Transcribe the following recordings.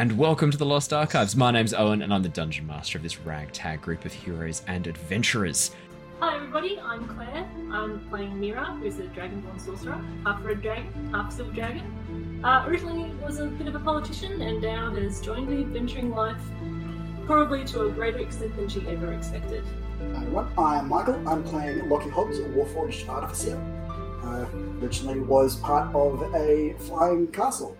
hello, and welcome to the Lost Archives. My name's Owen, and I'm the Dungeon Master of this ragtag group of heroes and adventurers. Hi everybody, I'm Claire. I'm playing Mira, who's a Dragonborn sorcerer, half red dragon, half silver dragon. Uh, originally was a bit of a politician, and now has joined the adventuring life, probably to a greater extent than she ever expected. Hi everyone, I'm Michael. I'm playing Lockie Hobbs, a Warforged Artificer. Uh, originally was part of a flying castle,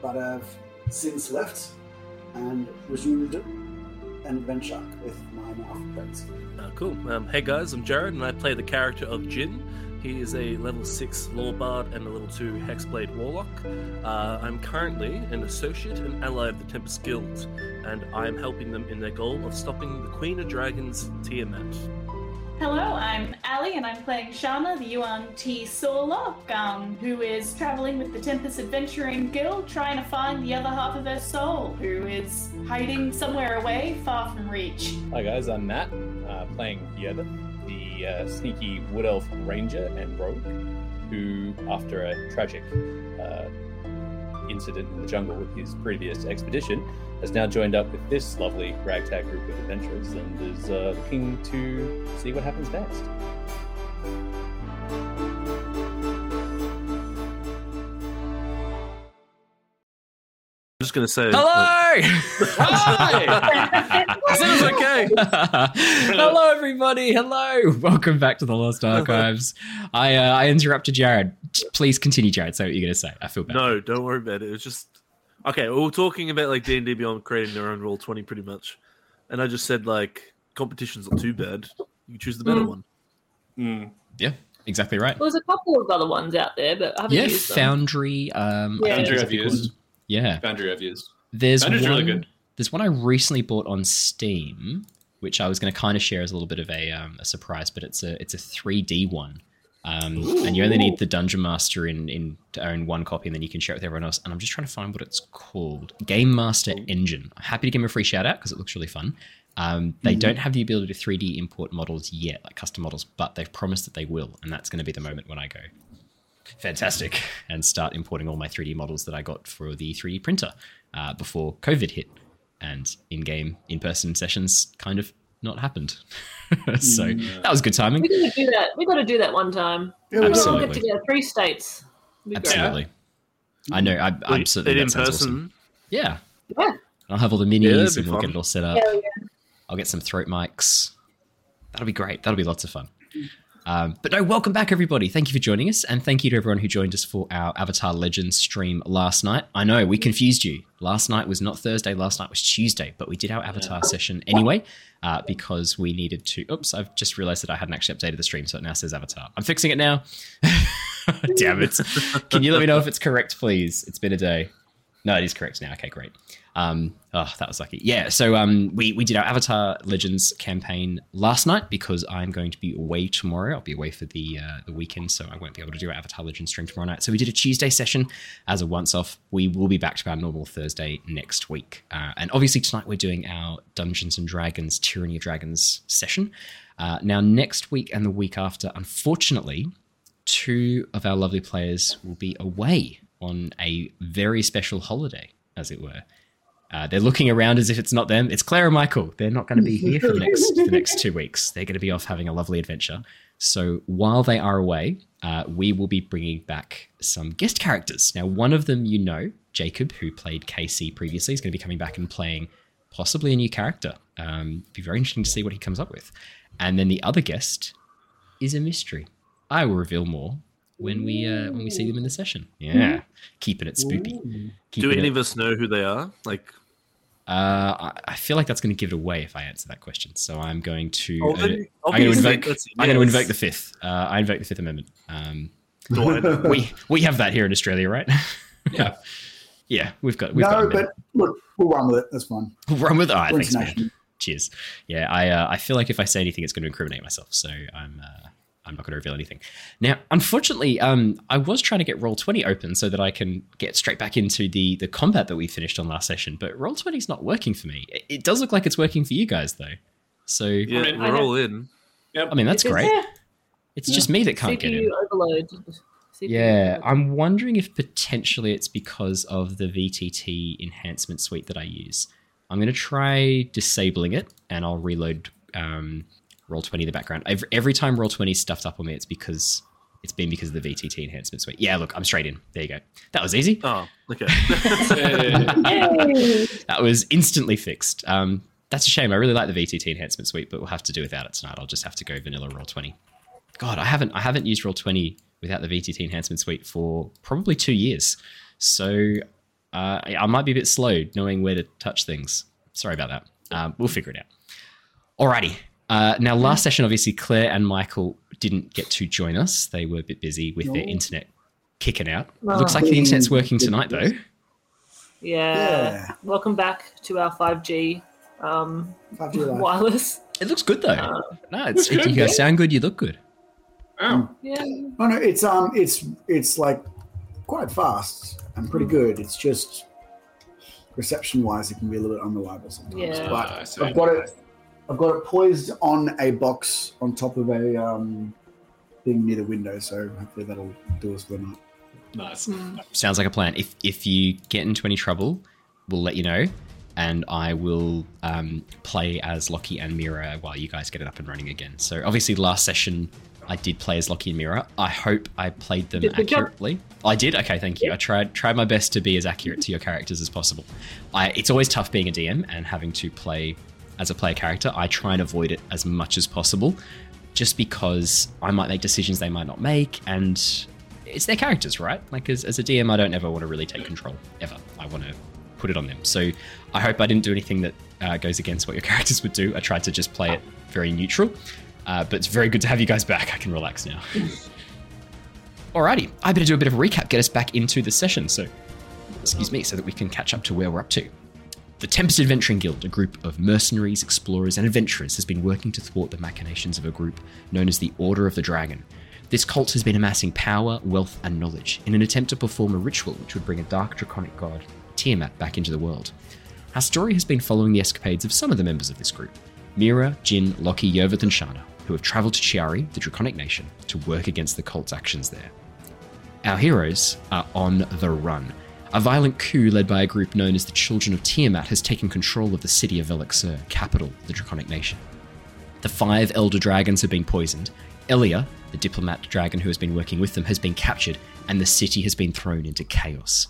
but have since left and resumed an adventure with my now friends. Uh, cool. Um, hey guys, I'm Jared, and I play the character of Jin. He is a level 6 Lore Bard and a level 2 Hexblade Warlock. Uh, I'm currently an associate and ally of the Tempest Guild, and I am helping them in their goal of stopping the Queen of Dragons, Tiamat. Hello, I'm Ally, and I'm playing Shana, the Yuan-Ti Sorlock, um, who is traveling with the Tempest Adventuring Guild, trying to find the other half of her soul, who is hiding somewhere away, far from reach. Hi guys, I'm Matt, uh, playing Yeda, the uh, sneaky wood elf ranger and rogue, who, after a tragic uh, incident in the jungle with his previous expedition, has now joined up with this lovely ragtag group of adventurers and is uh, looking to see what happens next. Just going to say. Hello! I said it was okay. Hello, everybody. Hello. Welcome back to the Lost Archives. I uh, I interrupted Jared. Please continue, Jared. Say what you're going to say. I feel bad. No, don't worry about it. It was just okay. We were talking about like D and D Beyond creating their own roll twenty, pretty much, and I just said like competition's not too bad. You choose the better Mm. one. Mm. Yeah, exactly right. Well, there's a couple of other ones out there, but I haven't Yeah, used them. Foundry. Um, I Yeah. Foundry it's I've called- used. Yeah, Foundry I've used. There's Foundry's one, really good. There's one I recently bought on Steam, which I was going to kind of share as a little bit of a, um, a surprise, but it's a it's a 3D one, um, and you only need the Dungeon Master in in to own one copy, and then you can share it with everyone else. And I'm just trying to find what it's called. Game Master Engine. I'm happy to give them a free shout out because it looks really fun. Um, they don't have the ability to 3D import models yet, like custom models, but they've promised that they will, and that's going to be the moment when I go fantastic and start importing all my 3D models that I got for the 3D printer uh, before COVID hit and in-game in-person sessions kind of not happened. so that was good timing. We got to do that. We got to do that one time. We got to Absolutely. get together. Three states. Be great. Absolutely. I know. I, I'm Like, certain it in person. awesome. Yeah. Yeah. I'll have all the minis be and we'll fun. get it all set up. Hell yeah. I'll get some throat mics. That'll be great. That'll be lots of fun. Um, but no, welcome back, everybody. Thank you for joining us, and thank you to everyone who joined us for our Avatar Legends stream last night. I know we confused you. Last night was not Thursday. Last night was Tuesday, but we did our Avatar session anyway uh, because we needed to. Oops! I've just realised that I hadn't actually updated the stream, so it now says Avatar. I'm fixing it now. Damn it! Can you let me know if it's correct, please? It's been a day. No, it is correct now. Okay, great. Um, oh, that was lucky. Yeah, so um, we we did our Avatar Legends campaign last night because I'm going to be away tomorrow. I'll be away for the uh, the weekend, so I won't be able to do our Avatar Legends stream tomorrow night. So we did a Tuesday session as a once off. We will be back to our normal Thursday next week, uh, and obviously tonight we're doing our Dungeons and Dragons Tyranny of Dragons session. Uh, now next week and the week after, unfortunately, two of our lovely players will be away on a very special holiday, as it were. Uh, they're looking around as if it's not them. It's Claire and Michael. They're not going to be here for the next the next two weeks. They're going to be off having a lovely adventure. So while they are away, uh, we will be bringing back some guest characters. Now, one of them you know, Jacob, who played KC previously, is going to be coming back and playing possibly a new character. Um, be very interesting to see what he comes up with. And then the other guest is a mystery. I will reveal more when we uh, when we see them in the session. Yeah, keeping it spoopy. Do any it- of us know who they are? Like, uh, I- I feel like that's going to give it away if I answer that question. So I'm going to. Oh, uh, I'm going to invoke. that's- I'm going to invoke the fifth. Uh, I invoke the Fifth Amendment. Um, we we have that here in Australia, right? Yeah. yeah, we've got. We've no, a but look, we'll run with it. That's fine. We'll run with. it. We're thanks, man. Cheers. Yeah, I uh, I feel like if I say anything, it's going to incriminate myself. So I'm uh, I'm not going to reveal anything. Now, unfortunately, um, I was trying to get Roll Twenty open so that I can get straight back into the the combat that we finished on last session. But Roll Twenty is not working for me. It, it does look like it's working for you guys though. So yeah, I we're all in. I mean that's Is great. there It's just me that can't get CPU in. overload. See if Yeah, we- I'm wondering if potentially it's because of the VTT enhancement suite that I use. I'm going to try disabling it, and I'll reload um, Roll20 in the background. Every, every time Roll20 stuffed up on me, it's because it's been because of the VTT enhancement suite. Yeah, look, I'm straight in. There you go. That was easy. Oh, okay. Yay! That That was instantly fixed. Um, that's a shame. I really like the VTT enhancement suite, but we'll have to do without it tonight. I'll just have to go vanilla Roll20. God, I haven't I haven't used Roll20 without the VTT enhancement suite for probably two years. So uh, I I might be a bit slow knowing where to touch things. Sorry about that. Um, we'll figure it out. Alrighty. Uh, now, last session, obviously, Claire and Michael didn't get to join us. They were a bit busy with their internet kicking out. Oh. Looks like the internet's working tonight, though. Yeah. Yeah. Welcome back to our 5G um, 5G wireless. It looks good, though. Uh, no, it's, looks good, you guys yeah. sound good. You look good. Oh, yeah. No, no, it's um, it's it's like quite fast and pretty good. It's just reception-wise, it can be a little bit unreliable sometimes. Yeah. But Ah, I've got it. I've got it poised on a box on top of a um, thing near the window, so hopefully that'll do us for the night. nice. Mm. Sounds like a plan. If if you get into any trouble, we'll let you know, and I will um, play as Lockie and Mira while you guys get it up and running again. So obviously, last session I did play as Lockie and Mira. I hope I played them Did a good accurately. I did. Okay, thank you. I tried tried my best to be as accurate to your characters as possible. I it's always tough being a DM and having to play as a player character. I try and avoid it as much as possible. Just because I might make decisions they might not make, and it's their characters, right? Like as, as a DM, I don't ever want to really take control ever. I want to put it on them. So I hope I didn't do anything that uh, goes against what your characters would do. I tried to just play it very neutral, uh, but it's very good to have you guys back. I can relax now. Alrighty, I better do a bit of a recap, get us back into the session. So, excuse me, so that we can catch up to where we're up to. The Tempest Adventuring Guild, a group of mercenaries, explorers, and adventurers, has been working to thwart the machinations of a group known as the Order of the Dragon. This cult has been amassing power, wealth, and knowledge in an attempt to perform a ritual which would bring a dark draconic god, Tiamat, back into the world. Our story has been following the escapades of some of the members of this group Mira, Jin, Lockie, Yervith, and Shana, who have travelled to Chiari, the draconic nation, to work against the cult's actions there. Our heroes are on the run. A violent coup led by a group known as the Children of Tiamat has taken control of the city of Velixur, capital of the Draconic Nation. The five elder dragons have been poisoned. Elia, the diplomat dragon who has been working with them, has been captured, and the city has been thrown into chaos.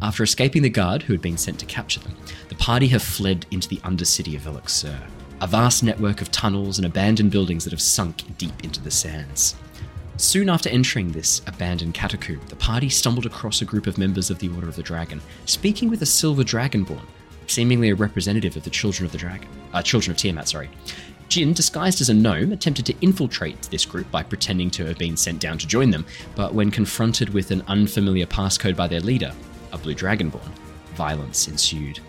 After escaping the guard who had been sent to capture them, the party have fled into the undercity of Velixur, a vast network of tunnels and abandoned buildings that have sunk deep into the sands. Soon after entering this abandoned catacomb, the party stumbled across a group of members of the Order of the Dragon, speaking with a silver dragonborn, seemingly a representative of the Children of the Dragon, uh, Children of Tiamat. Sorry. Jin, disguised as a gnome, attempted to infiltrate this group by pretending to have been sent down to join them, but when confronted with an unfamiliar passcode by their leader, a blue dragonborn, violence ensued.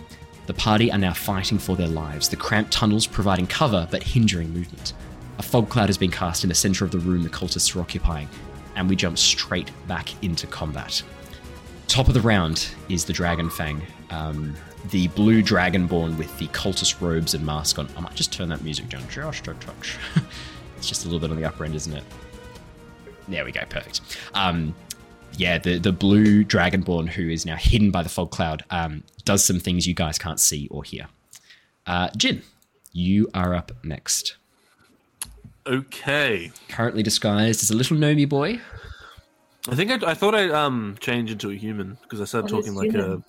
The party are now fighting for their lives, the cramped tunnels providing cover but hindering movement. A fog cloud has been cast in the center of the room the cultists are occupying, and we jump straight back into combat. Top of the round is the Dragon Fang, um, the blue dragonborn with the cultist robes and mask on. I might just turn that music down just a touch. it's just a little bit on the upper end, isn't it? There we go, perfect. Um, yeah, the, the blue dragonborn who is now hidden by the fog cloud um, does some things you guys can't see or hear. Uh, Jin, you are up next. Okay. Currently disguised as a little gnomey boy. I think I, I thought I um changed into a human because I started What is talking like a. human?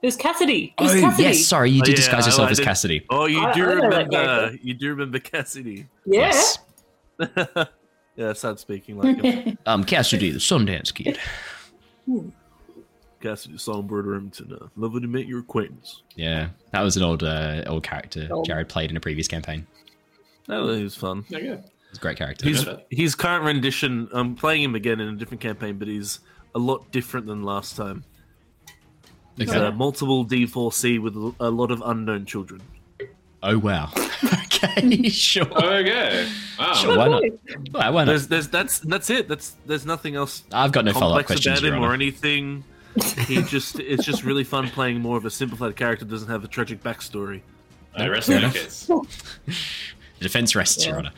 Who's Cassidy? Who's oh, Cassidy? yes, sorry, you Oh, did yeah, disguise yourself as Cassidy. Oh, you I- do I know remember? You do remember Cassidy? Yeah. Yes. yeah, I started speaking like him. Um, Cassidy, the Sundance Kid. Cassidy Songbird Remington. Uh, lovely to meet your acquaintance. Yeah, that was an old uh, old character Old. Jared played in a previous campaign. That was fun. There you go. It's a great character. His Perfect. his current rendition. I'm playing him again in a different campaign, but he's a lot different than last time. It's Okay. uh, multiple D4C with a a lot of unknown children. Oh wow. okay, sure. Okay. Wow. Sure, why not? Why, why not? There's, there's, that's that's it. That's there's nothing else I've got no follow up questions. about him or anything. He just it's just really fun playing more of a simplified character. that Doesn't have a tragic backstory. No, rest Fair in enough. peace. The defense rests, Your Honor.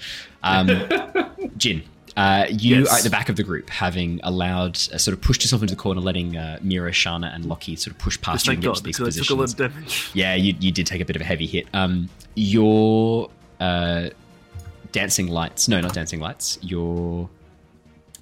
Um, Jin, Uh, you Yes. are at the back of the group, having allowed, uh, sort of pushed yourself into the corner, letting uh, Mira, Shana, and Lockie sort of push past you Thank and get God, to these because I took a lot positions. of damage. Yeah, you, you did take a bit of a heavy hit. Um, your uh, dancing lights, no, not dancing lights. Your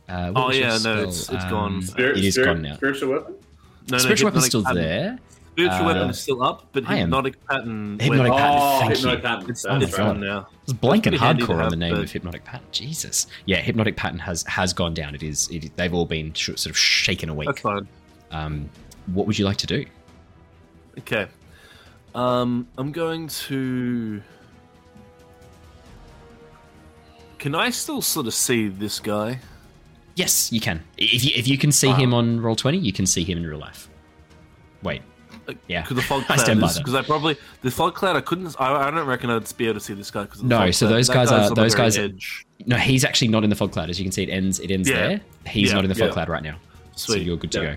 uh, Oh, was your yeah, no, spell? it's- it's gone. Spirit, it is spirit, gone now. Spiritual weapon? No, no, Spiritual weapon's hypnotic still pattern. there. Spiritual Uh, weapon is still up, but I am- hypnotic pattern. Hypnotic pattern, Oh, thank hypnotic you. pattern. It's, That's it's right. gone now. It's blank and pretty handy hardcore on the name but- of hypnotic pattern. Jesus, yeah, hypnotic pattern has has gone down. It is. It, they've all been sh- sort of shaken awake. That's fine. Um, what would you like to do? Okay. Um, I'm going to. Can I still sort of see this guy? Yes, you can. If you if you can see Wow. him on roll twenty, you can see him in real life. Wait, Yeah. Because the fog cloud, I stand by because I probably the fog cloud I couldn't I, I don't reckon I'd be able to see this guy because No, so those guys are- those guys are- edge. no, he's actually not in the fog cloud. As you can see, it ends. It ends Yeah. there. He's Yeah, not in the fog yeah. cloud right now. Sweet. So you're good to go.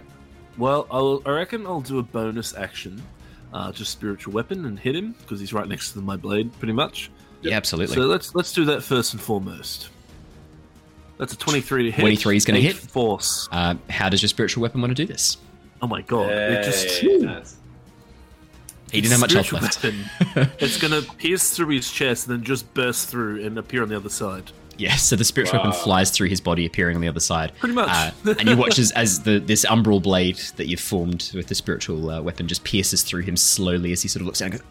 Well, I'll, I reckon I'll do a bonus action, uh, just spiritual weapon and hit him because he's right next to my blade, pretty much. Yeah, absolutely. So let's let's do that first and foremost. That's a twenty-three to hit. 23 is gonna hit. Force. uh, how does your spiritual weapon want to do this? Oh my god! It just Hey, nice. He didn't have much health Spiritual left. it's gonna pierce through his chest and then just burst through and appear on the other side. Yeah, so the spiritual weapon flies through his body, appearing on the other side. Pretty much. Uh, and you watch as, as the this umbral blade that you've formed with the spiritual uh, weapon just pierces through him slowly as he sort of looks down and goes.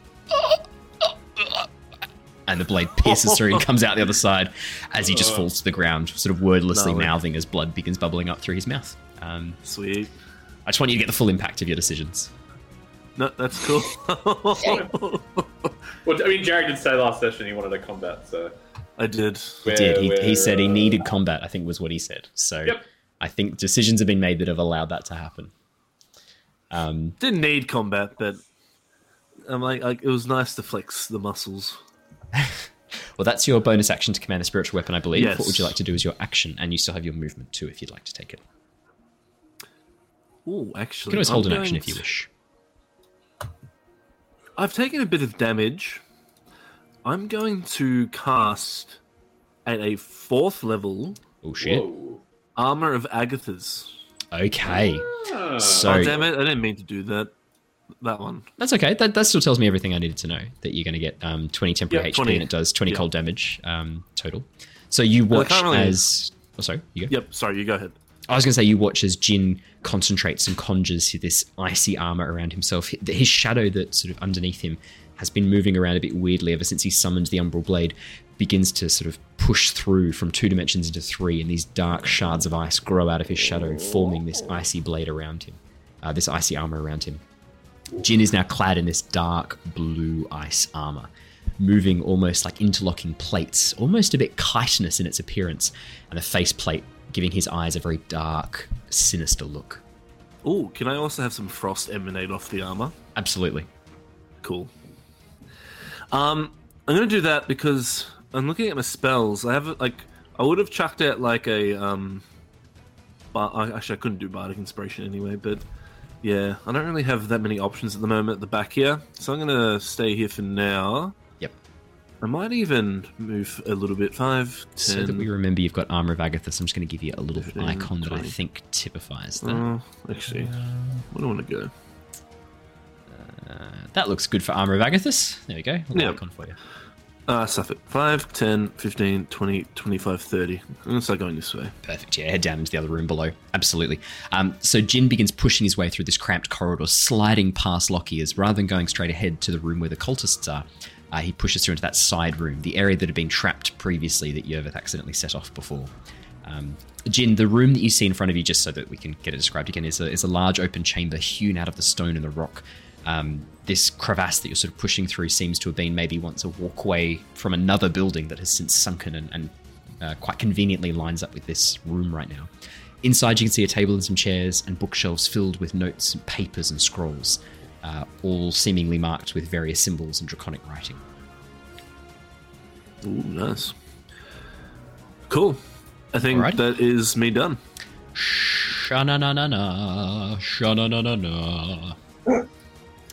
And the blade pierces through and comes out the other side as he just falls to the ground, sort of wordlessly No mouthing as blood begins bubbling up through his mouth. Um, Sweet. I just want you to get the full impact of your decisions. No, that's cool. Well, I mean, Jared did say last session he wanted a combat, so. I did. He did. He, he said he needed combat, I think was what he said. So Yep. I think decisions have been made that have allowed that to happen. Um, Didn't need combat, but I'm like, like it was nice to flex the muscles. Well, that's your bonus action to command a spiritual weapon, I believe. Yes. What would you like to do as your action? And you still have your movement too, if you'd like to take it. Oh, You actually, can always hold I'm an action going if you wish. I've taken a bit of damage. I'm going to cast at a fourth level Oh shit. Whoa. armor of Agathys. Okay. Ah. So Oh damn it! I didn't mean to do that. That one. that's okay. That, that still tells me everything I needed to know. That you're going to get um, 20 temporary Yeah, HP 20. and it does 20 Yeah. cold damage um, total. So you Well, watch really- as. Oh, sorry. You go. Yep. Sorry, you go ahead. I was going to say you watch as Jin concentrates and conjures this icy armor around himself. His shadow that sort of underneath him has been moving around a bit weirdly ever since he summoned the Umbral Blade. Begins to sort of push through from two dimensions into three, and these dark shards of ice grow out of his shadow, forming this icy blade around him, uh, this icy armor around him. Jin is now clad in this dark blue ice armor, moving almost like interlocking plates, almost a bit chitinous in its appearance, and the faceplate giving his eyes a very dark, sinister look. Oh, can I also have some frost emanate off the armor? Absolutely. Cool. Um, I'm gonna do that because I'm looking at my spells. I have like I would have chucked out like a um, but I, actually I couldn't do bardic inspiration anyway. But yeah, I don't really have that many options at the moment at the back here, so I'm gonna stay here for now. I might even move a little bit. Five, ten. So that we remember you've got Armor of Agathys, I'm just going to give you a little 15, icon that I think typifies that. Oh, actually, where do I want to go? Uh, that looks good for Armor of Agathys. There we go. Yeah. icon for you. Uh, Suffolk. 5, 10, 15, 20, 25, 30. I'm going to start going this way. Perfect. Yeah, head down into the other room below. Absolutely. Um, so Jin begins pushing his way through this cramped corridor, sliding past Lockie as rather than going straight ahead to the room where the cultists are, uh, he pushes through into that side room, the area that had been trapped previously that Yervith accidentally set off before. Um, Jin, the room that you see in front of you, just so that we can get it described again, is a, is a large open chamber hewn out of the stone and the rock. Um, this crevasse that you're sort of pushing through seems to have been maybe once a walkway from another building that has since sunken and, and uh, quite conveniently lines up with this room right now. Inside, you can see a table and some chairs and bookshelves filled with notes, and papers, and scrolls, uh, all seemingly marked with various symbols and draconic writing. Ooh, nice. Cool. I think Alright. that is me done. Sha-na-na-na-na, sha-na-na-na-na.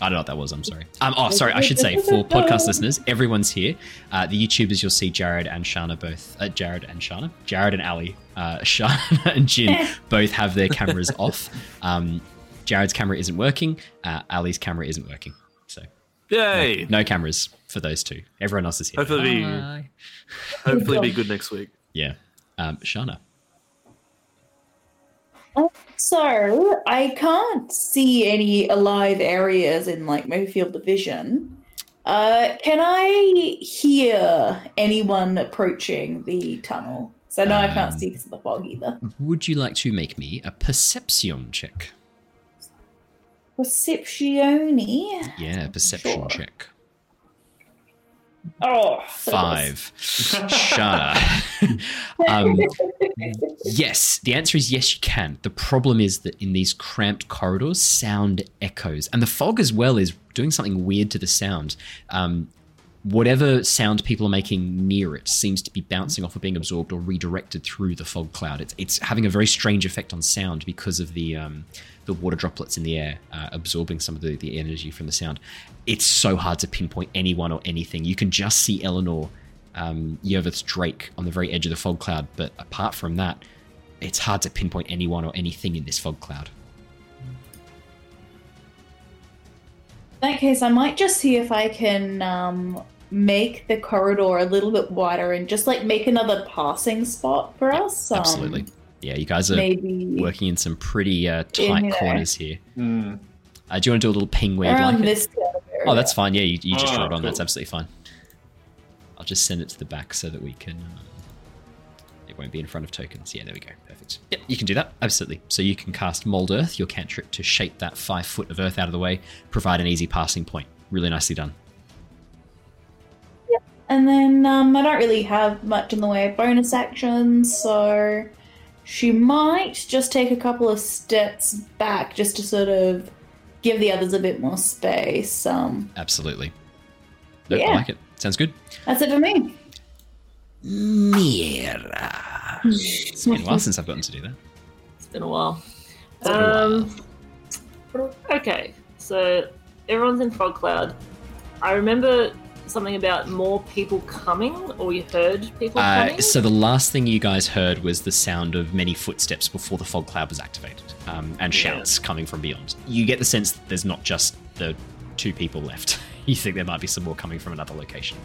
I don't know what that was. I'm sorry. Um, oh, sorry. I should say for podcast listeners, everyone's here. Uh, the YouTubers, you'll see Jared and Shana both. Uh, Jared and Shana. Jared and Ally. Uh, Shana and Jin both have their cameras off. Um, Jared's camera isn't working. Uh, Ally's camera isn't working. So Yay! no cameras for those two. Everyone else is here. Hopefully be- Hopefully, be good next week. Yeah. Um, Shana. So I can't see any alive areas in like my field of vision. Uh, can I hear anyone approaching the tunnel? So no, I can't Um, see because of the fog either. Would you like to make me a perception check? Perceptione. Yeah, perception Sure. check. Oh, Five. Shana. um, yes, the answer is yes, you can. The problem is that in these cramped corridors, sound echoes, and the fog as well is doing something weird to the sound. Um, whatever sound people are making near it seems to be bouncing off or being absorbed or redirected through the fog cloud. It's, it's having a very strange effect on sound because of the um, the water droplets in the air uh, absorbing some of the, the energy from the sound. It's so hard to pinpoint anyone or anything. You can just see Eleanor um, Yervith's Drake on the very edge of the fog cloud, but apart from that, it's hard to pinpoint anyone or anything in this fog cloud. In that case, I might just see if I can um, make the corridor a little bit wider and just like make another passing spot for us. Um, Absolutely. Yeah, you guys are Maybe working in some pretty uh, tight there. corners here. Mm. Uh, do you want to do a little ping where around like this kind of area. Oh, that's fine. Yeah, you, you just Ah, draw it on. That's absolutely fine. I'll just send it to the back so that we can. Um, it won't be in front of tokens. Yeah, there we go. Perfect. Yep, you can do that. Absolutely. So you can cast Mold Earth, your cantrip, to shape that five foot of earth out of the way, provide an easy passing point. Really nicely done. And then um, I don't really have much in the way of bonus actions, so she might just take a couple of steps back just to sort of give the others a bit more space. Um, Absolutely. Nope, I Yeah. like it. Sounds good. that's it for me. Mira. It's been a while since I've gotten to do that. It's been a while. been a while. Um, okay, so everyone's in fog cloud. I remember something about more people coming, or you heard people Uh, coming. so the last thing you guys heard was the sound of many footsteps before the fog cloud was activated, um, and Yeah. shouts coming from beyond. You get the sense that there's not just the two people left. You think there might be some more coming from another location.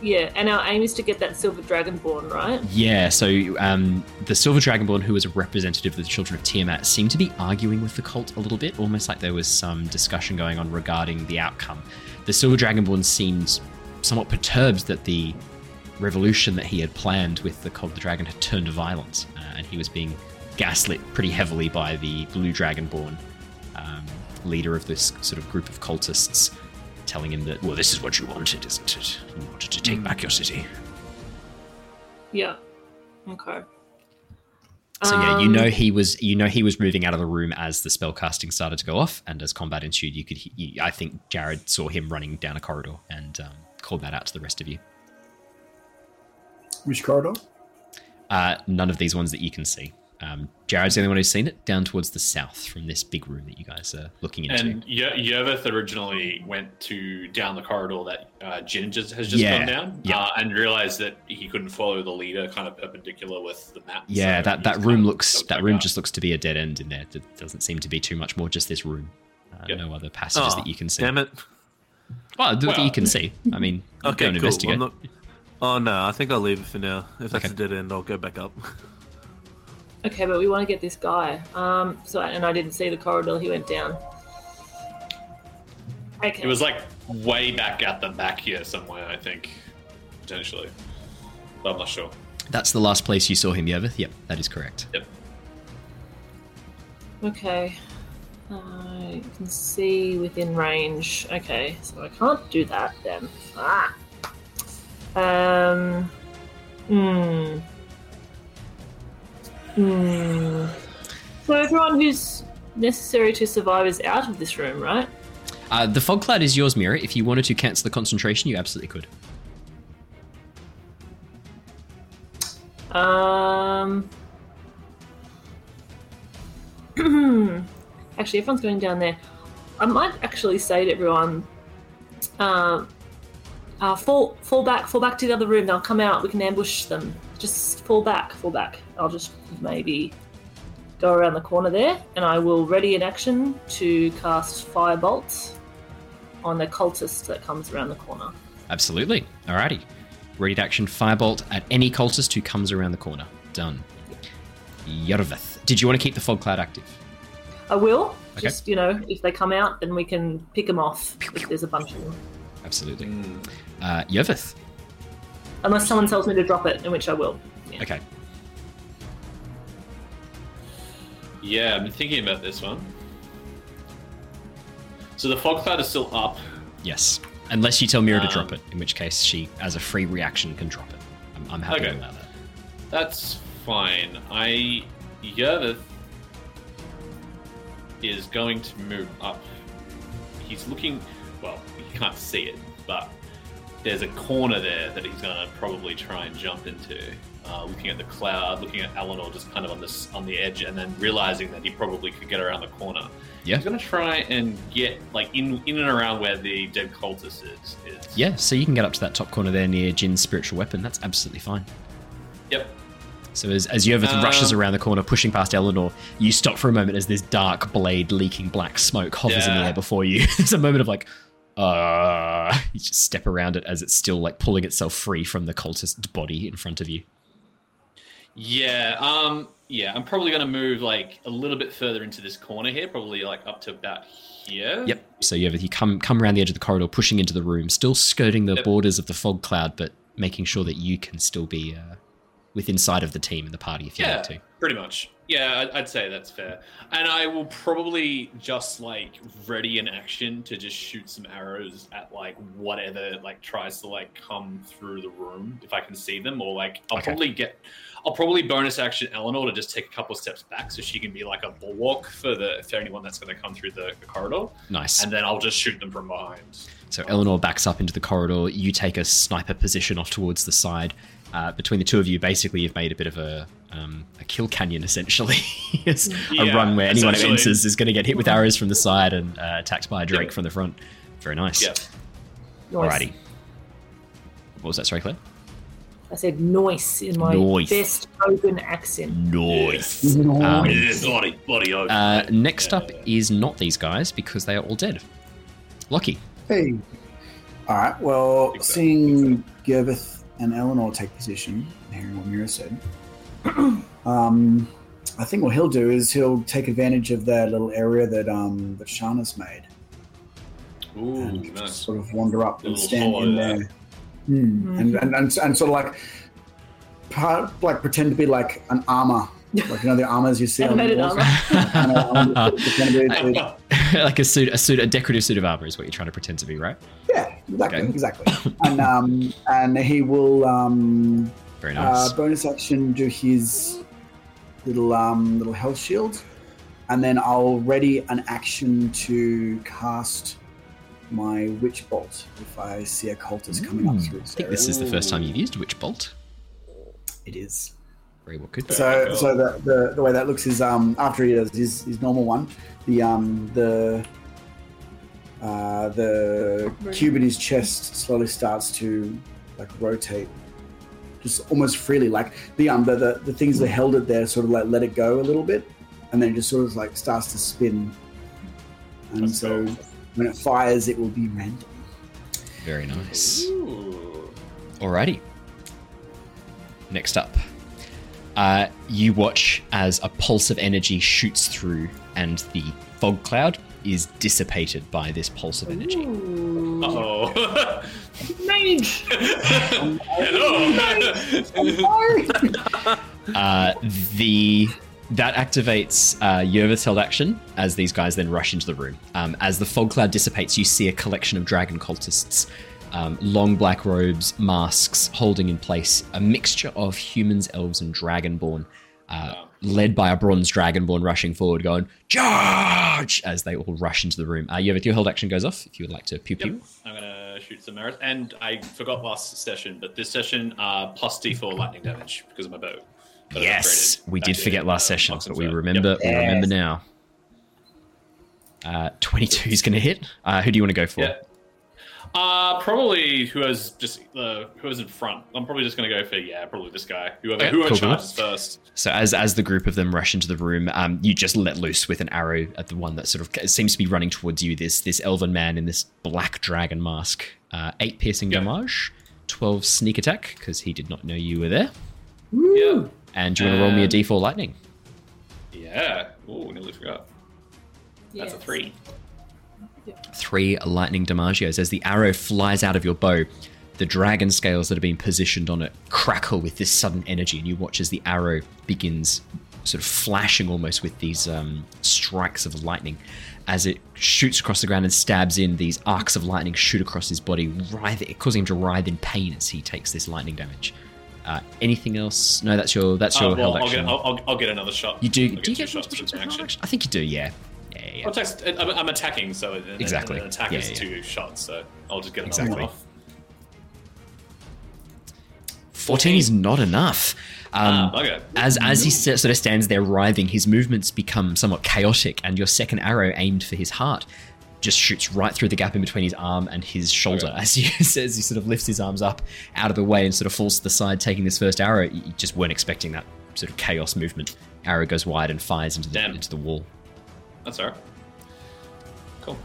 Yeah, and our aim is to get that silver dragonborn, right? Yeah, so um, the Silver Dragonborn, who was a representative of the Children of Tiamat, seemed to be arguing with the cult a little bit, almost like there was some discussion going on regarding the outcome. The Silver Dragonborn seemed somewhat perturbed that the revolution that he had planned with the Cult of the Dragon had turned to violence, uh, and he was being gaslit pretty heavily by the Blue Dragonborn, um, leader of this sort of group of cultists, telling him that, well, this is what you wanted, isn't it? You wanted to take back your city. Yeah. Okay. So yeah, you Um, know he was you know he was moving out of the room as the spell casting started to go off, and as combat ensued, you could you, I think Jared saw him running down a corridor and um, called that out to the rest of you. Which corridor? Uh, none of these ones that you can see. Um, Jared's the only one who's seen it down towards the south from this big room that you guys are looking into. And Ye- Yervith originally went to down the corridor that uh, Jin just, has just Yeah, gone down, yeah. uh, and realized that he couldn't follow the leader kind of perpendicular with the map. yeah, so that, that room looks that room up. just looks to be a dead end in there. There doesn't seem to be too much more. Just this room. Uh, Yep. No other passages Oh, that you can see. Damn it. Well, that Well- you can see. I mean, Okay, go and cool. investigate. I'm not... Oh no, I think I'll leave it for now. If that's Okay. a dead end, I'll go back up. Okay, but we want to get this guy. Um. So, and I didn't see the corridor he went down. Okay. It was like way back at the back here somewhere, I think, potentially. But I'm not sure. That's the last place you saw him, Yervith. Yep, that is correct. Yep. Okay. I can see within range. Okay, so I can't do that then. Ah. Um. Hmm. Hmm. So everyone who's necessary to survive is out of this room, right? Uh, the fog cloud is yours, Mira. If you wanted to cancel the concentration, you absolutely could. Um. Actually, everyone's going down there. I might actually say to everyone, um, uh, fall, fall back, fall back to the other room. They'll come out. We can ambush them. Just fall back, fall back. I'll just maybe go around the corner there, and I will ready in action to cast firebolt on the cultist that comes around the corner. Absolutely. Alrighty. Ready to action firebolt at any cultist who comes around the corner. Done. Yervith. Did you want to keep the fog cloud active? I will. Okay. Just you know, if they come out, then we can pick them off. If there's a bunch of them, Absolutely. Mm. Uh, Yervith. Unless someone tells me to drop it, in which I will. Yeah. Okay. Yeah, I've been thinking about this one. So the fog cloud is still up. Yes. Unless you tell Mira to Um, drop it, in which case she, as a free reaction, can drop it. I'm, I'm happy Okay. to allow that. That's fine. I Yervith is going to move up. He's looking. Well, you can't see it, but there's a corner there that he's going to probably try and jump into. Uh, looking at the cloud, looking at Eleanor just kind of on this on the edge, and then realizing that he probably could get around the corner. Yeah. He's going to try and get like in in and around where the dead cultist is. is. Yeah, so you can get up to that top corner there near Jin's spiritual weapon. That's absolutely fine. Yep. So as, as Yervith Um, rushes around the corner, pushing past Eleanor, you stop for a moment as this dark blade leaking black smoke hovers in the air before you. There's a moment of like, uh, you just step around it as it's still like pulling itself free from the cultist body in front of you. Yeah, um, yeah, I'm probably going to move like a little bit further into this corner here, probably like up to about here. Yep. So Yervith, you come come around the edge of the corridor, pushing into the room, still skirting the Yep. borders of the fog cloud, but making sure that you can still be uh, within sight of the team and the party if you Yeah, need to. pretty much. Yeah, I'd, say that's fair. And I will probably just like ready an action to just shoot some arrows at like whatever like tries to like come through the room if I can see them, or like I'll Okay. probably get. I'll probably bonus action Eleanor to just take a couple of steps back so she can be like a bulwark for the for anyone that's going to come through the, the corridor, Nice. and then I'll just shoot them from behind. So Eleanor backs up into the corridor. You take a sniper position off towards the side. Uh, between the two of you, basically, you've made a bit of a um, a kill canyon, essentially. it's a run where anyone who enters is going to get hit with arrows from the side and uh, attacked by a Drake Yep. from the front. Very nice. Yeah. Noise. Alrighty. What was that? Sorry, Claire. I said noise in my Noise. best Hogan accent. Nice. No. Um, Yeah, bloody, bloody oath. Uh, next Yeah. up is not these guys because they are all dead. Lucky. Hey. All right. Well, Think seeing Yervith and Eleanor take position, hearing what Mira said, um, I think what he'll do is he'll take advantage of that little area that um, that Shana's made Ooh, and just nice. sort of wander up and stand in there. there, Hmm. and, and, and and sort of like part, like pretend to be like an armor, like you know the armors you see on the Animated walls. armor. And, I'm just pretend to be- to- like a suit, a suit, a decorative suit of armor is what you're trying to pretend to be, right? yeah, exactly, Okay. exactly. And um, and he will um, Very nice. Uh, bonus action, do his little um, little health shield, and then I'll ready an action to cast my witch bolt if I see a cultist coming up Ooh, through I think this is the first time you've used Witch Bolt. It is. Very well, good. So, cool. so the, the the way that looks is um after he does his, his normal one, the um the uh, the cube in his chest slowly starts to like rotate, just almost freely. Like the um the, the, the things that held it there sort of like let it go a little bit, and then it just sort of like starts to spin. And That's so cool. when it fires, it will be random. Very nice. Ooh. Alrighty. Next up, uh, you watch as a pulse of energy shoots through, and the fog cloud is dissipated by this pulse of energy. Ooh. Uh-oh. Mage! Hello. Uh, the that activates uh, Yervith's held action as these guys then rush into the room. Um, as the fog cloud dissipates, you see a collection of dragon cultists, um, long black robes, masks, holding in place a mixture of humans, elves, and dragonborn. Uh, Wow. Led by a bronze dragonborn rushing forward, going charge as they all rush into the room. Uh, Yervith, your hold action goes off if you would like to pew pew. Yep. I'm gonna shoot some arrows, and I forgot last session, but this session uh, plus D4 lightning damage because of my bow. But Yes, we did forget last uh, session, but we remember. Yep. We remember now. Uh, 22 is going to hit. Uh, who do you want to go for? Yeah. Uh, probably whoever's just uh, whoever's in front. I'm probably just gonna go for yeah, probably this guy. Whoever Okay, whoever cool, cool. charges first. So as as the group of them rush into the room, um, you just let loose with an arrow at the one that sort of seems to be running towards you. This this elven man in this black dragon mask. Uh, eight piercing Yeah. damage, twelve sneak attack because he did not know you were there. Yeah. And do you want to roll me a Um, d4 lightning? Yeah. Oh, nearly forgot. That's a three. Three lightning damagios as the arrow flies out of your bow. The dragon scales that have been positioned on it crackle with this sudden energy, and you watch as the arrow begins sort of flashing almost with these um, strikes of lightning. As it shoots across the ground and stabs in, these arcs of lightning shoot across his body, writhing, causing him to writhe in pain as he takes this lightning damage. Uh, anything else? No, that's your that's your Uh, well, held I'll action. get, I'll, I'll, I'll get another shot. you do? I'll Do you get shots shots action? I think you do. Yeah. Yeah, yeah, text, I'm, I'm attacking, so an, Exactly. an attack Yeah, is yeah. two shots, so I'll just get another Exactly. one off. 14 is not enough. Um, Ah, okay. As as he sort of stands there writhing, his movements become somewhat chaotic, and your second arrow aimed for his heart just shoots right through the gap in between his arm and his shoulder. Okay. As he says, he sort of lifts his arms up out of the way and sort of falls to the side, taking this first arrow. You you just weren't expecting that sort of chaos movement. Arrow goes wide and fires into the Damn. into the wall. That's alright. Cool.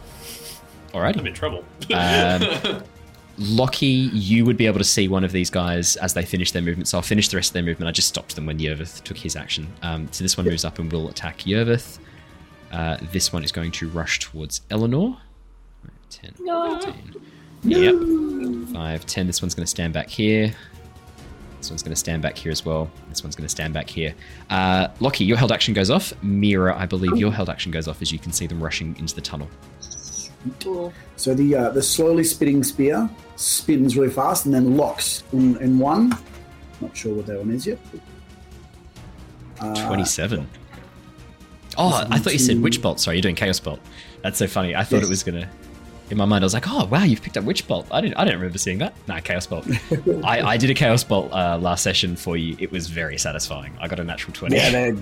Alright. I'm in trouble. Um, Lockie, you would be able to see one of these guys as they finish their movement. So I'll finish the rest of their movement. I just stopped them when Yervith took his action. Um, so this one moves up and will attack Yervith. Uh, this one is going to rush towards Eleanor. 10, No. 15. Yep. 5, 10. This one's going to stand back here. This one's going to stand back here as well. This one's going to stand back here. Uh, Lockie, your held action goes off. Mira, I believe your held action goes off as you can see them rushing into the tunnel. Cool. So the uh, the slowly spinning spear spins really fast and then locks in, in one. Not sure what that one is yet. Uh, 27. Oh, I thought you said two. Witch Bolt. Sorry, you're doing Chaos Bolt. That's so funny. I thought Yes. it was gonna. In my mind, I was like, "Oh, wow, you've picked up Witch Bolt." I didn't. I didn't remember seeing that. Nah, Chaos Bolt. I, I did a Chaos Bolt uh, last session for you. It was very satisfying. I got a natural twenty. Yeah, they,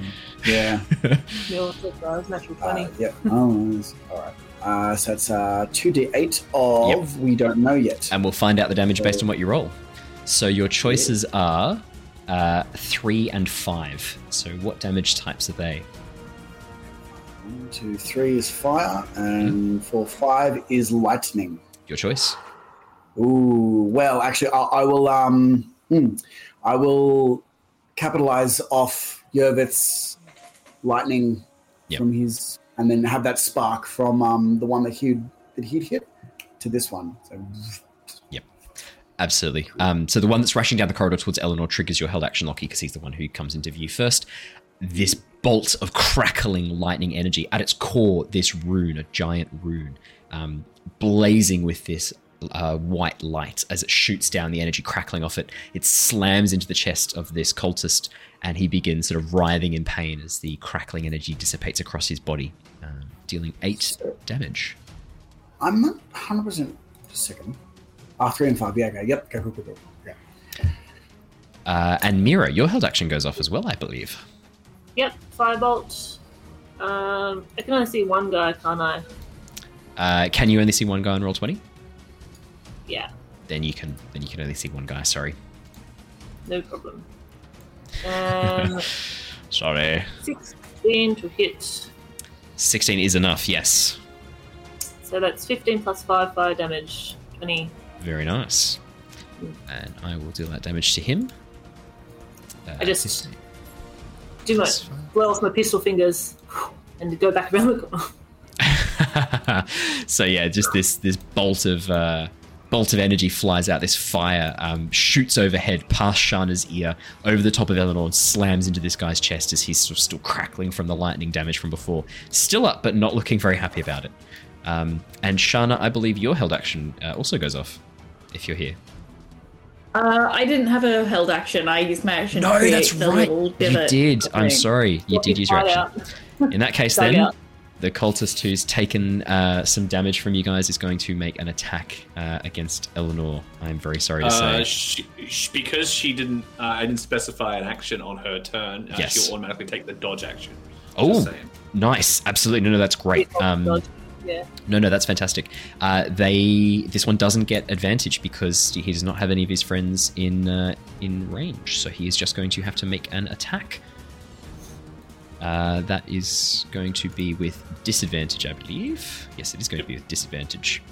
yeah. Your surprise, natural Uh, 20. yep. Oh, all right. Uh, so it's uh, 2d8 of we don't know yet. and we'll find out the damage based on what you roll. So your choices are uh, three and five. So what damage types are they? One, two, three is fire, and Hmm. for five is lightning. Your choice. Ooh, well, actually, I, I will. Um, hmm, I will capitalize off Yervith's lightning Yep. from his, and then have that spark from um, the one that he that he'd hit to this one. So, Yep. Absolutely. Um, so the one that's rushing down the corridor towards Eleanor triggers your held action, Lockie, because he's the one who comes into view first. This bolt of crackling lightning energy, at its core, this rune, a giant rune, um, blazing with this uh, white light as it shoots down, the energy crackling off it. It slams into the chest of this cultist, and he begins sort of writhing in pain as the crackling energy dissipates across his body, um, dealing eight damage. I'm not 100. percent Just a second. Ah, three and five. Yeah. Okay. Yep. Go, Cool. Cool. Cool. Yeah. Uh, and Mira, your held action goes off as well, I believe. Yep, firebolt. Um, I can only see one guy, can't I? Uh, can you only see one guy on roll twenty? Yeah, Then you can. Then you can only see one guy. Sorry. no problem. Um, Sorry. 16 to hit. Sixteen is enough. Yes. So that's 15 plus 5 fire damage. 20. Very nice. And I will deal that damage to him. Uh, I just- 15. Do my, blow off my pistol fingers and go back around the corner. so yeah, just this this bolt of uh, bolt of energy flies out. This fire um, shoots overhead past Shana's ear, over the top of Eleanor, and slams into this guy's chest as he's sort of still crackling from the lightning damage from before. Still up, but not looking very happy about it. Um, and Shana, I believe your held action uh, also goes off if you're here. Uh, I didn't have a held action. I used my action No, to create that's the right. little You did. I'm sorry. You did use your action. out. In that case, then out. the cultist who's taken uh, some damage from you guys is going to make an attack uh, against Eleanor. I'm very sorry to Uh, say. she, she, because she didn't, uh, I didn't specify an action on her turn. Uh, Yes. She'll automatically take the dodge action. Oh, nice. Absolutely. No, no, that's great. Um, Dodge. Yeah. No, no, that's fantastic. Uh, they this one doesn't get advantage because he does not have any of his friends in uh, in range, so he is just going to have to make an attack. Uh, that is going to be with disadvantage, I believe. Yes, it is going to be with disadvantage.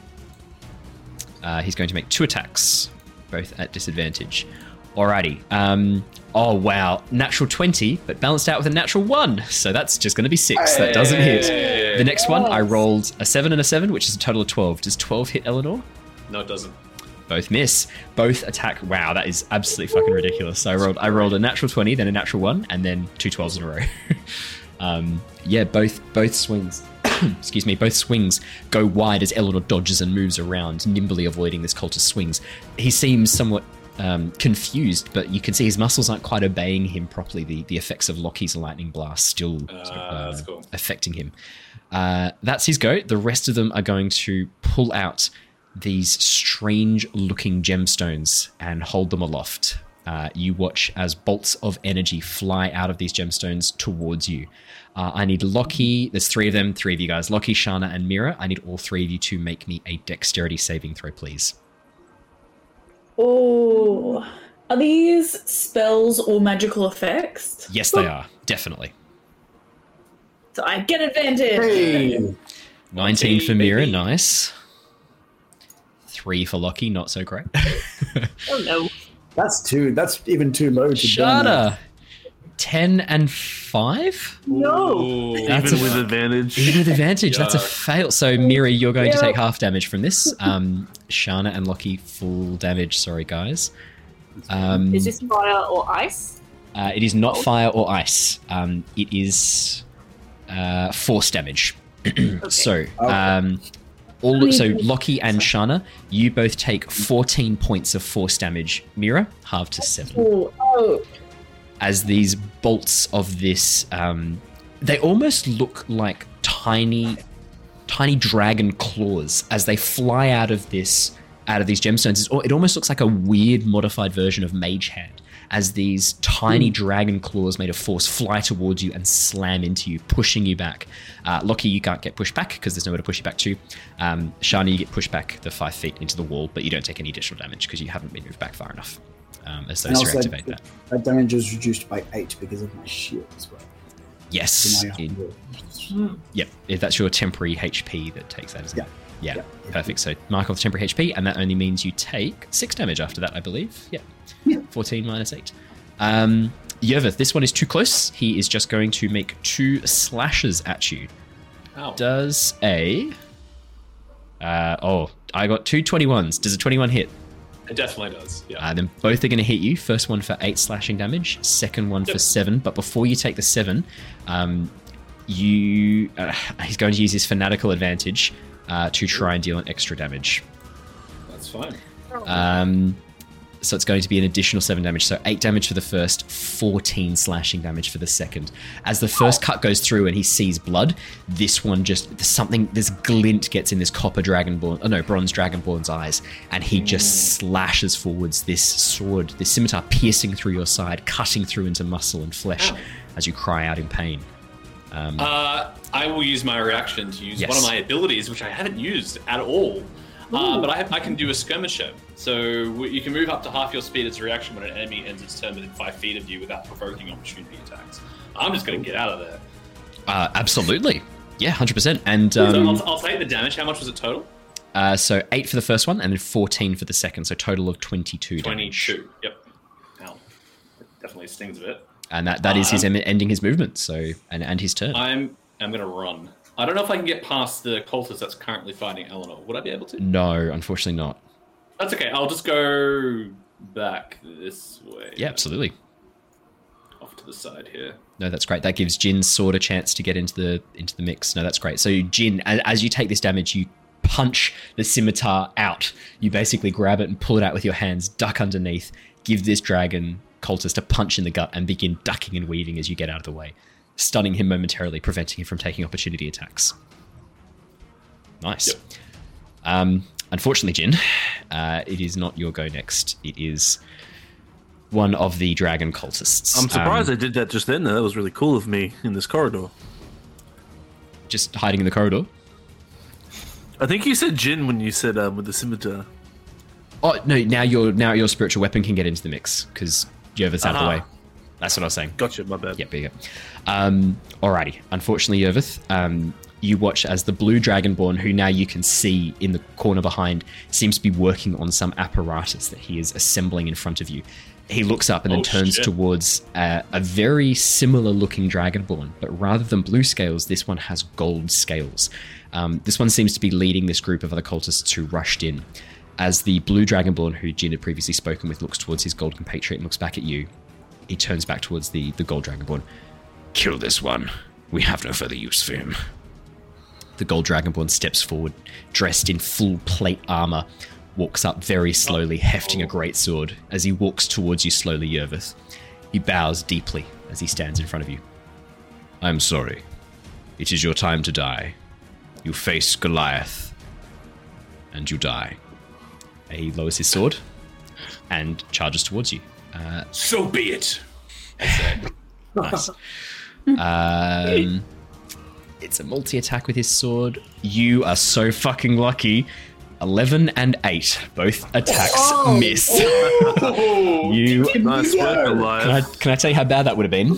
Uh, he's going to make two attacks, both at disadvantage. Alrighty. Um, oh wow, natural twenty, but balanced out with a natural one, so that's just going to be six. That doesn't hit. The next one, I rolled a seven and a seven, which is a total of twelve. Does twelve hit Eleanor? No, it doesn't. Both miss. Both attack. Wow, that is absolutely fucking ridiculous. So I rolled, I rolled a natural twenty, then a natural one, and then two 12s in a row. um, yeah, both both swings. excuse me, both swings go wide as Eleanor dodges and moves around, nimbly avoiding this cultist swings. He seems somewhat um, confused, but you can see his muscles aren't quite obeying him properly. The the effects of Lockie's lightning blast still sort of, Ah, cool. affecting him. Uh, that's his go. The rest of them are going to pull out these strange looking gemstones and hold them aloft. Uh, you watch as bolts of energy fly out of these gemstones towards you. Uh, I need Lockie. There's three of them, three of you guys Lockie, Shana, and Mira. I need all three of you to make me a dexterity saving throw, please. Oh, are these spells or magical effects? Yes, they are. Definitely. So I get advantage. Hey, 19 for Mira, baby. nice. Three for Lockie, not so great. Oh no. that's too. That's even too low to burn that. Shana, 10 and 5? No. That's Even a- with advantage. Even with advantage, that's a fail. So, Mira, you're going to take half damage from this. Um, Shana and Lockie, full damage. Sorry, guys. Um, Is this fire or ice? uh, it is not fire or ice. Um, it is uh, force damage. So, um, all so Lockie and Shana, you both take 14 points of force damage. Mira, half to seven. Oh, oh. As these bolts of this um, they almost look like tiny tiny dragon claws as they fly out of this out of these gemstones. It almost looks like a weird modified version of mage hand as these tiny dragon claws made of force fly towards you and slam into you pushing you back. Uh, Lockie you can't get pushed back because there's nowhere to push you back to. Um, Shana you get pushed back the five feet into the wall but you don't take any additional damage because you haven't been moved back far enough um, as those two also, activate that that damage is reduced by eight because of my shield as well. Yes. So now you have in- Yep, if that's your temporary HP that takes that, isn't Yeah. it? Yeah, Yeah. perfect. So mark off temporary HP, and that only means you take six damage after that, I believe. Yeah, Yeah. 14 minus eight. Um, Yervith, this one is too close. He is just going to make two slashes at you. Ow. Does a. Uh, oh, I got two 21s. Does a 21 hit? It definitely does. Yeah. Uh, then both are going to hit you. First one for eight slashing damage, second one for seven. But before you take the seven, um, you uh, he's going to use his fanatical advantage uh, to try and deal an extra damage. That's fine. Um, so it's going to be an additional seven damage. So eight damage for the first, fourteen slashing damage for the second. As the first cut goes through and he sees blood, this one just something this glint gets in this copper dragonborn, oh no, bronze dragonborn's eyes, and he just slashes forwards. This sword, this scimitar, piercing through your side, cutting through into muscle and flesh Ow. as you cry out in pain. Um, Uh, I will use my reaction to use Yes. one of my abilities, which I haven't used at all. Uh, but I, have, I can do a skirmisher. So w- you can move up to half your speed as a reaction when an enemy ends its turn within five feet of you without provoking opportunity attacks. I'm just going to get out of there. uh, absolutely, yeah, hundred percent. And so um, I'll, I'll take the damage. How much was it total? uh, so eight for the first one, and then fourteen for the second. So total of twenty-two. damage. 22. Yep. Ow. It definitely stings a bit. and that, that is his Um, em- ending his movement. So and and his turn. I'm I'm going to run. I don't know if I can get past the cultist that's currently fighting Eleanor. Would I be able to? no, unfortunately not. That's okay. I'll just go back this way. Yeah, absolutely. Off to the side here. No, that's great. That gives Jin sort a chance to get into the into the mix. No, that's great. So Jin, as you take this damage, you punch the scimitar out. You basically grab it and pull it out with your hands, duck underneath, give this dragon cultist a punch in the gut, and begin ducking and weaving as you get out of the way, stunning him momentarily, preventing him from taking opportunity attacks. Nice. Yep. Um, unfortunately, Jin, uh, it is not your go next. It is one of the dragon cultists. I'm surprised Um, I did that just then. That was really cool of me in this corridor. just hiding in the corridor. I think you said Jin when you said um, with the scimitar. Oh no! Now your now your spiritual weapon can get into the mix because Yervith's out of the way. That's what I was saying. Gotcha, my bad. Yep, you. Um, alrighty. Unfortunately, Yervith, um, you watch as the blue dragonborn, who now you can see in the corner behind, seems to be working on some apparatus that he is assembling in front of you. He looks up and then Oh, turns shit. towards uh, a very similar looking dragonborn, but rather than blue scales, this one has gold scales. Um, this one seems to be leading this group of other cultists who rushed in. As the blue dragonborn, who Jin had previously spoken with, looks towards his gold compatriot and looks back at you, he turns back towards the, the gold dragonborn. Kill this one. We have no further use for him. The gold dragonborn steps forward, dressed in full plate armor, walks up very slowly, oh. hefting a great sword. As he walks towards you slowly, Yervith, he bows deeply as he stands in front of you. I'm sorry. It is your time to die. You face Goliath, and you die. He lowers his sword and charges towards you. Uh, So be it. I said. Nice. Um, it's a multi attack with his sword. You are so fucking lucky. 11 and 8. Both attacks Oh. miss. you. Nice work, Can I, can I tell you how bad that would have been?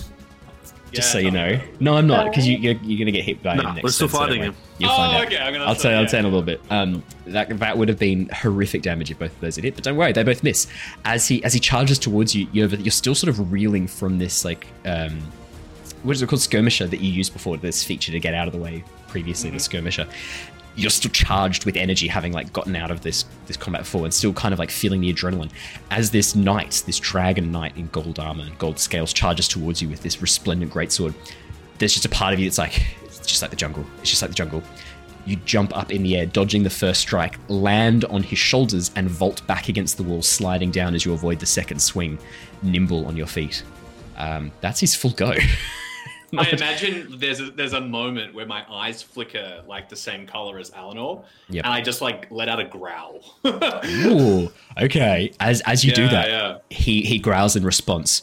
Just Yeah, so you know. No, I'm not, because you, you're, you're going to get hit by No, him next we're still turn, so don't fighting worry. him. You'll Oh, find out. okay, I'm gonna I'll tell, try- I'll yeah. tell in a little bit. Um, that that would have been horrific damage if both of those had hit, but don't worry, they both miss. As he as he charges towards you, you're, you're still sort of reeling from this like um, what is it called skirmisher that you used before this feature to get out of the way previously the skirmisher you're still charged with energy having like gotten out of this this combat before and still kind of like feeling the adrenaline. As this knight this dragon knight in gold armor and gold scales charges towards you with this resplendent greatsword there's just a part of you that's like it's just like the jungle. It's just like the jungle. You jump up in the air dodging the first strike land on his shoulders and vault back against the wall sliding down as you avoid the second swing nimble on your feet. Um, that's his full go I imagine there's a there's a moment where my eyes flicker like the same color as Eleanor, Yep. and I just like let out a growl. Ooh, okay. As as you do that, yeah. he he growls in response.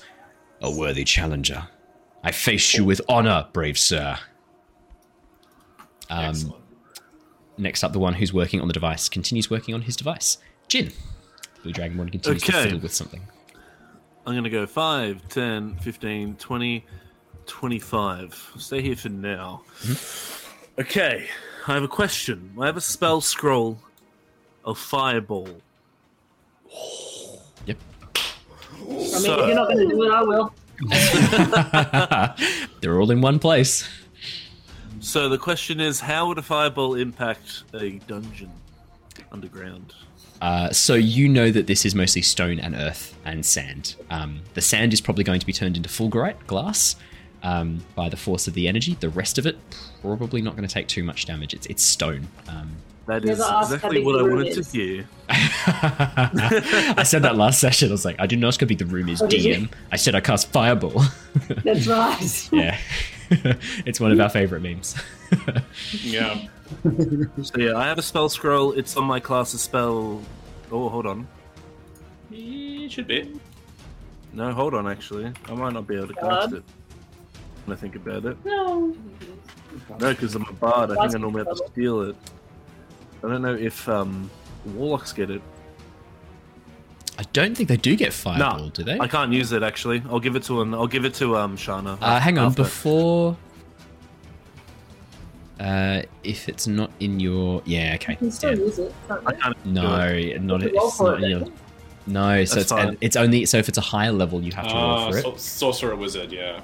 A worthy challenger. I face you with honor, brave sir. Um, Excellent. next up, the one who's working on the device continues working on his device. Jin. the Blue Dragonborn continues to Okay. fiddle with something. I'm going to go 5, 10, 15, 20, 25. Stay here for now. Okay, I have a question. I have a spell scroll of Fireball. Yep. I mean, So- if you're not going to do it, I will. They're all in one place. So the question is, how would a fireball impact a dungeon underground? Uh, so you know that this is mostly stone and earth and sand. Um, the sand is probably going to be turned into fulgurite glass um, by the force of the energy. The rest of it probably not going to take too much damage. It's it's stone. Um, That Never is asked how exactly what I room wanted to hear. I said that last session. I was like, I didn't ask how big the room is, Oh. DM. I said I cast fireball. That's right. yeah, it's one of our favorite memes. Yeah. So yeah, I have a spell scroll. It's on my class's spell. Oh, hold on. It should be. No, hold on. Actually, I might not be able to cast God. it. When I think about it. No. No, because I'm a bard. I think I normally have to steal it. I don't know if um, warlocks get it. I don't think they do get fireball, No, do they? I can't use it actually. I'll give it to an. I'll give it to um Shana. Uh, hang on, after. before. Uh, if it's not in your, yeah, okay. You can still damn. use it. Can't I can't. No, it. not You it's not it, in your. No, so That's it's fine. it's only so if it's a higher level, you have to roll Ah, for it. sorcerer wizard. Yeah.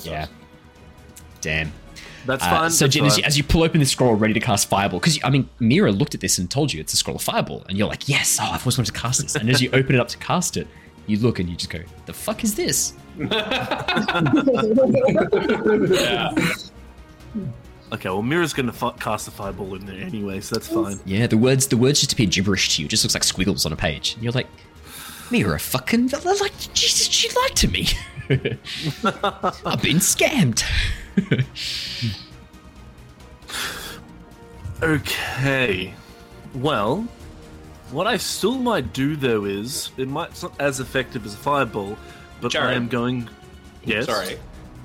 Okay. That's yeah. nice. Damn. That's Uh, fine. so, that's Jin, as you, as you pull open this scroll ready to cast Fireball, because I mean, Mira looked at this and told you it's a scroll of Fireball, and you're like, yes, oh, I've always wanted to cast this. And as you open it up to cast it, you look and you just go, the fuck is this? Yeah. Okay, well, Mira's gonna fi- cast a fireball in there anyway, so that's fine. Yeah, the words the words just appear gibberish to you. It just looks like squiggles on a page. And you're like, Mira, fucking like Jesus, she lied to me. I've been scammed. Okay. Well, what I still might do though is it might it's not as effective as a fireball, but I am going. Yes. Sorry.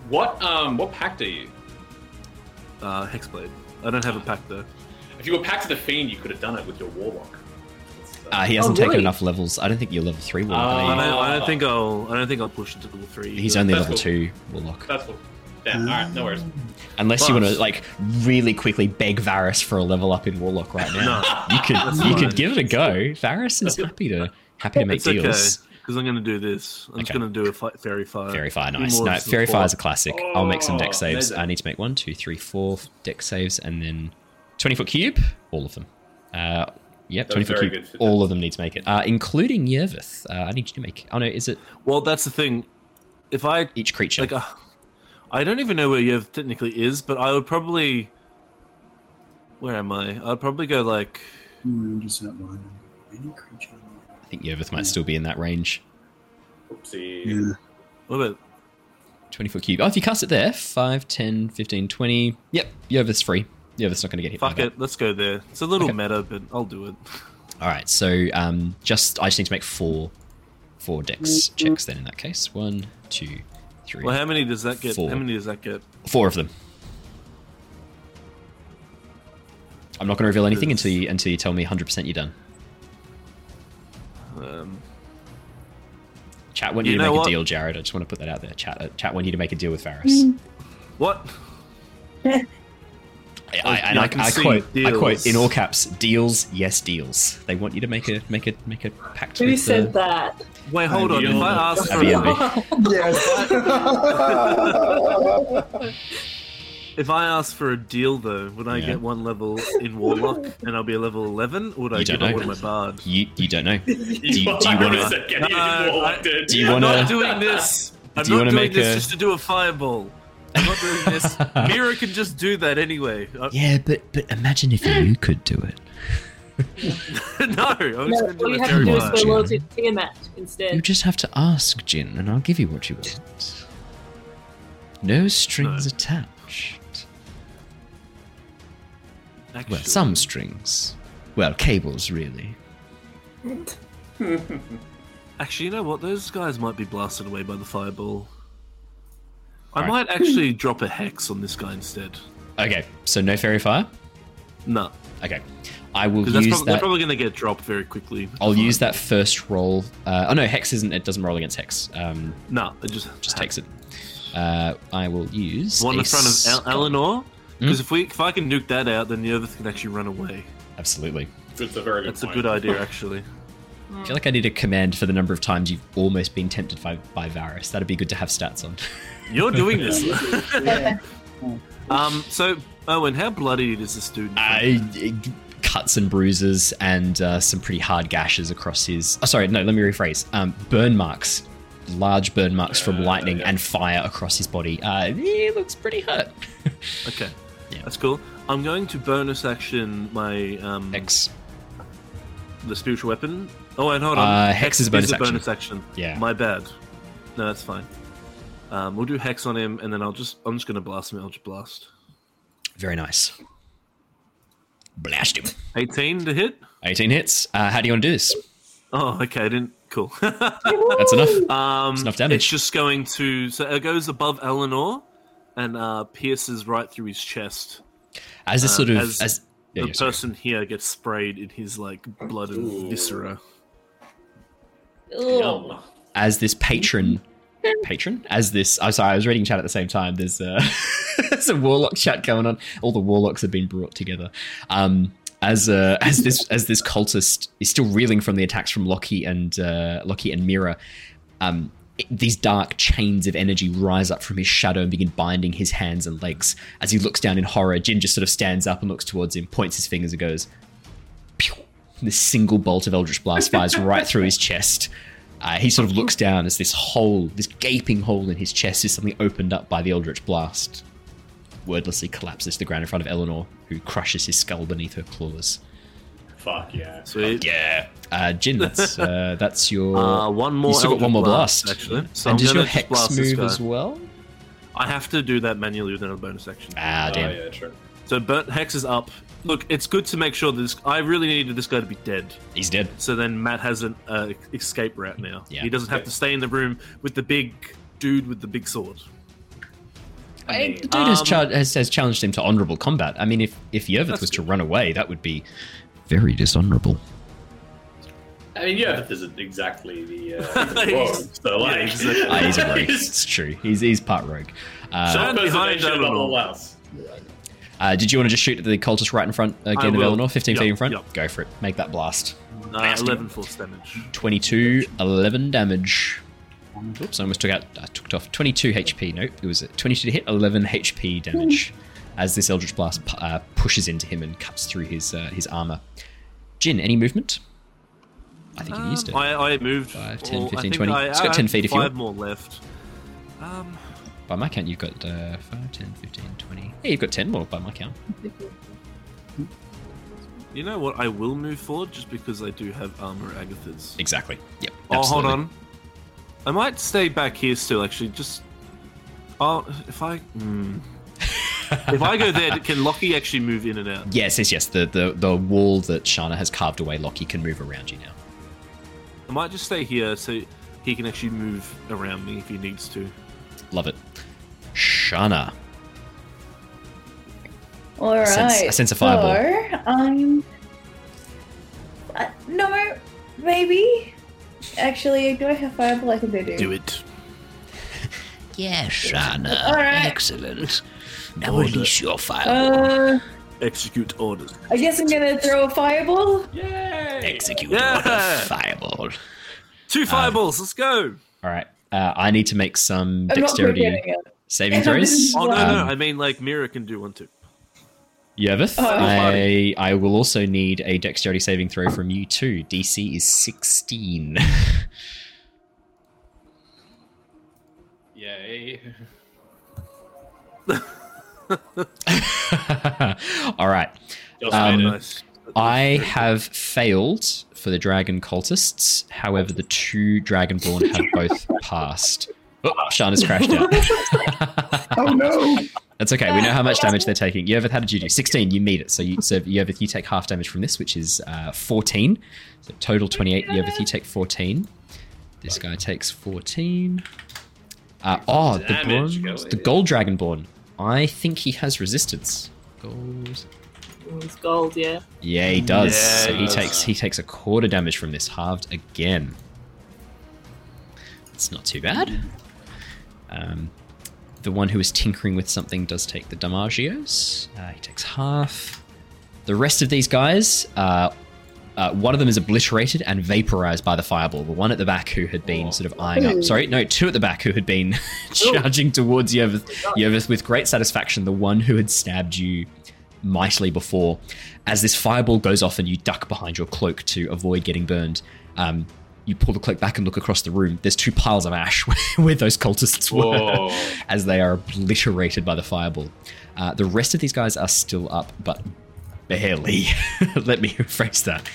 What um what pact are you? Uh, Hexblade. I don't have a pack though. If you were Pact to the Fiend, you could have done it with your Warlock. Uh, he hasn't Oh, taken really? enough levels. I don't think you're level three warlock. Oh. are I don't, I don't think I'll. I don't think I'll push it to level three. He's only level cool. two warlock. That's cool. Yeah, alright, no worries. Unless you want to like really quickly beg Varys for a level up in warlock right now. No, you could you fine. could give it a go. Varys is happy to happy to make It's okay deals. because I'm going to do this. I'm just going to do a fi- fairy fire. Fairy Fire, nice. No, of Fairy Fire is a support. classic. I'll make some deck Oh, saves. amazing. I need to make one, two, three, four deck saves, and then 20 foot cube, all of them. Uh, yep, That 20 foot cube, good for all of them need to make it, uh, including Yervith. Uh, I need you to make. Oh no, is it Well, that's the thing. If I each creature? like, uh, I don't even know where Yev technically is, but I would probably. Where am I? I'd probably go like. Just outline any creature. I think Yervith might still be in that range. Oopsie. Yeah. What about? 20 foot cube. Oh, if you cast it there, 5, 10, 15, 20. Yep, Yervith's free. Yervith's not going to get hit. by Fuck that. it. Let's go there. It's a little Okay. meta, but I'll do it. All right, so um, just I just need to make four, four dex checks. Then in that case, one, two, three, Well, how many does that get? Four. How many does that get? four of them. I'm not going to reveal anything until you until you tell me 100% you're done. Um, Chat want You you, to make what? a deal, Jared. I just want to put that out there. Chat, uh, chat want you to make a deal with Varys. what? I, I, and Yeah, I, I I see quote, I quote in all caps: "Deals, yes, deals." They want you to make a make a make a pact Who with said the, that? Wait, hold on. If I ask for Airbnb. Yes. if I ask for a deal though, would I Yeah. get one level in Warlock and I'll be a level eleven, or would I You get don't one know. with my Bard? You you don't know. You, do you you wanna- want to get No, hit I- Warlock, dude. do you I'm wanna- not doing this. I'm Do you not doing make this a- just to do a fireball. I'm not doing this. Mira can just do that anyway. Uh, Yeah, but but imagine if you could do it. no, I'm just No, gonna all do you a have to fairy do is fire. go loyalty to Tiamat instead. You just have to ask, Jin, and I'll give you what you want. No strings No. attached. Well, some strings. Well, cables, really. Actually, you know what? Those guys might be blasted away by the fireball. I Alright. might actually drop a hex on this guy instead. Okay, so no fairy fire. No, Okay, I will use prob- they're probably going to get dropped very quickly. I'll use that first roll. Uh, oh no, hex isn't. It doesn't roll against hex. Um, No, it just just takes it. Uh, I will use one in front of. El- Eleanor. Hmm? Because if we if I can nuke that out, then the other can actually run away. Absolutely. It's a very good That's a good idea, actually. I feel like I need a command for the number of times you've almost been tempted by, by Varys. That'd be good to have stats on. You're doing this. yeah. um. So, Owen, how bloody is this dude? I, cuts and bruises and uh, some pretty hard gashes across his. Oh, sorry, no. Let me rephrase. Um, burn marks, large burn marks from Uh, lightning yeah. and fire across his body. Uh, he looks pretty hurt. Okay. Yeah. That's cool. I'm going to bonus action my um X. the spiritual weapon. Oh, and hold on. Uh, Hex is a bonus action. bonus action. Yeah. My bad. No, that's fine. Um, we'll do hex on him, and then I'll just I'm just gonna blast him. I'll just blast. Very nice. Blast him. 18 to hit. 18 hits. Uh, how do you want to do this? Oh, okay. I didn't. Cool. That's enough. um, enough damage. It's just going to so it goes above Eleanor, and uh, pierces right through his chest. As this uh, sort of as as yeah, the yeah, sorry. person here gets sprayed in his like blood and Ooh. viscera. Yum. as this patron patron as this i'm sorry i was reading chat at the same time there's uh there's a warlock chat going on all the warlocks have been brought together um as uh as this as this cultist is still reeling from the attacks from Lockie and uh Lockie and Mira um it- these dark chains of energy rise up from his shadow and begin binding his hands and legs. As he looks down in horror, Jin just sort of stands up and looks towards him, points his fingers, and goes, Pew! This single bolt of Eldritch Blast fires right through his chest. Uh, he sort of looks down as this hole, this gaping hole in his chest, is suddenly opened up by the Eldritch Blast. Wordlessly collapses to the ground in front of Eleanor, who crushes his skull beneath her claws. Fuck yeah. Sweet. Yeah, uh, Jin, that's uh, that's your. Uh, one more. you still got one more blast, actually. So and I'm does your hex blast move as well? I have to do that manually within a bonus action. Ah, Oh, damn. yeah, true. So burnt hex is up. Look, it's good to make sure that this. I really needed this guy to be dead. He's dead. So then Matt has an uh, escape route now. Yeah. He doesn't have to stay in the room with the big dude with the big sword. I mean, the dude has, Um, char- has, has challenged him to honourable combat. I mean, if if Yervith That's was to good. run away, that would be very dishonourable. I mean, yeah, this isn't exactly the uh, he's He's- rogue, so like, yeah, exactly. Ah, he's a rogue. it's true. He's he's part rogue. Uh, Stand behind Impersonation above Eleanor. all else. Uh, did you want to just shoot at the cultist right in front I again of will. Eleanor, 15 feet in front? yep. Go for it. Make that blast. Uh, 11 force damage. 22, 11 damage. Oops, I almost took out. I took it off. 22 HP. Nope, it was a 22 to hit, 11 HP damage. As this Eldritch Blast uh, pushes into him and cuts through his uh, his armor. Jin, any movement? I think you used it. Um, I, I moved. Five, 10, well, I 15, think 20. I, It's got I 10 have feet if you Five want. more left. Um, By my count, you've got uh, 5, 10, 15, 20. Yeah, you've got 10 more by my count. you know what? I will move forward just because I do have armor Agathys. Exactly. Yep. Oh, hold on. I might stay back here still. Actually, just. Oh, if I. Hmm. if I go there, can Lockie actually move in and out? Yes, yes, yes. The, the, the wall that Shana has carved away, Lockie can move around you now. I might just stay here so he can actually move around me if he needs to. Love it. Shana. All right. sense- I sense a fireball. So, I'm. Uh, no, maybe. Actually, do I have fireball? I think I do. Do it. Yeah, Shana. All right. Excellent. Now Order. release your fire. Uh, Execute orders. I guess I'm gonna throw a fireball. Yay! Execute Yeah. order fireball. Two fireballs. let's go. All right. Uh, I need to make some I'm dexterity forgetting it. Saving throws. Oh no, Um, no. I mean, like Mira can do one too. Yervith, Oh, I, I will also need a dexterity saving throw from you too. DC is 16. Yay! All right. Um, nice. I have failed for the dragon cultists. However, the two dragonborn have both passed. Oh, Shana's crashed out. Oh no! That's okay. We know how much damage they're taking. Yervith, how did you do? 16. You meet it. So, you, so Yervith, you take half damage from this, which is uh, 14. So total 28. Yervith, you take 14. This guy takes 14. Uh, oh, the, bronze, the gold dragonborn. I think he has resistance. Gold. It's gold, yeah. Yeah, he does. so he Yes. takes he takes a quarter damage from this, halved again. It's not too bad. Um, the one who is tinkering with something does take the damagios. Uh, he takes half. The rest of these guys, uh, uh, one of them is obliterated and vaporized by the fireball. The one at the back who had been sort of eyeing up. Sorry, no, two at the back who had been charging towards Yervith with great satisfaction. The one who had stabbed you mightily before. As this fireball goes off and you duck behind your cloak to avoid getting burned, um, you pull the cloak back and look across the room. There's two piles of ash where those cultists were as they are obliterated by the fireball. Uh, the rest of these guys are still up, but barely. Let me rephrase that.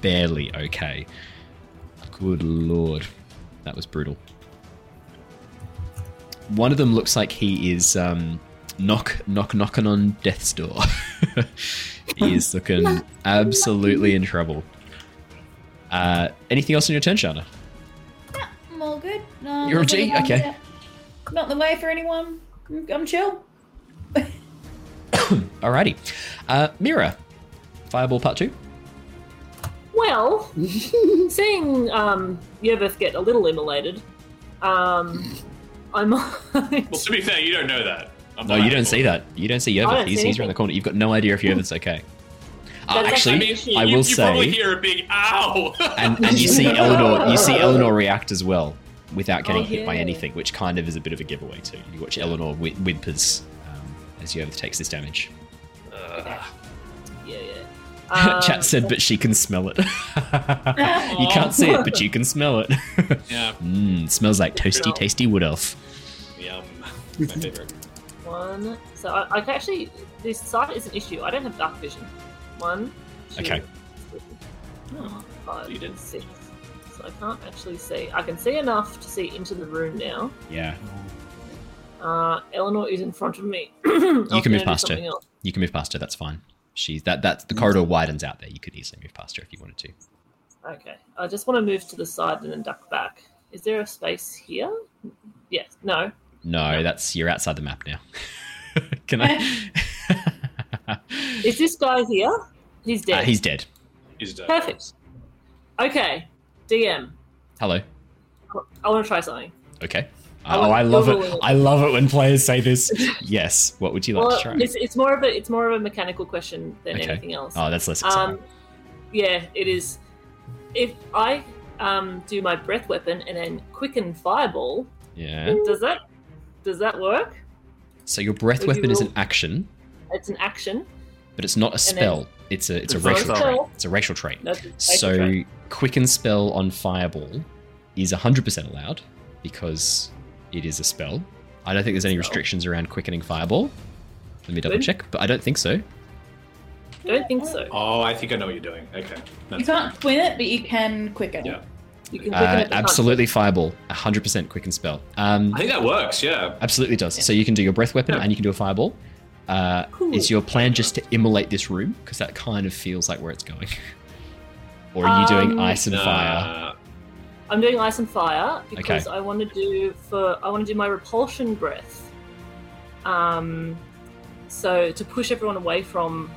Barely okay. Good lord. That was brutal. One of them looks like he is um, knock knock knocking on death's door. he is looking absolutely in trouble. Uh, anything else on your turn, Shana? I'm all good. No, You're a nothing Okay. with. Not in the way for anyone. I'm- I'm chill. Alrighty. Uh, Mira, Fireball Part 2. Well, seeing um, Yervith get a little immolated, um, I might. Well, to be fair, you don't know that. I'm No, you don't see that. You don't see I Yervith. He's, see he's around the corner. You've got no idea if Yervith's okay. Uh, That's actually, actually- I you, will you probably say, hear a big ow. and, and you see Eleanor, you see Eleanor react as well without getting Oh, hit by anything, which kind of is a bit of a giveaway too. You watch Eleanor whi- whimpers um, as Yervith takes this damage. Ugh. yeah, yeah. Um, Chat said, but she can smell it. you can't see it, but you can smell it. yeah. Mmm, smells like toasty, tasty wood elf. Yum. My favorite. One. So I, I can actually. This sight is an issue. I don't have dark vision. One. two, Okay. three, oh, five, You did. six. So I can't actually see. I can see enough to see into the room now. Yeah, Uh, Eleanor is in front of me. you can move past her. Else. You can move past her. That's fine. She's that. That the corridor widens out there. You could easily move past her if you wanted to. Okay. I just want to move to the side and then duck back. Is there a space here? Yes. No. No, No. that's you're outside the map now. Can I? Is this guy here? He's Uh, dead. he's dead. Is dead. perfect. Okay, DM. Hello. I want to try something. Okay. I Oh, want I love Google it. it. I love it when players say this. yes. What would you like well, to try? it's, it's more of a it's more of a mechanical question than Okay. anything else. Oh, that's less exciting. Um, yeah, it is. If I um, do my breath weapon and then quicken fireball, yeah. does that does that work? So your breath would you weapon is an action, It's an action. But it's not a spell. It's a it's a It's not a racial trait. It's a racial trait. So trait. quicken spell on fireball is 100% allowed because it is a spell. I don't think there's any restrictions around quickening fireball. Let me double check, but I don't think so. don't think so. Oh, I think I know what you're doing. Okay. You can't twin it, but you can quicken. Yeah. You can quicken Uh, it, but can't absolutely fireball, 100% quicken spell. Um, I think that works. Yeah. Absolutely does. So you can do your breath weapon Yeah. and you can do a fireball. Uh, Cool. Is your plan just to immolate this room? Because that kind of feels like where it's going. or are you doing Um, ice and fire? Nah. I'm doing ice and fire because Okay. I want to do for I want to do my repulsion breath. Um, so to push everyone away from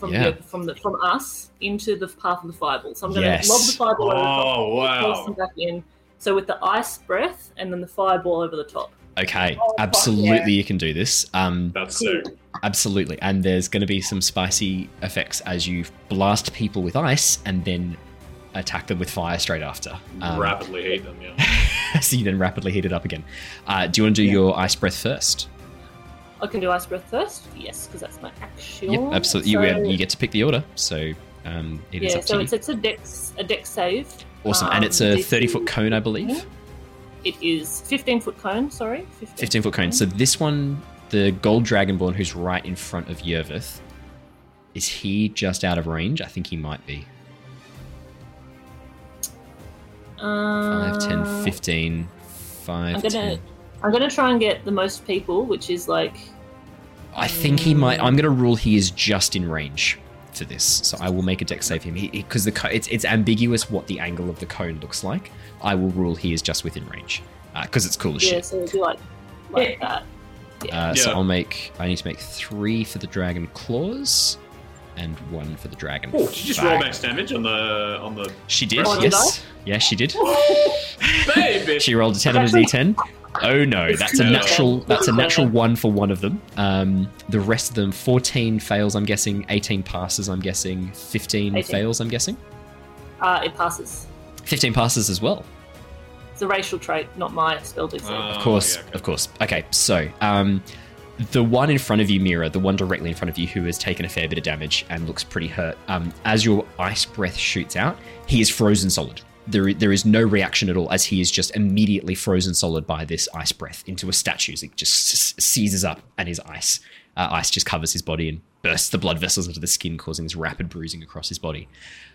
from Yeah. the, from the from us into the path of the fireball. So I'm going to Yes. lob the fireball over the top, Oh force them wow. back in. So with the ice breath and then the fireball over the top. Okay, Oh, absolutely yeah. you can do this. Um, That's Cool. sick. absolutely. And there's going to be some spicy effects as you blast people with ice and then attack them with fire straight after. Um, Rapidly heat them. Yeah. so you then rapidly heat it up again. Uh, do you want to do your ice breath first? I can do ice breath first. Yes, because that's my action. Yep, absolutely. You, So- you get to pick the order. So um, it is yeah, up to so you. it's, it's a dex a dex save. Awesome. and it's a um, 30 foot cone, I believe. It is 15 foot cone. Sorry, 15, 15 foot cone. So this one, the gold dragonborn who's right in front of Yervith, is he just out of range? I think he might be. 5, 10, Uh, 15, 5, I'm gonna 10. I'm gonna try and get the most people, which is like I think he might. I'm going to rule he is just in range for this. So I will make a deck save him. Because the co- it's, it's ambiguous what the angle of the cone looks like. I will rule he is just within range. Because it's cool as yeah, shit. so it'd be like like Yeah. that. Uh, So I'll make. I need to make three for the dragon claws, and one for the dragon. Oh, did you just fang. roll max damage on the on the She did. Oh, did yes. Yeah, she did. baby? She rolled a ten on a d10. Oh no, that's a natural. That's a natural one for one of them. Um, the rest of them, fourteen fails. I'm guessing. Eighteen passes. I'm guessing. Fifteen 18. fails. I'm guessing. Uh, it passes. Fifteen passes as well. It's a racial trait, not my spell DC. Uh, Of course, yeah, okay. of course. Okay, so um, the one in front of you, Mira, the one directly in front of you, who has taken a fair bit of damage and looks pretty hurt. Um, as your ice breath shoots out, he is frozen solid. There, there is no reaction at all, as he is just immediately frozen solid by this ice breath into a statue. It just seizes up, and his ice, uh, ice just covers his body and bursts the blood vessels into the skin, causing this rapid bruising across his body.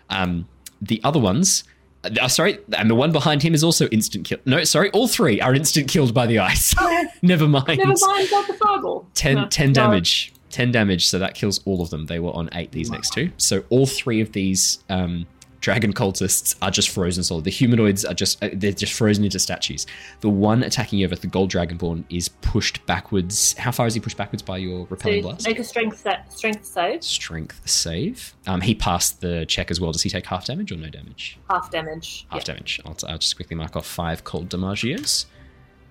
Um, the other ones, uh, sorry, and the one behind him is also instant killed. No, sorry, all three are instant killed by the ice. Never mind. Never mind about the fireball. 10, No, 10 no. damage. 10 damage, so that kills all of them. They were on 8, these next two. So all three of these um, dragon cultists are just frozen solid. The humanoids are just, uh, they're just frozen into statues. The one attacking you over the gold dragonborn is pushed backwards. How far is he pushed backwards by your So repelling blast? make a strength sa- strength save, Strength save. Um, he passed the check as well. Does he take half damage or no damage? half damage. Half damage. I'll, I'll just quickly mark off five cold damagios.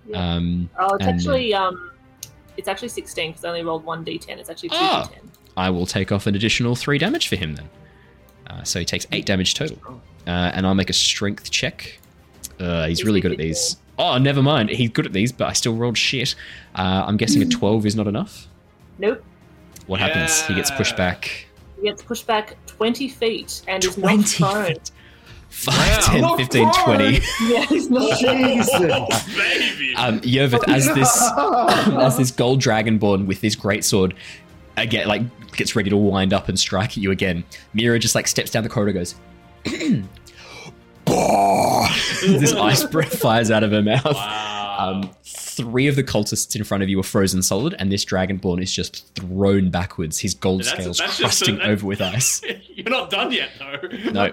Yeah. Um, Oh, it's and actually um, it's actually 16 because I only rolled one d10. It's actually two Ah. d10. I will take off an additional three damage for him then. Uh, so he takes eight damage total. Uh, and I'll make a strength check. Uh, he's He's really good at these. Oh, never mind. He's good at these, but I still rolled shit. Uh, I'm guessing a 12 is not enough. Nope. What happens? He gets pushed back He gets pushed back 20 feet and is not 20 prone. feet. 5, Wow. 10, 15, 20. Yeah, he's not. Jesus. baby. Um, Yervith, as this as this gold dragonborn with this great sword again like gets ready to wind up and strike at you again mira just like steps down the corridor goes this ice breath fires out of her mouth wow. um, three of the cultists in front of you are frozen solid and this dragonborn is just thrown backwards his gold That's- scales that's just crusting a- over with ice You're not done yet, though. no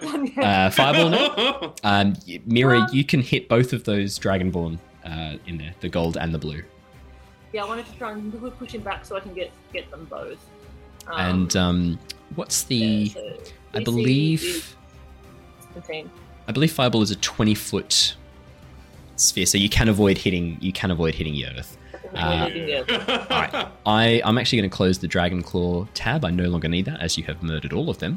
uh, fireball no um, mira you can hit both of those dragonborn uh, in there, the gold and the blue. Yeah, I wanted to try and push him back so I can get get them both. Um, and um, what's the? yeah, so I believe. is 17. I believe fireball is a twenty foot sphere, so you can avoid hitting. You can avoid hitting Yervith. Uh, Yeah. Alright. I, I'm actually going to close the Dragon Claw tab. I no longer need that, as you have murdered all of them.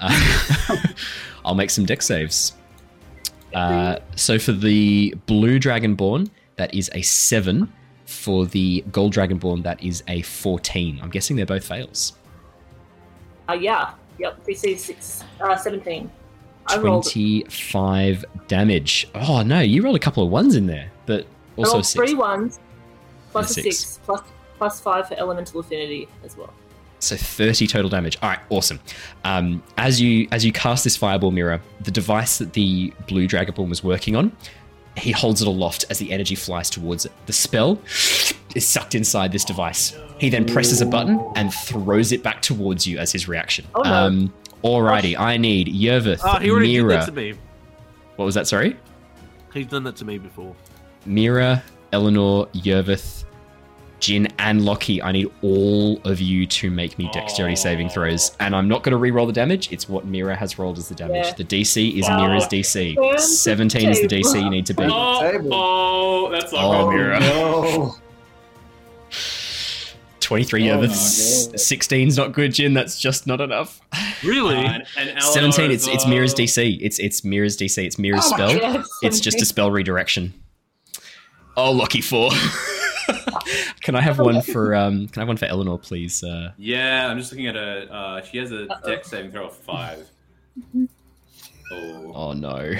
Uh, I'll make some deck saves. Uh, so for the blue Dragonborn, that is a 7. For the gold Dragonborn, that is a 14. I'm guessing they're both fails. Uh, yeah. Yep. DC six, uh, 17. I rolled, 25 damage. Oh, no, you rolled a couple of ones in there, but also a 6. three ones plus a six. six plus plus five for elemental affinity as well. So 30 total damage. All right, awesome. Um, as you as you cast this fireball Mira, the device that the blue dragonborn was working on, he holds it aloft as the energy flies towards it. The spell is sucked inside this device. He then presses a button and throws it back towards you as his reaction. Oh, no. Um, alrighty, I need Yervith, Ah, he already did Mira. that to me. What was that? Sorry, He's done that to me before. Mira, Eleanor, Yervith, Jin, and Lockie. I need all of you to make me dexterity saving throws. And I'm not going to re-roll the damage. It's what Mira has rolled as the damage. Yeah. The DC is Oh. Mira's DC. Turn the 17 is the DC you need to beat. oh, oh, that's not Oh. Mira. no. 23 Oh, Yervith. no. 16's not good, Jin. That's just not enough. Really? Uh, and, and 17. It's it's Mira's. DC. It's it's Mira's DC. It's Mira's Oh spell. Yeah, It's just a spell redirection. Oh, lucky four. can I have one for um? Can I have one for Eleanor, please? Uh, Yeah, I'm just looking at a. Uh, she has a Uh-oh. deck saving throw of five. Oh, oh no.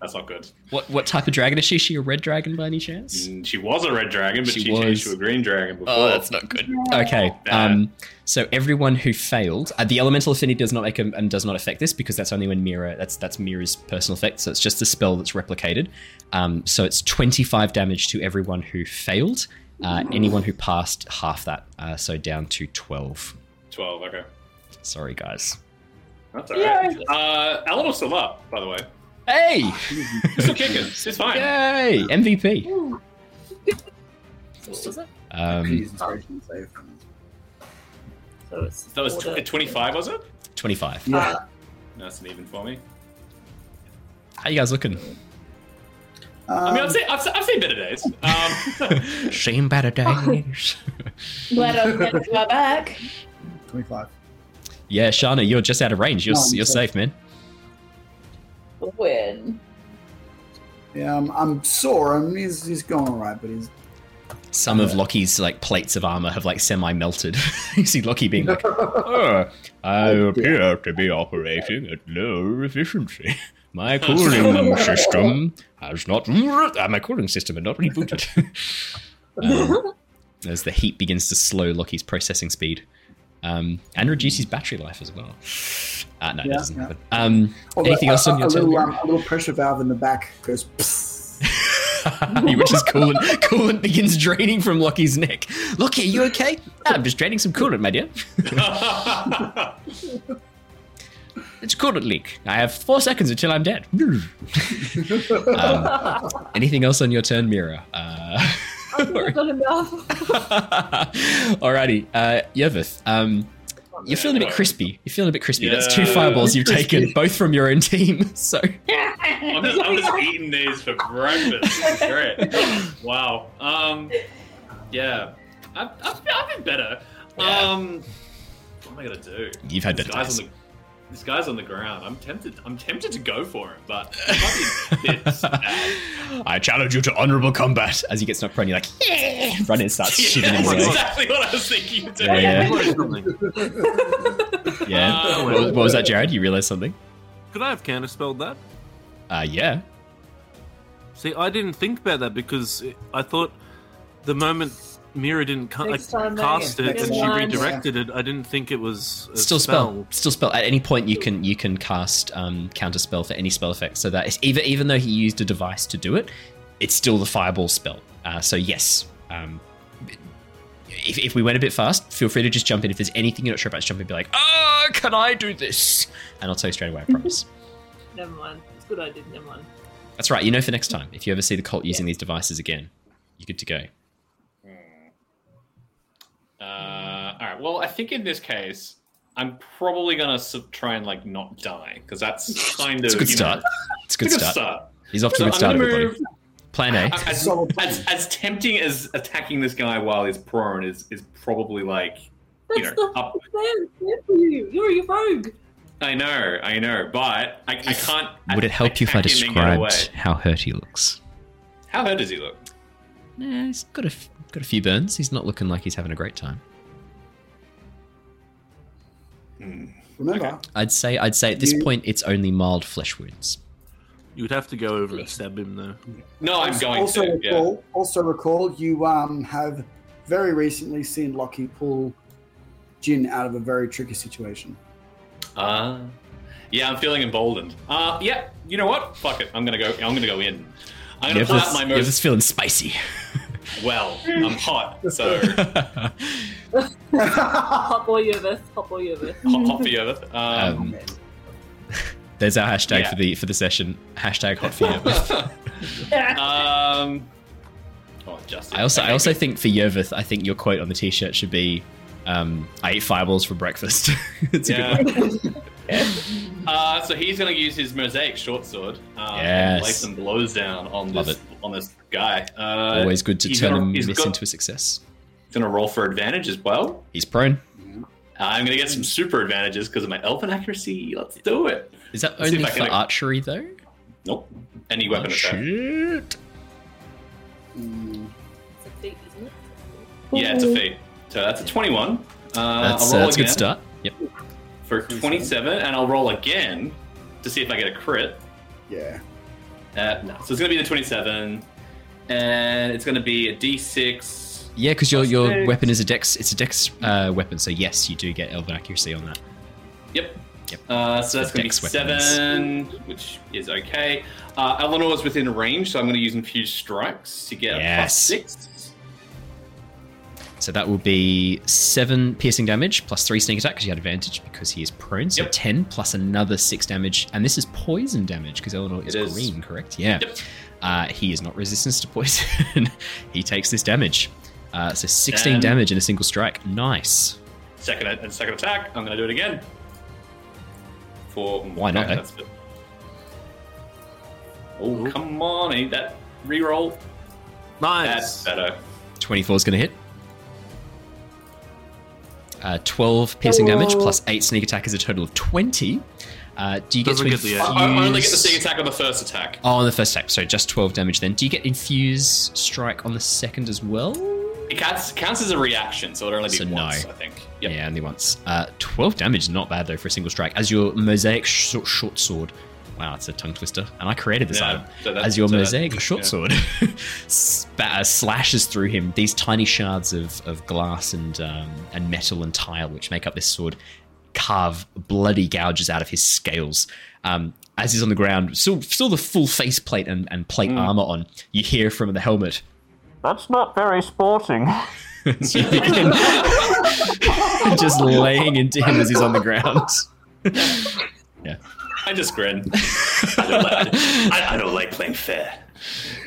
that's not good. What what type of dragon is she? Is she a red dragon by any chance? Mm, She was a red dragon, but She she, changed to a green dragon before. Oh, that's not good. Okay. Um. So everyone who failed, uh, the elemental affinity does not make a, and does not affect this because that's only when Mira. That's that's Mira's personal effect. So it's just a spell that's replicated. Um. So it's twenty five damage to everyone who failed. Uh, anyone who passed half that. Uh, so down to twelve. Twelve. Okay, Sorry, guys. that's alright. Uh, Eleanor's still up, by the way. Hey! She's still kicking. It's fine. Yay! MVP. What was it? Um, Use inspiration save. So it's That was order. tw- 25, was it? twenty five. Yeah. Nice and even for me. How you guys looking? I mean, Um, I've seen, I've, I've seen better days. Um, Shame better days. Let us get to our back. 25. yeah, Shana, you're just out of range. You're No, you're safe. safe, man. Win. Yeah, I'm, I'm sore. and he's, he's going alright, but he's. Some of Lockie's like plates of armor have like semi melted. you see Lockie being like, "Oh, I appear to be operating at low efficiency. My cooling system has not. Uh, my cooling system had not rebooted." um, as the heat begins to slow Lockie's processing speed, um, and reduce his battery life as well. Uh, no, that doesn't yeah. happen. Um, Although anything a, else on your a turn? little, um, a little pressure valve in the back goes. Which is coolant. coolant begins draining from Lockie's neck. Lockie, are you okay? "Ah, I'm just draining some coolant, my dear. It's called a leak. I have four seconds until I'm dead. um, anything else on your turn, Mira? Uh, I think I've got enough. alrighty, uh, Yervith. Um, you're feeling a bit crispy. You're feeling a bit crispy. That's two fireballs you've taken, both from your own team. So I'm just, I'm just eating these for breakfast. It's great. Wow. Um, yeah. I've, I've, I've been better. Yeah. Um, what am I gonna do? you've had better guy's days. on the this guy's on the ground. I'm tempted. I'm tempted to go for him, but it might be a bit sad. I challenge you to honorable combat. As he gets knocked prone, you're like, yeah! run in, starts shooting Yeah, him that's away. exactly what I was thinking. of doing. Yeah, yeah. Yeah. Uh, what, what was that, Jared? You realized something? Could I have counterspelled that? Uh, yeah. See, I didn't think about that because I thought the moment Mira didn't ca- like, Next time, mate. cast it and she redirected it, I didn't think it was a Still spell. Still spell. At any point, you can you can cast um, counter spell for any spell effect. So that is, even even though he used a device to do it, it's still the fireball spell. Uh, so yes. Um, if, if we went a bit fast, feel free to just jump in. If there's anything you're not sure about, just jump in and be like, "Oh, can I do this?" And I'll tell you straight away. I promise. Never mind. It's good I did. Never mind. That's right. You know for next time. If you ever see the cult using these devices again, you're good to go. Uh, all right. Well, I think in this case, I'm probably gonna s- try and like not die because that's kind of It's a good you start. Know, It's a good it's a good start. start. He's off to So a good start, gonna everybody. move. Plan A. As, as, as tempting as attacking this guy while he's prone is is probably like you That's know the up. plan plan for you. You're a rogue. I know, I know, but I, I can't. Would it help you if I attack him and get away. described how hurt he looks? How hurt does he look? Nah, he's got a f- got a few burns. He's not looking like he's having a great time. Remember, I'd say I'd say at this You- point it's only mild flesh wounds. You would have to go over and stab him, though. No, I'm going also to. Yeah. recall, also recall, you um, have very recently seen Lockie pull Jin out of a very tricky situation. Uh, yeah, I'm feeling emboldened. Uh, yeah, you know what? Fuck it. I'm gonna go. I'm gonna go in. I'm gonna You're pull out my you're most just feeling spicy. well. I'm hot, so Hot boy Yervith. Hot boy Yervith. hot, hot for you. Um, Um, There's our hashtag Yeah. for the for the session. Hashtag hot for Yervith. um. Oh, Justin. I also I also good. think for Yervith, I think your quote on the t-shirt should be, um, "I ate fireballs for breakfast." it's a good one. Uh, so he's gonna use his mosaic short sword. Uh, Yes. and lay some blows down on Love this it. On this guy. Uh, Always good to turn gonna- a miss got- into a success. He's gonna roll for advantage as well. He's prone. I'm gonna get some super advantages because of my elfin accuracy. Let's do it. Is that Let's only if for can- archery though? Nope. Any weapon Oh, attack. shit. Mm, It's a feat, isn't it? Yeah, it's a feat. So that's a 21. Uh, That's, I'll uh, roll that's a good start. Yep. for 27, and I'll roll again to see if I get a crit. yeah. Uh, no, so it's gonna be the 27, and it's gonna be a D6. Yeah, because your your six. weapon is a dex. It's a dex uh, weapon. So yes, you do get elven accuracy on that. Yep. Yep. Uh, so that's gonna be dex weapons. seven, which is okay. Uh, Eleanor is within range, so I'm gonna use infused strikes to get a Yes. six. So that will be seven piercing damage plus three sneak attack because you had advantage because he is prone. So Yep. ten plus another six damage, and this is poison damage because Eleanor is, is. green, correct? Yeah. Yep. Uh, he is not resistant to poison. he takes this damage. Uh, so sixteen And- damage in a single strike. Nice. Second and second attack. I'm gonna do it again. For Why not, eh? Oh come on! I need that reroll. Nice. That's better. Twenty-four is going to hit. Uh, Twelve piercing damage plus eight sneak attack is a total of twenty. Uh, do you get Doesn't to get the- infuse? I, I only get the sneak attack on the first attack. Oh, on the first attack, so just 12 damage then. Do you get infuse strike on the second as well? It counts, counts as a reaction, so it'll only be So no. once, I think. Yep. Yeah, only once. Uh, 12 damage is not bad though for a single strike. As your mosaic sh- short sword. Wow, it's a tongue twister. And I created this Yeah, item. so As your so that- mosaic short yeah. sword spa- uh, slashes through him, these tiny shards of, of glass and um, and metal and tile, which make up this sword, carve bloody gouges out of his scales. Um, as he's on the ground, still, still the full face plate and, and plate Hmm. armor on, you hear from the helmet, That's not very sporting. So you just laying into him as he's on the ground. I just grin. I don't like, I, I don't like playing fair.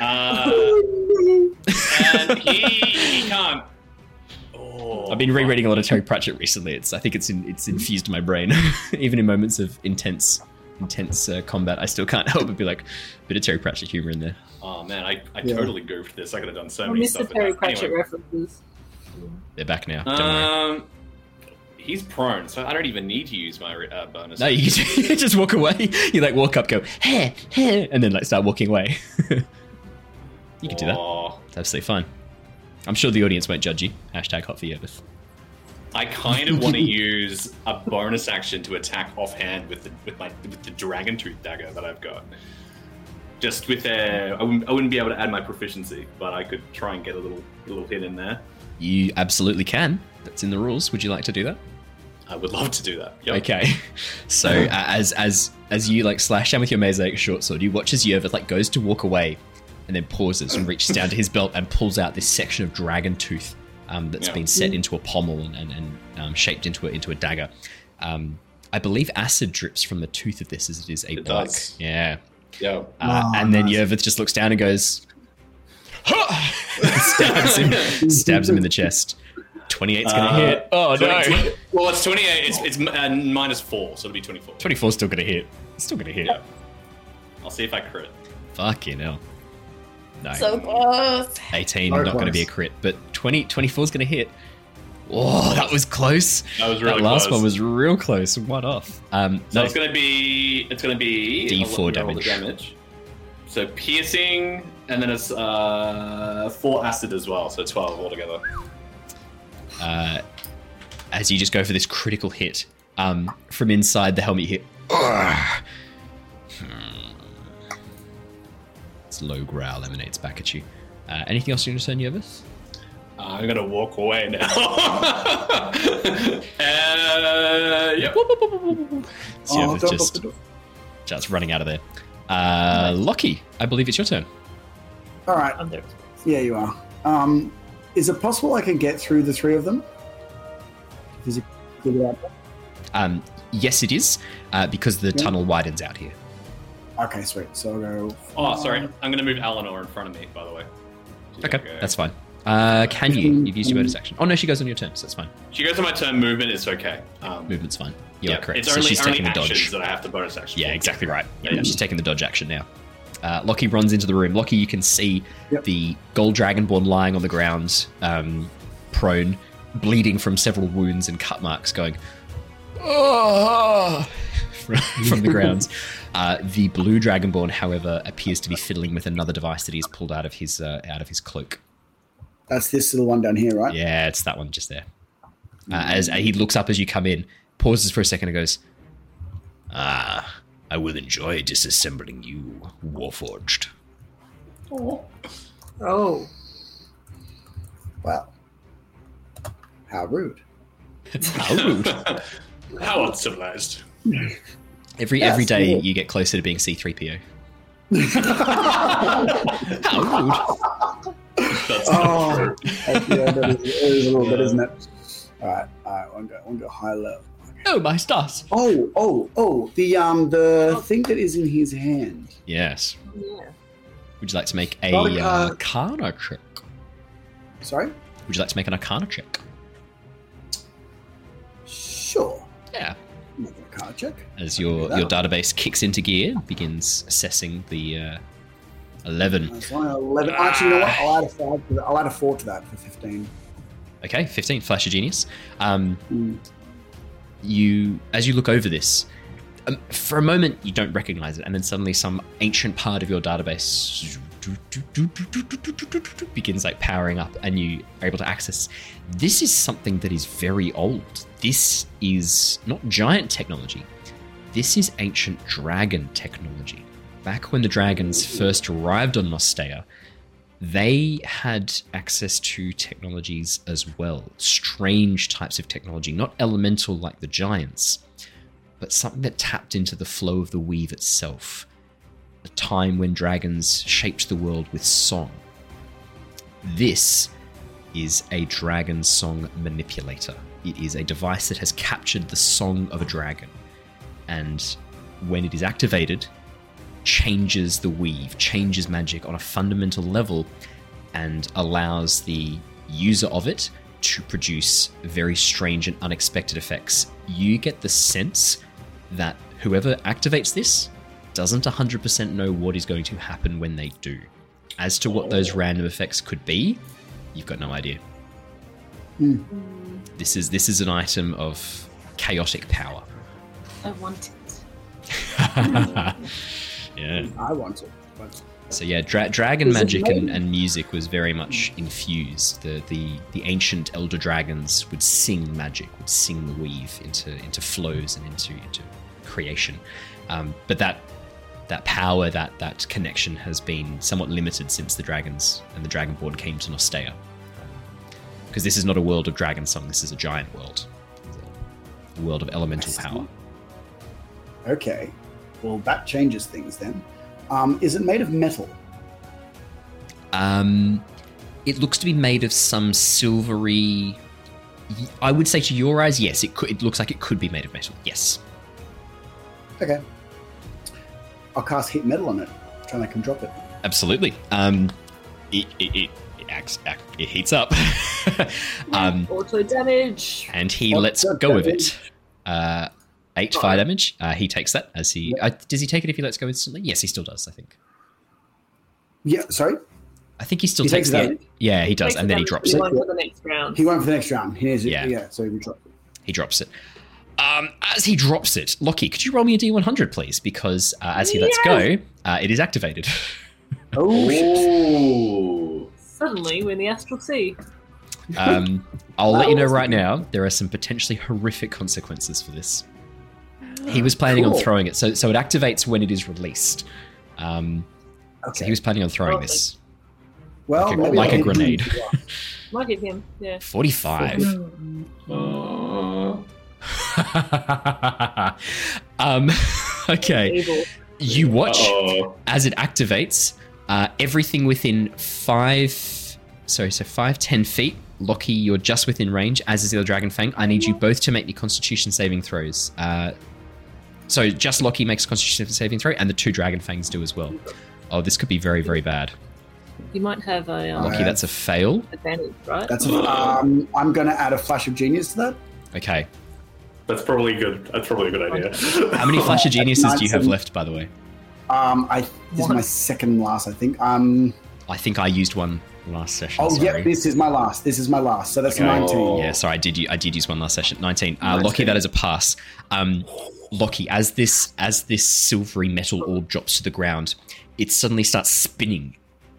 Uh, and he, he can't. Oh, I've been rereading a lot of Terry Pratchett recently. It's I think it's in, it's infused in my brain. Even in moments of intense intense uh, combat, I still can't help but be like, a bit of Terry Pratchett humor in there. Oh man, I, I Yeah. totally goofed this. I could have done so I many miss the stuff. with Terry. Pratchett Anyway, references. They're back now. Don't worry. um, he's prone, so I don't even need to use my uh, bonus. No, you just walk away. You like walk up, go hey hey, and then like start walking away. you can do that. It's absolutely fine. I'm sure the audience won't judge you. Hashtag hot for Yervith. I kind of want to use a bonus action to attack offhand with the with my with the dragon tooth dagger that I've got. Just with a, I wouldn't, I wouldn't be able to add my proficiency, but I could try and get a little a little hit in there. You absolutely can. That's in the rules. Would you like to do that? I would love to do that. Yep. Okay. So uh, as as as you like slash down with your mosaic short sword, you watch as Yervith like goes to walk away, and then pauses and reaches down to his belt and pulls out this section of dragon tooth um, that's Yeah. been set into a pommel and and, and um, shaped into a, into a dagger. Um, I believe acid drips from the tooth of this as it is a It bark. does. Yeah. Yeah. Uh, Oh, and then nice. Yervith just looks down and goes, stabs him, stabs him in the chest. 28's gonna Uh, hit. Oh no, 20 20 well, it's 28. It's, it's uh, minus 4, so it'll be 24. 24's still gonna hit. It's still gonna hit. Yeah. I'll see if I crit. Fucking hell. No, So close. 18 So not gonna be a crit, but 20 24's gonna hit. Oh, that was close. That was really close. that last close. one was real close. One off. Um, So no, it's gonna be it's gonna be D4 I'll let me roll the damage. damage. So piercing, and then it's uh, four acid as well, so twelve altogether. Uh, as you just go for this critical hit um, from inside the helmet, you hit. "Ugh." Hmm. Low growl emanates back at you. Uh, anything else you want to say, Yervith? Uh, I'm gonna walk away now. uh, yep. So Oh, don't just, the just running out of there. Uh, Lockie, I believe it's your turn. All right. I'm there. Yeah, you are. Um, is it possible I can get through the three of them? Physically get out? Um, yes, it is, uh, because the Yeah. tunnel widens out here. Okay, sweet. So I'll go. Oh, sorry. I'm gonna move Eleanor in front of me. By the way. She's Okay, go- that's fine. Uh, can you? You've used your bonus action. Oh no, she goes on your turn, so that's fine. She goes on my turn. Movement is okay. Um, Movement's fine. You're yeah, correct. It's so only, she's only taking the actions dodge. that I have to bonus action. Yeah, exactly right. Yeah, Yeah. she's taking the dodge action now. Uh, Lockie runs into the room. Lockie, you can see Yep. the gold dragonborn lying on the ground, um, prone, bleeding from several wounds and cut marks, going "Ah," from, the grounds. Uh, the blue dragonborn, however, appears to be fiddling with another device that he's pulled out of his uh, out of his cloak. That's this little one down here, right? Yeah, it's that one just there. Uh, as he looks up as you come in, pauses for a second, and goes, "Ah, I will enjoy disassembling you, Warforged." Oh. Oh. Wow. How rude. How rude! How uncivilized. Every Yes, every day yeah. you get closer to being C3PO. How rude! That's Oh, not true. yeah, that is, it is a little bit, isn't it? All right, all right, one go, one go high level. Oh my stars! Oh, oh, oh, the um, the thing that is in his hand. Yes. Yeah. Would you like to make a Not uh, card. Arcana check? Sorry. Would you like to make an Arcana check? Sure. Yeah. Make a card check. As your do your database kicks into gear, begins assessing the uh, eleven. That's one. Eleven. Actually, you know what? I'll add a five. I'll add a four to that for fifteen. Okay, fifteen. Flash of genius. Um, Mm. You as you look over this um, for a moment you don't recognize it and then suddenly some ancient part of your database begins like powering up and you are able to access. This is something that is very old. This is not giant technology. This is ancient dragon technology. Back when the dragons first arrived on Nostea they had access to technologies as well. Strange types of technology, not elemental like the giants, but something that tapped into the flow of the weave itself. A time when dragons shaped the world with song. This is a dragon song manipulator. It is a device that has captured the song of a dragon. And when it is activated, changes the weave, changes magic on a fundamental level, and allows the user of it to produce very strange and unexpected effects. You get the sense that whoever activates this doesn't 100% know what is going to happen when they do. As to what those random effects could be, you've got no idea. Hmm. This is this is an item of chaotic power. I want it. yeah. I want it. But So yeah, dra- dragon magic and, and music was very much infused. The, the the ancient elder dragons would sing magic, would sing the weave into into flows and into into creation. Um, but that that power, that that connection has been somewhat limited since the dragons and the dragonborn came to Nostea. Because this is not a world of dragon song. This is a giant world, a world of elemental power. okay, well that changes things then. Um, is it made of metal? Um, it looks to be made of some silvery. I would say to your eyes, yes. It could. It looks like it could be made of metal. Yes. Okay. I'll cast heat metal on it, try and make him drop it. Absolutely. Um, it, it, it, it, acts, act, it heats up. um, Auto damage. and he Oh, lets good go of it. Uh, eight fire damage. Uh, he takes that as he. Uh, does he take it if he lets go instantly? Yes, he still does. I think. Yeah, sorry. I think he still He takes takes the. damage? Yeah, he does, Takes and then he drops for it. one for the next round. He went for the next round. He is, Yeah. yeah. so he dropped it. He drops it. Um, as he drops it, Lockie, could you roll me a d100, please? Because uh, as he lets go, uh, it is activated. Oh, shit. Suddenly, we're in the astral sea. Um, I'll let you know right now, there are some potentially horrific consequences for this. He was planning on throwing it, so so it activates when it is released. Um, so he was planning on throwing Okay. this. well, like a- maybe like a grenade. Might hit him. Yeah. 45. Uh, um, okay, you watch uh-oh. as it activates. Uh, everything within five, sorry, so five, ten feet. Lockie, you're just within range, as is the other Dragon Fang. I need you both to make me Constitution saving throws. Uh, so just Lockie makes a Constitution saving throw, and the two Dragon Fangs do as well. Oh, this could be very, very bad. You might have a um, Lockie, that's a fail. advantage, right? That's a, um, I'm going to add a flash of genius to that. Okay. That's probably good. That's probably a good idea. How many Flash of Geniuses do you have left, by the way? Um, I this is my second last, I think. Um, I think I used one last session. oh, sorry. yep, this is my last. This is my last. So that's Okay. 19. Yeah, sorry, I did. u- I did use one last session. Nineteen. Uh, Nice. Lockie, that is a pass. Um, Lockie, as this as this silvery metal orb drops to the ground, it suddenly starts spinning,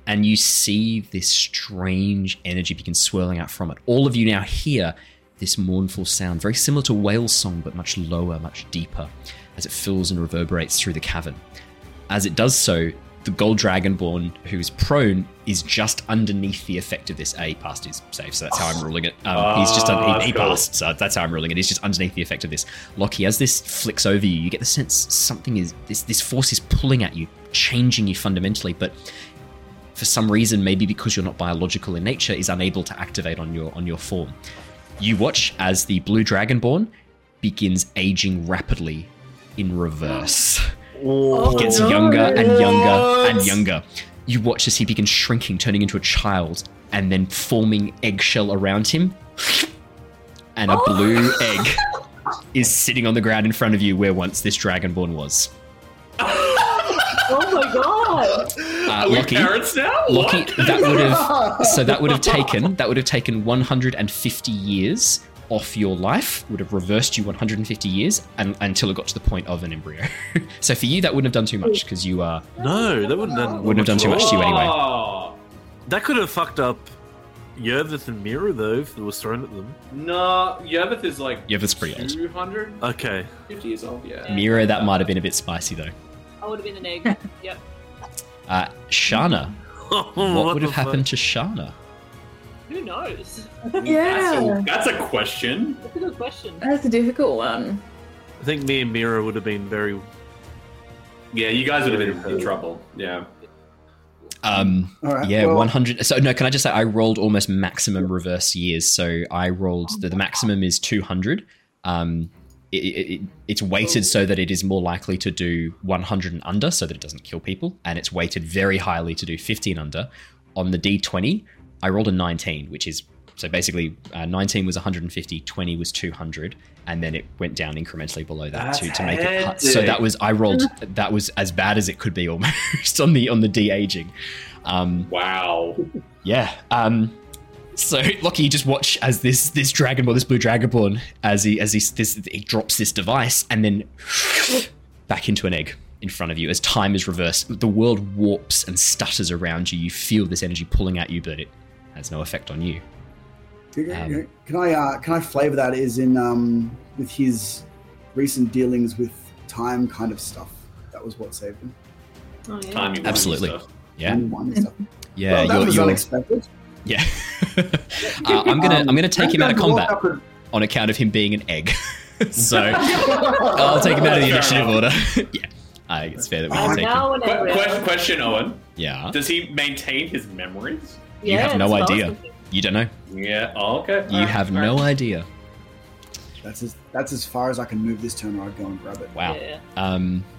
and you see this strange energy begin swirling out from it. All of you now hear this mournful sound, very similar to whale song, but much lower, much deeper, as it fills and reverberates through the cavern. As it does so, the gold dragonborn who's prone is just underneath the effect of this. A passed his save, so that's how I'm ruling it. Um, he's just Ah, un- he, he passed, so that's how I'm ruling it. He's just underneath the effect of this. Lockie, as this flicks over you, you get the sense something is this this force is pulling at you, changing you fundamentally, but for some reason, maybe because you're not biological in nature, is unable to activate on your on your form. You watch as the blue dragonborn begins aging rapidly in reverse. Oh, He gets no. younger and younger and younger. You watch as he begins shrinking, turning into a child, and then forming eggshell around him. And a blue egg is sitting on the ground in front of you where once this dragonborn was. Oh my god! Uh, Are we parents now? Lockie, that would have so that would have taken that would have taken 150 years off your life. Would have reversed you 150 years and, until it got to the point of an embryo. so for you, that wouldn't have done too much because you uh, No, that wouldn't have done, wouldn't have done too much to you anyway. Oh, That could have fucked up Yervith and Mira though if it was thrown at them. no, Yervith is like Yeah, that's pretty old. 250 Okay. 50 years old. Yeah. Mira, that might have been a bit spicy though. I would have been an egg. Yep. Uh, Shana, what, what would the have happened to Shana? Who knows? Yeah, That's a question. That's a good question. that's a difficult one. I think me and Mira would have been very. Yeah, you guys would have been in trouble. Yeah. Um, All right. yeah, well, 100. So no, can I just say I rolled almost maximum reverse years. So I rolled the, the maximum is 200. Um, it, it, it, it's weighted so that it is more likely to do 100 and under, so that it doesn't kill people, and it's weighted very highly to do 50 and under. On the D20, I rolled a 19, which is so basically uh, 19 was 150, 20 was 200, and then it went down incrementally below that to, to make it. hu- So that was I rolled that was as bad as it could be almost on the on the de aging. Um, Wow. yeah. Um, so Lockie, you just watch as this this dragonborn, this blue dragonborn, as he as he this he drops this device and then back into an egg in front of you as time is reversed. The world warps and stutters around you. You feel this energy pulling at you, but it has no effect on you. Um, can I uh, can I flavor that is in um, with his recent dealings with time kind of stuff? That was what saved him. Oh yeah. Timey-wimey Absolutely. Yeah, stuff. yeah. well, that you're, was you're- unexpected. yeah. uh, I'm gonna I'm gonna take him out of combat and- on account of him being an egg. so I'll take him out of the initiative order. yeah, I think it's fair that we Oh, can take him. now an Que- egg. question, question, Owen. Yeah, Does he maintain his memories? You have no that's what I was idea. thinking. you don't know. Yeah. Oh, okay. You have no idea. That's as that's as far as I can move this turn, or I'd go and grab it. Wow. Yeah. Um,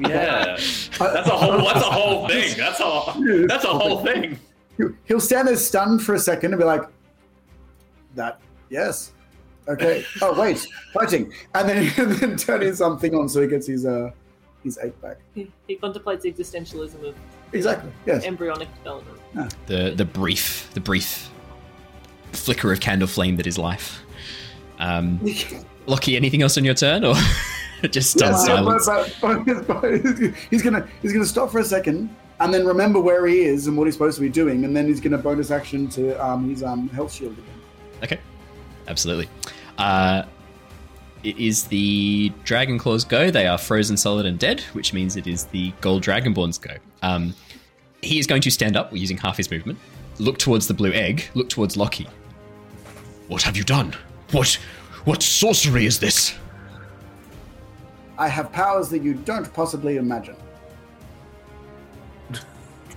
Yeah, that's a whole. That's a whole thing. That's a. That's a whole thing. He'll- He'll stand there stunned for a second and be like, "That, yes, okay. Oh wait, fighting!" And then, and then turn his something on so he gets his uh his eight back. He, he contemplates existentialism of Exactly. Yes. embryonic development. The the brief the brief flicker of candle flame that is life. Um, Lockie, anything else on your turn, or just stunned Yeah, silence? but- but- but he's gonna he's gonna stop for a second and then remember where he is and what he's supposed to be doing, and then he's gonna bonus action to um his um health shield again. Okay, absolutely. Uh, it is the Dragon Claws go. They are frozen, solid, and dead, which means it is the Gold Dragonborn's go. Um, he is going to stand up we're using half his movement, look towards the blue egg, look towards Lockie. What have you done? What, what sorcery is this? I have powers that you don't possibly imagine.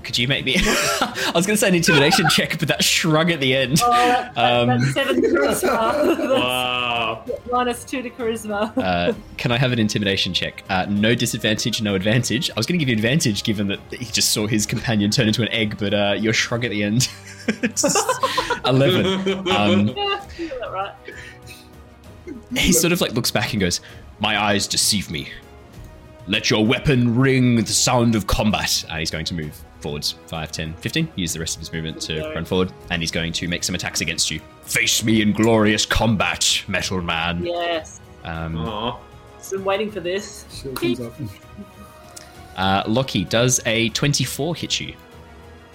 Could you make me? I was going to say an intimidation check, but that shrug at the end. Oh, that, that, Um, that's seven charisma. That's Wow. minus two to charisma. Uh, can I have an intimidation check? Uh, no disadvantage, no advantage. I was going to give you advantage given that he just saw his companion turn into an egg, but uh, your shrug at the end. 11. Um, yeah, you that right. he sort of like looks back and goes, My eyes deceive me. Let your weapon ring the sound of combat. And he's going to move forwards 5, 10, 15. Use the rest of his movement to Okay. run forward. And he's going to make some attacks against you. Face me in glorious combat, metal man. Yes. Um, Aw. So I'm waiting for this. Shield comes up. uh, Lockie, does a 24 hit you?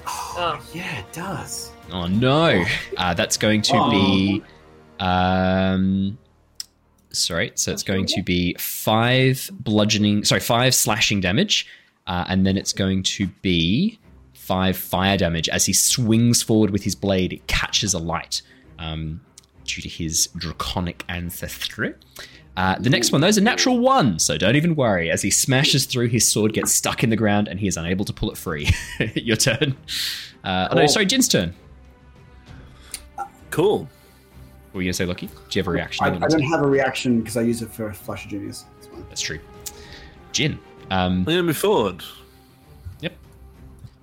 Oh, Yeah, it does. Oh no, uh, that's going to be. Um, sorry, so it's going to be five bludgeoning. Sorry, five slashing damage, uh, and then it's going to be five fire damage as he swings forward with his blade. It catches a light um, due to his draconic ancestry. Uh, the next one, though, is a natural one, so don't even worry. As he smashes through, his sword gets stuck in the ground and he is unable to pull it free. Your turn. Uh, oh, no, sorry, Jin's turn. Cool. What were you going to say, Lockie? Do you have a reaction? I, I don't have a reaction because I use it for Flash of Genius. It's. That's true. Jin. Um, I'm gonna move forward.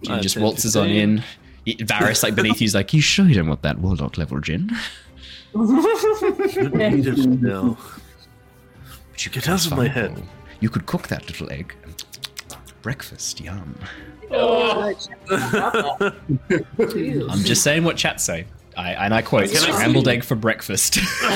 Jin Uh, just waltzes on in. Y- Varys, like beneath you, is like, You sure you don't want that Warlock level, Jin? You need it now. But you Get could out of my head. You could cook that little egg. Breakfast, yum. oh. I'm just saying what chat say. I, and I quote, Can scrambled see- egg for breakfast.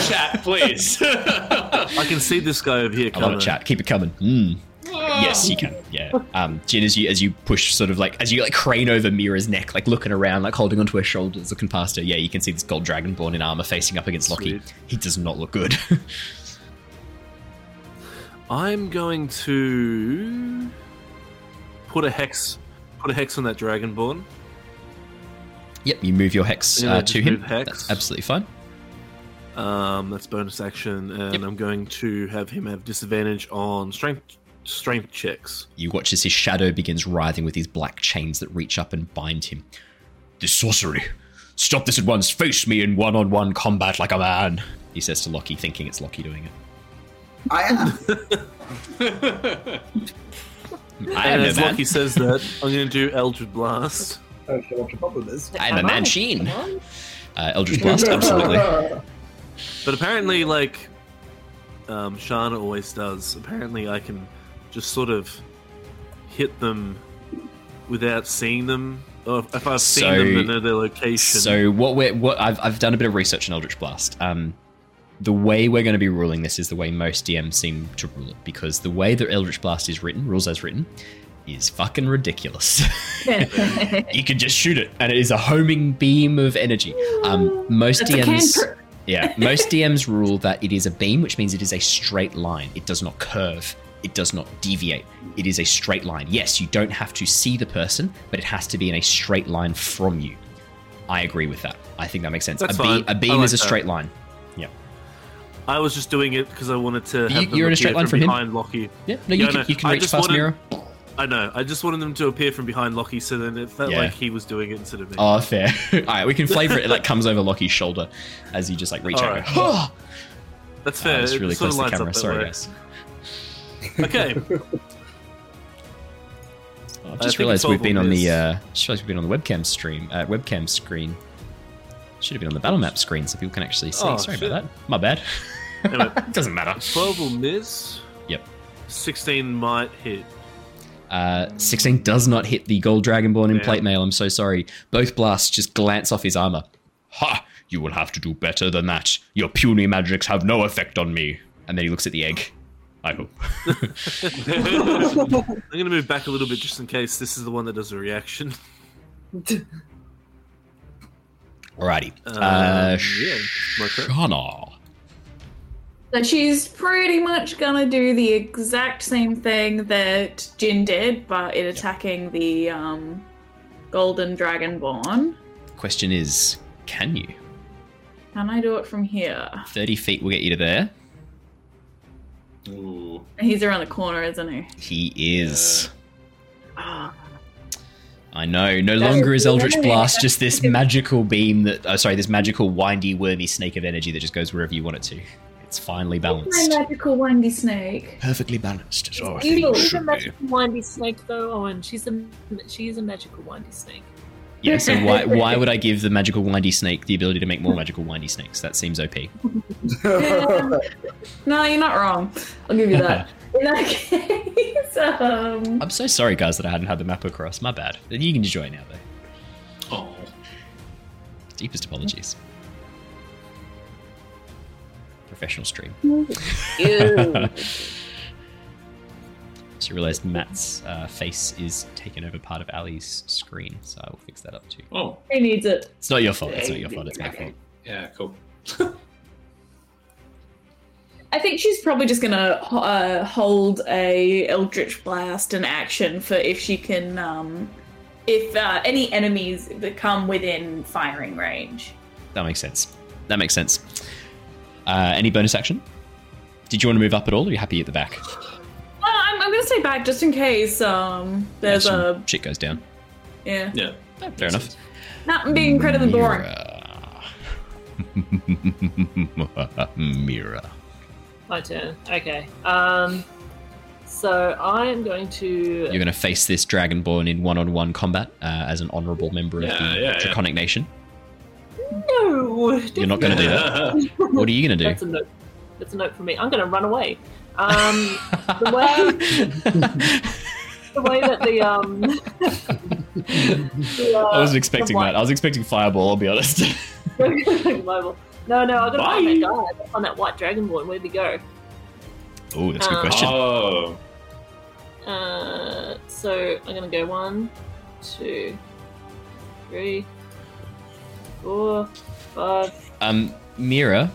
Chat, please. I can see this guy over here I coming. love it, chat. Keep it coming. Mm. Yes, you can. Yeah. Um, Jin, as you as you push, sort of like as you like crane over Mira's neck, like looking around, like holding onto her shoulders, looking past her. Yeah, you can see this gold dragonborn in armor facing up against Lockie. Sweet. He does not look good. I'm going to put a hex, put a hex on that dragonborn. yep, you move your hex uh, to him. hex. That's absolutely fine. Um, that's bonus action, and Yep. I'm going to have him have disadvantage on strength strength checks. You watch as his shadow begins writhing with these black chains that reach up and bind him. This sorcery! Stop this at once! Face me in one-on-one combat like a man! He says to Lockie, thinking it's Lockie doing it. I am. I am and a as man. Lockie says that, I'm going to do Eldritch Blast. okay, what your problem is. I'm a Am I? machine. Uh, Eldritch Blast, absolutely. But apparently, like um, Shana always does, apparently I can just sort of hit them without seeing them. Or if I've seen So- them, I know their location. So what we're what I've I've done a bit of research on Eldritch Blast. Um, the way we're going to be ruling this is the way most DMs seem to rule it because the way that Eldritch Blast is written, rules as written, is fucking ridiculous. you can just shoot it, and it is a homing beam of energy. Um, most That's DMs. Yeah, most DMs rule that it is a beam, which means it is a straight line. It does not curve. It does not deviate. It is a straight line. Yes, you don't have to see the person, but it has to be in a straight line from you. I agree with that. I think that makes sense. That's a, beam, fine. a beam like is a that. straight line. Yeah. I was just doing it because I wanted to. Have You- you're in a straight line from him? behind Lockie. Yeah. No, you Yeah, can you can reach past wanted- Mira. I know. I just wanted them to appear from behind Lockie, so then it felt Yeah. like he was doing it instead of me. Oh, fair. All right, we can flavor it. It like comes over Lockie's shoulder as you just like reach All out. right. go, "Oh!" That's Uh, fair. it's really sort close to the camera. Sorry, way. guys. Okay. I've just think realised we've been on the Oval uh, just realised we've been on the webcam stream uh, webcam screen. Should have been on the battle map screen so people can actually see. Oh, Sorry shit. about that. My bad. Anyway. Doesn't matter. 12 will miss. Yep. 16 might hit. Uh, 16 does not hit the gold dragonborn in Yeah. plate mail. I'm so sorry. Both blasts just glance off his armor. Ha! You will have to do better than that. Your puny magics have no effect on me. And then he looks at the egg. I hope. I'm going to move back a little bit just in case this is the one that does a reaction. Alrighty. Uh, Uh, yeah, my. Shana. So she's pretty much gonna do the exact same thing that Jin did, but in attacking the um, golden dragonborn. Question is, can you? Can I do it from here? 30 feet will get you to there. Ooh. He's around the corner, isn't he? He is. Ah, I know. No That longer is is Eldritch really- Blast just this magical beam that. Oh, sorry, this magical windy, wormy snake of energy that just goes wherever you want it to. It's finally balanced. my magical windy snake. Perfectly balanced. as I think Evil. it She's a should be. magical windy snake, though, Owen. She's a she's a magical windy snake. Yeah, so why, why would I give the magical windy snake the ability to make more magical windy snakes? That seems OP. Yeah. no, you're not wrong. I'll give you that. In that case, um, I'm so sorry, guys, that I hadn't had the map across. My bad. You can enjoy it now, though. Oh. Deepest apologies. Professional stream. ew. Just realised Matt's uh, face is taking over part of Ally's screen, so I will fix that up too. Oh. he needs it. It's not your fault. It's not your fault. It's my fault. Yeah, cool. I think she's probably just gonna uh, hold a Eldritch Blast in action for if she can, um, if uh, any enemies become within firing range. That makes sense. That makes sense. Uh, any bonus action? Did you want to move up at all? Or are you happy at the back? I'm, I'm gonna stay back just in case um, there's Yeah, a some shit goes down. yeah. Yeah. Oh, fair enough. Not being incredibly boring. Mira. Mira. My turn. Okay. Um. So I am going to. You're going to face this dragonborn in one-on-one combat uh, as an honourable member of Yeah, the yeah, yeah. Draconic Nation. No. You're not going to do that. What are you going to do? That's do? a note. That's a note for me. I'm going to run away. Um, the way the way that the um. the, uh, I wasn't expecting that. I was expecting fireball. I'll be honest. No, no, I'm gonna find that guy on that white dragonborn. Where'd he go? oh, that's a good Um, question. Oh. Uh, so I'm gonna go one, two, three, four, five. Um, Mira,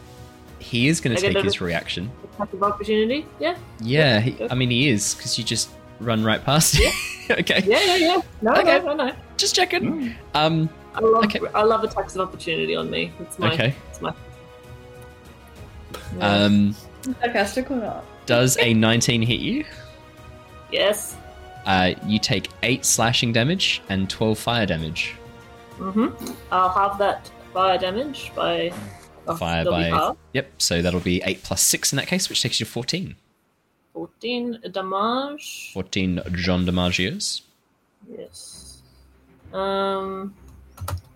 he is to I take his reaction. Attack of opportunity. Yeah, Yeah, he. I mean he is because you just run right past him. okay, yeah, yeah, yeah. No, Okay. no, no, no. just checking. Um, I love, Okay. I love attacks of opportunity on me. It's my, okay. it's my. Yeah. Um, Sarcastic or not? does a 19 hit you? yes. Uh, you take eight slashing damage and 12 fire damage. Mm-hmm. I'll have that fire damage by. Oh, Fire by- half. Yep. So that'll be eight plus six in that case, which takes you to 14. 14 damage. 14 John DiMaggio's. Yes. Um.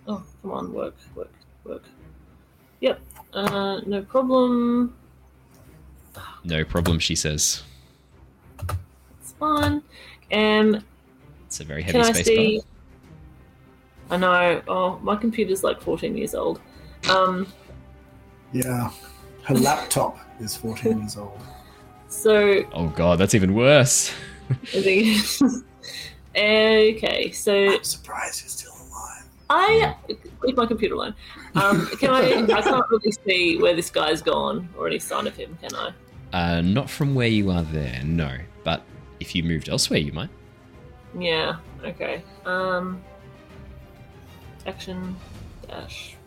Oh, come on, work, work, work. Yep. Uh, no problem. No problem, she says. It's fine. Um, It's a very heavy can I space see? I know. Oh, my computer's like 14 years old. Um. Yeah. Her laptop is 14 years old. So. Oh god, that's even worse. I think. okay. So I'm surprised you're still alive. I leave my computer alone. Um, can I? I can't really see where this guy's gone or any sign of him. Can I? Uh, not from where you are there, no. But if you moved elsewhere, you might. Yeah. Okay. Um. Action dash.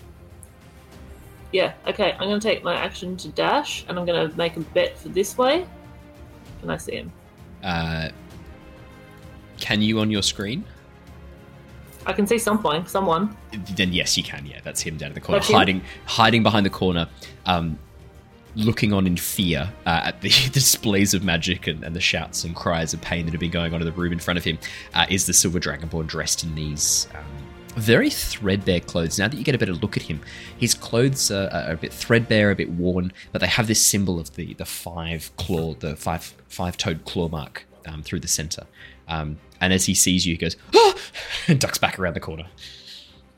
Yeah. Okay. I'm gonna take my action to dash, and I'm gonna make a bet for this way. Can I see him? Uh, can you on your screen? I can see something, Someone. Then yes, you can. Yeah, that's him down in the corner, That's him? hiding, hiding behind the corner. Um, looking on in fear uh, at the displays of magic and, and the shouts and cries of pain that have been going on in the room in front of him, uh, is the Silver Dragonborn dressed in these um, very threadbare clothes. Now that you get a better look at him, his clothes are, are a bit threadbare, a bit worn, but they have this symbol of the the five claw, the five five toed claw mark um, through the center. Um, and as he sees you, he goes "Ah!" and ducks back around the corner.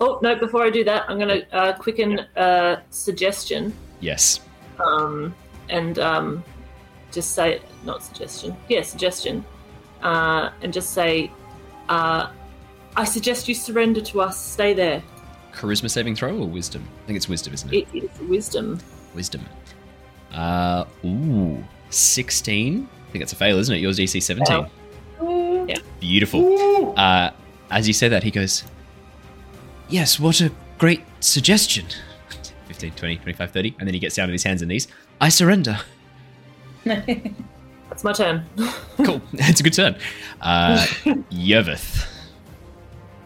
Oh no! Before I do that, I'm going to uh, quicken uh, suggestion Yes. um, and um, just say not suggestion. Yeah, suggestion, uh, and just say, uh, "I suggest you surrender to us. Stay there." Charisma saving throw or wisdom? I think it's wisdom, isn't it? It is wisdom. Wisdom. Uh, ooh, 16. I think that's a fail, isn't it? Yours DC 17. Yeah. Beautiful. Uh, as you say that, he goes, Yes, what a great suggestion. 15, 20, 25, 30. And then he gets down on his hands and knees. I surrender. That's my turn. Cool. it's a good turn. Uh, Yervith.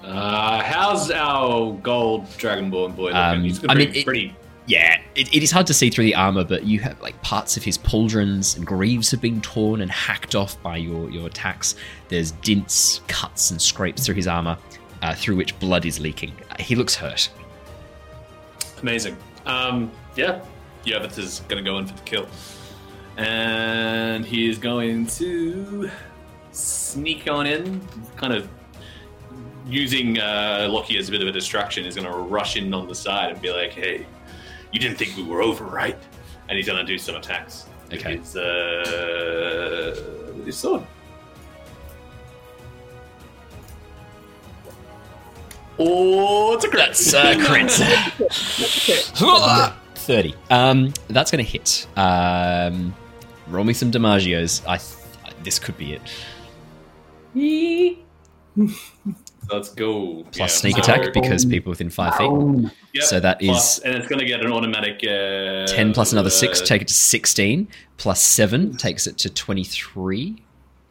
Uh, how's our gold dragonborn boy looking? Um, He's I mean, be it- pretty. Yeah, it, it is hard to see through the armor, but you have like parts of his pauldrons and greaves have been torn and hacked off by your, your attacks. There's dints, cuts, and scrapes through his armor, uh, through which blood is leaking. He looks hurt. Amazing. Um, yeah, Yervith is going to go in for the kill. And he is going to sneak on in, kind of using uh, Lockie as a bit of a distraction. He's going to rush in on the side and be like, hey, you didn't think we were over, right? And he's going to do some attacks. with Okay. His, uh, his sword. Oh, it's a crit. That's uh, crits. 30. Um, that's going to hit. Um, roll me some Damagios. I th- this could be it. Let's go. Plus Yeah, sneak so- attack because people within five feet. Yep, So that plus- is and it's going to get an automatic uh, 10 plus another 6, uh, take it to 16. Plus 7 takes it to 23.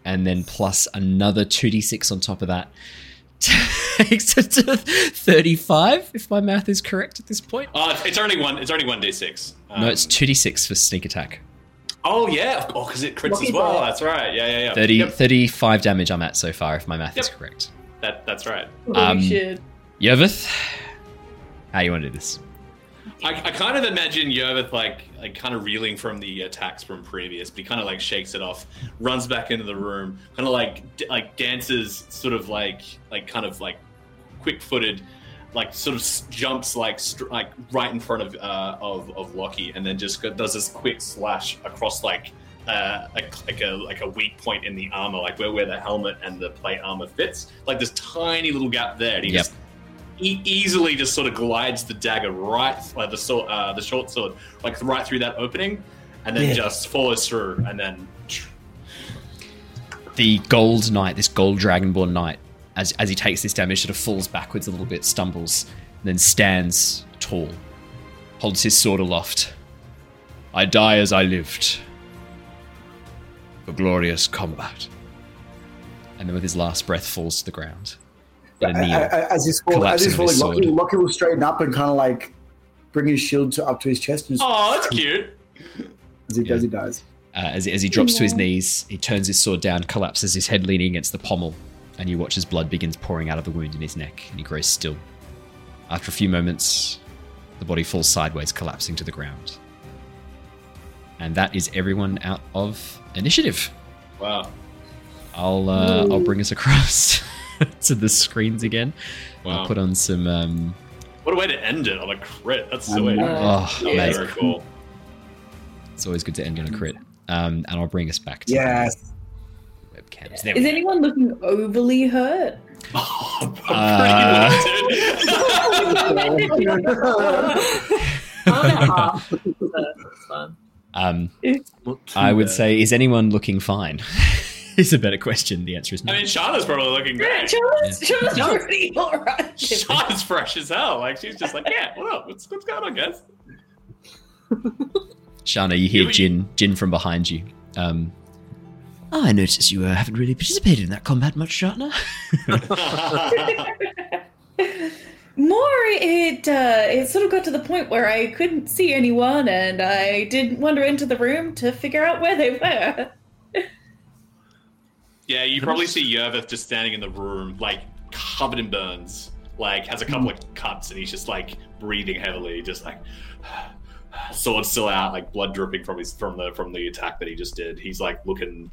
And then plus another 2d6 on top of that takes it to 35, if my math is correct at this point. Oh, it's- it's only one. It's only one d six. Um, no, it's 2d6 for sneak attack. Oh yeah. Oh, because it crits Lucky as well. ball. That's right. Yeah, yeah, yeah. 30, Yep, 35 damage I'm at so far, if my math is correct. That, that's right. Um, shit. Yervith, how you want to do this? I, I kind of imagine Yervith like like kind of reeling from the attacks from previous, but he kind of like shakes it off, runs back into the room, kind of like d- like dances, sort of like like kind of like quick footed, like sort of jumps like str- like right in front of uh, of of Lockie, and then just does this quick slash across like. Uh, like, like a like a weak point in the armor, like where, where the helmet and the plate armor fits, like this tiny little gap there. And he Yep. just e- easily just sort of glides the dagger right, like the sword, uh, the short sword, like right through that opening, and then Yeah. just follows through, and then The gold knight, this gold dragonborn knight, as, as he takes this damage, sort of falls backwards a little bit, stumbles, and then stands tall, holds his sword aloft. I die as I lived. For glorious combat. And then with his last breath falls to the ground. In a a- kneel. a- as he's falling, as collapsing he's on his falling, Lockie, sword. Lockie will straighten up and kind of like bring his shield to, up to his chest and just, oh, that's cute. as he Yeah. as he dies. Uh, as, as he drops to his knees, he turns his sword down, collapses his head leaning against the pommel, and you watch as blood begins pouring out of the wound in his neck, and he grows still. After a few moments, the body falls sideways, collapsing to the ground. And that is everyone out of initiative. Wow, I'll uh, I'll bring us across to the screens again. wow. I'll put on some. Um, what a way to end it on a crit. That's I sweet. know. oh, That's very cool. It's always good to end on a crit. Um, and I'll bring us back to Yes. the webcams. There Is we go. anyone looking overly hurt? Oh, I'm Uh, pretty good. I'm at half. So it's fine. Um, I would bad. say, is anyone looking fine? is a better question. The answer is no. I mean, Shana's probably looking Yeah, great. Shana's, Shana's pretty alright. Shana's fresh as hell. Like she's just like, yeah, what up? What's, what's going on, guys? Shana, you hear You- Jin, Jin from behind you. Um, oh, I noticed you uh, haven't really participated in that combat much, Shana. more it uh, it sort of got to the point where I couldn't see anyone, and I did wander into the room to figure out where they were. Yeah, you probably see Yervith just standing in the room, like covered in burns, like has a couple of cuts, and he's just like breathing heavily, just like sword still out, like blood dripping from his from the from the attack that he just did. He's like looking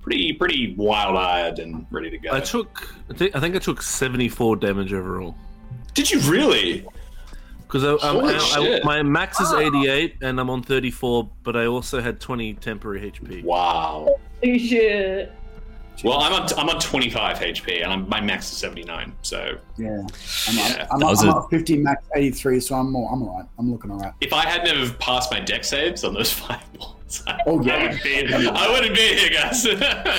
pretty pretty wild eyed and ready to go. I took, I think, I think I took seventy-four damage overall. Did you really? Because I, I'm- I- I- my max is eighty-eight, and I'm on thirty-four, but I also had twenty temporary HP. Wow. Holy shit. Well, I'm on I'm on 25 HP, and I'm, my max is 79. So Yeah. I'm, Yeah, I'm, I'm, was I'm a- 50 max 83, so I'm more, I'm alright. I'm looking alright. if I hadn't have passed my Dex saves on those fireballs, I, Oh, yeah. I wouldn't be I wouldn't be here, guys.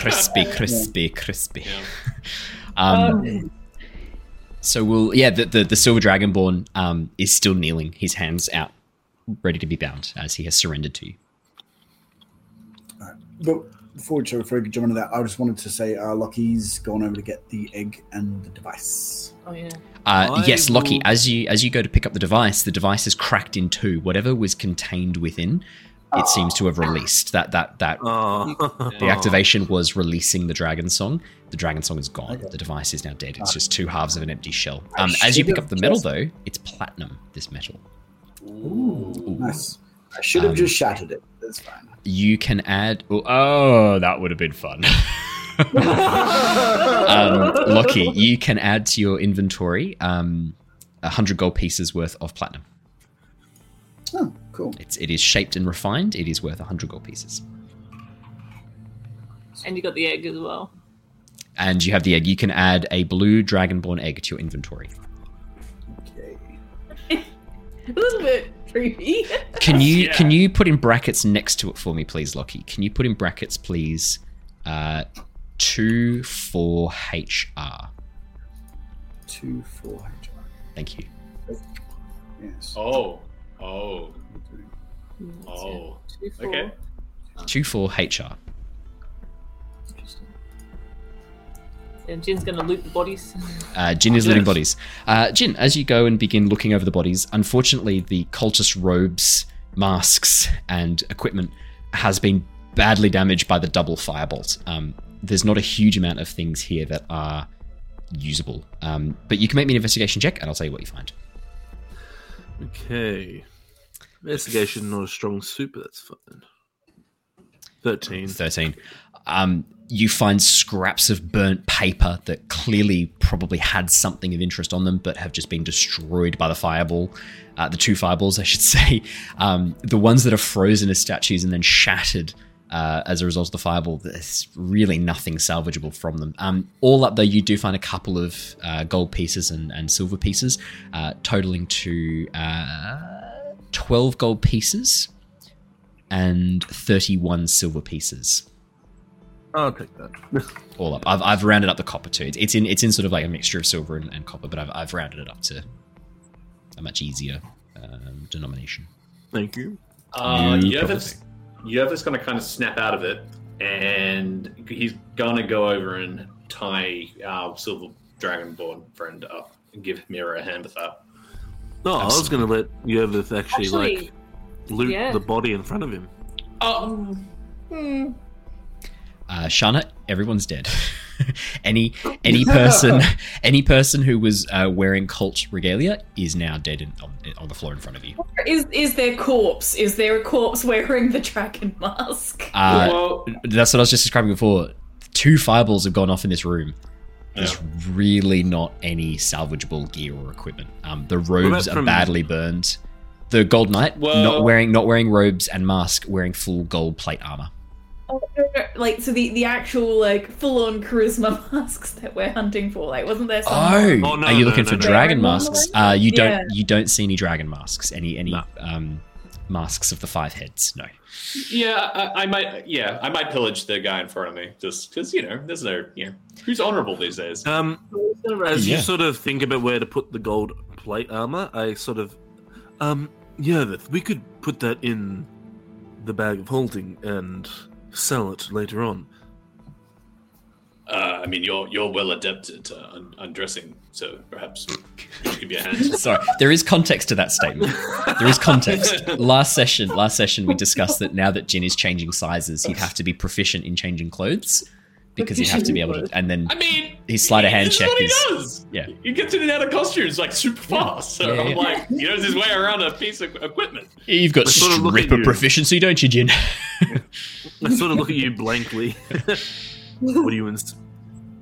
Crispy, crispy, crispy. Yeah. Um, so we'll yeah the the, the silver dragonborn um, is still kneeling, his hands out, ready to be bound as he has surrendered to you. But before we before we jump into that, I just wanted to say uh, Lockie's gone over to get the egg and the device. Oh yeah. Uh, I yes, Lockie. As you as you go to pick up the device, the device is cracked in two. Whatever was contained within, it seems to have released. That that that Oh. the activation was releasing the dragon song. The dragon song is gone. Okay. The device is now dead. It's just two halves of an empty shell. Um, as you pick up the metal, just- though, it's platinum. This metal. Ooh. Nice. I should have Um, just shattered it. That's fine. You can add. Oh, oh, that would have been fun. um, Lockie, you can add to your inventory um, 100 gold pieces worth of platinum. Oh, cool. It's, it is shaped and refined. It is worth 100 gold pieces. And you got the egg as well. And you have the egg. You can add a blue dragonborn egg to your inventory. Okay. A little bit creepy. Can you Yeah. can you put in brackets next to it for me, please, Lockie? Can you put in brackets, please? Uh, two four HR. Two, four, HR. Thank you. Yes. Oh, oh, oh. Two, four. Okay. Two four HR. And Jin's gonna loot the bodies. Uh, Jin is looting bodies. Uh, Jin, as you go and begin looking over the bodies, unfortunately, the cultist robes, masks, and equipment has been badly damaged by the double firebolt. Um, there's not a huge amount of things here that are usable, um, but you can make me an investigation check, and I'll tell you what you find. Okay. Investigation, not a strong suit, but that's fine. 13. 13. Um, you find scraps of burnt paper that clearly probably had something of interest on them, but have just been destroyed by the fireball. Uh, the two fireballs, I should say. Um, the ones that are frozen as statues and then shattered uh, as a result of the fireball, there's really nothing salvageable from them. Um, all up, though, you do find a couple of uh, gold pieces and, and silver pieces, uh, totaling to uh, 12 gold pieces and 31 silver pieces I'll take that. all up. I've, I've rounded up the copper too. It's, it's in it's in sort of like a mixture of silver and, and copper, but I've, I've rounded it up to a much easier um, denomination. Thank you. Uh, No Yervith, Yervith going to kind of snap out of it, and he's going to go over and tie our silver dragonborn friend up and give Mira a hand with that. No, I was going to let Yervith actually, Actually, like loot yeah. the body in front of him. Oh, Hmm. Uh, Shana, everyone's dead. any any person any person who was uh, wearing cult regalia is now dead in, on, on the floor in front of you. Is is there corpse? Is there a corpse wearing the dragon mask? Uh, that's what I was just describing before. Two fireballs have gone off in this room. There's really not any salvageable gear or equipment. Um, the robes about are from- badly burned. The gold knight Well- not wearing not wearing robes and mask, wearing full gold plate armor. Like so, the the actual like full on charisma masks that we're hunting for. Like, wasn't there? Some Oh, Oh, no, are you no, looking no, for no. dragon Dragon masks? Uh, you don't Yeah. you don't see any dragon masks. Any any No. um, masks of the five heads? No. yeah, I, I might. Yeah, I might pillage the guy in front of me just because you know there's no. You know, who's honorable these days? Um, It's gonna as Yeah. you sort of think about where to put the gold plate armor, I sort of, um, Yervith, we could put that in the bag of holding and sell it later on. Uh, I mean, you're you're well adept at uh, un- undressing, so perhaps you could give me a hand. Sorry, there is context to that statement. There is context. Last session, last session, we discussed that now that Jin is changing sizes, he'd have to be proficient in changing clothes because he'd have to be able to. And then I mean, his sleight of hand check is what is. he does. yeah. He gets in and out of costumes like super fast. So Yeah, I'm yeah. like, he knows his way around a piece of equipment. You've got I sort of stripper you. proficiency, don't you, Jin? I sort of look at you blankly. what are you ins-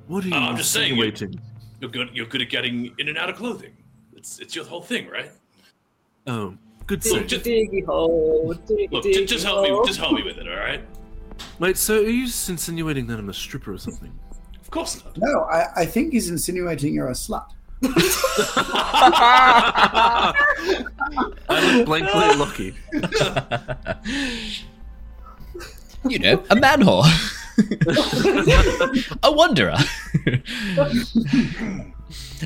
What are you Oh, I'm just saying, you- insinuating? You're good. You're good at getting in and out of clothing. It's it's your whole thing, right? Oh, good Look, sir. just, Diggy hole, diggy, look, diggy just, just help me. Just help me with it, all right? Wait, so are you insinuating that I'm a stripper or something? Of course not. No, I, I think he's insinuating you're a slut. I look blankly at Lockie. you know, a man whore. a wanderer.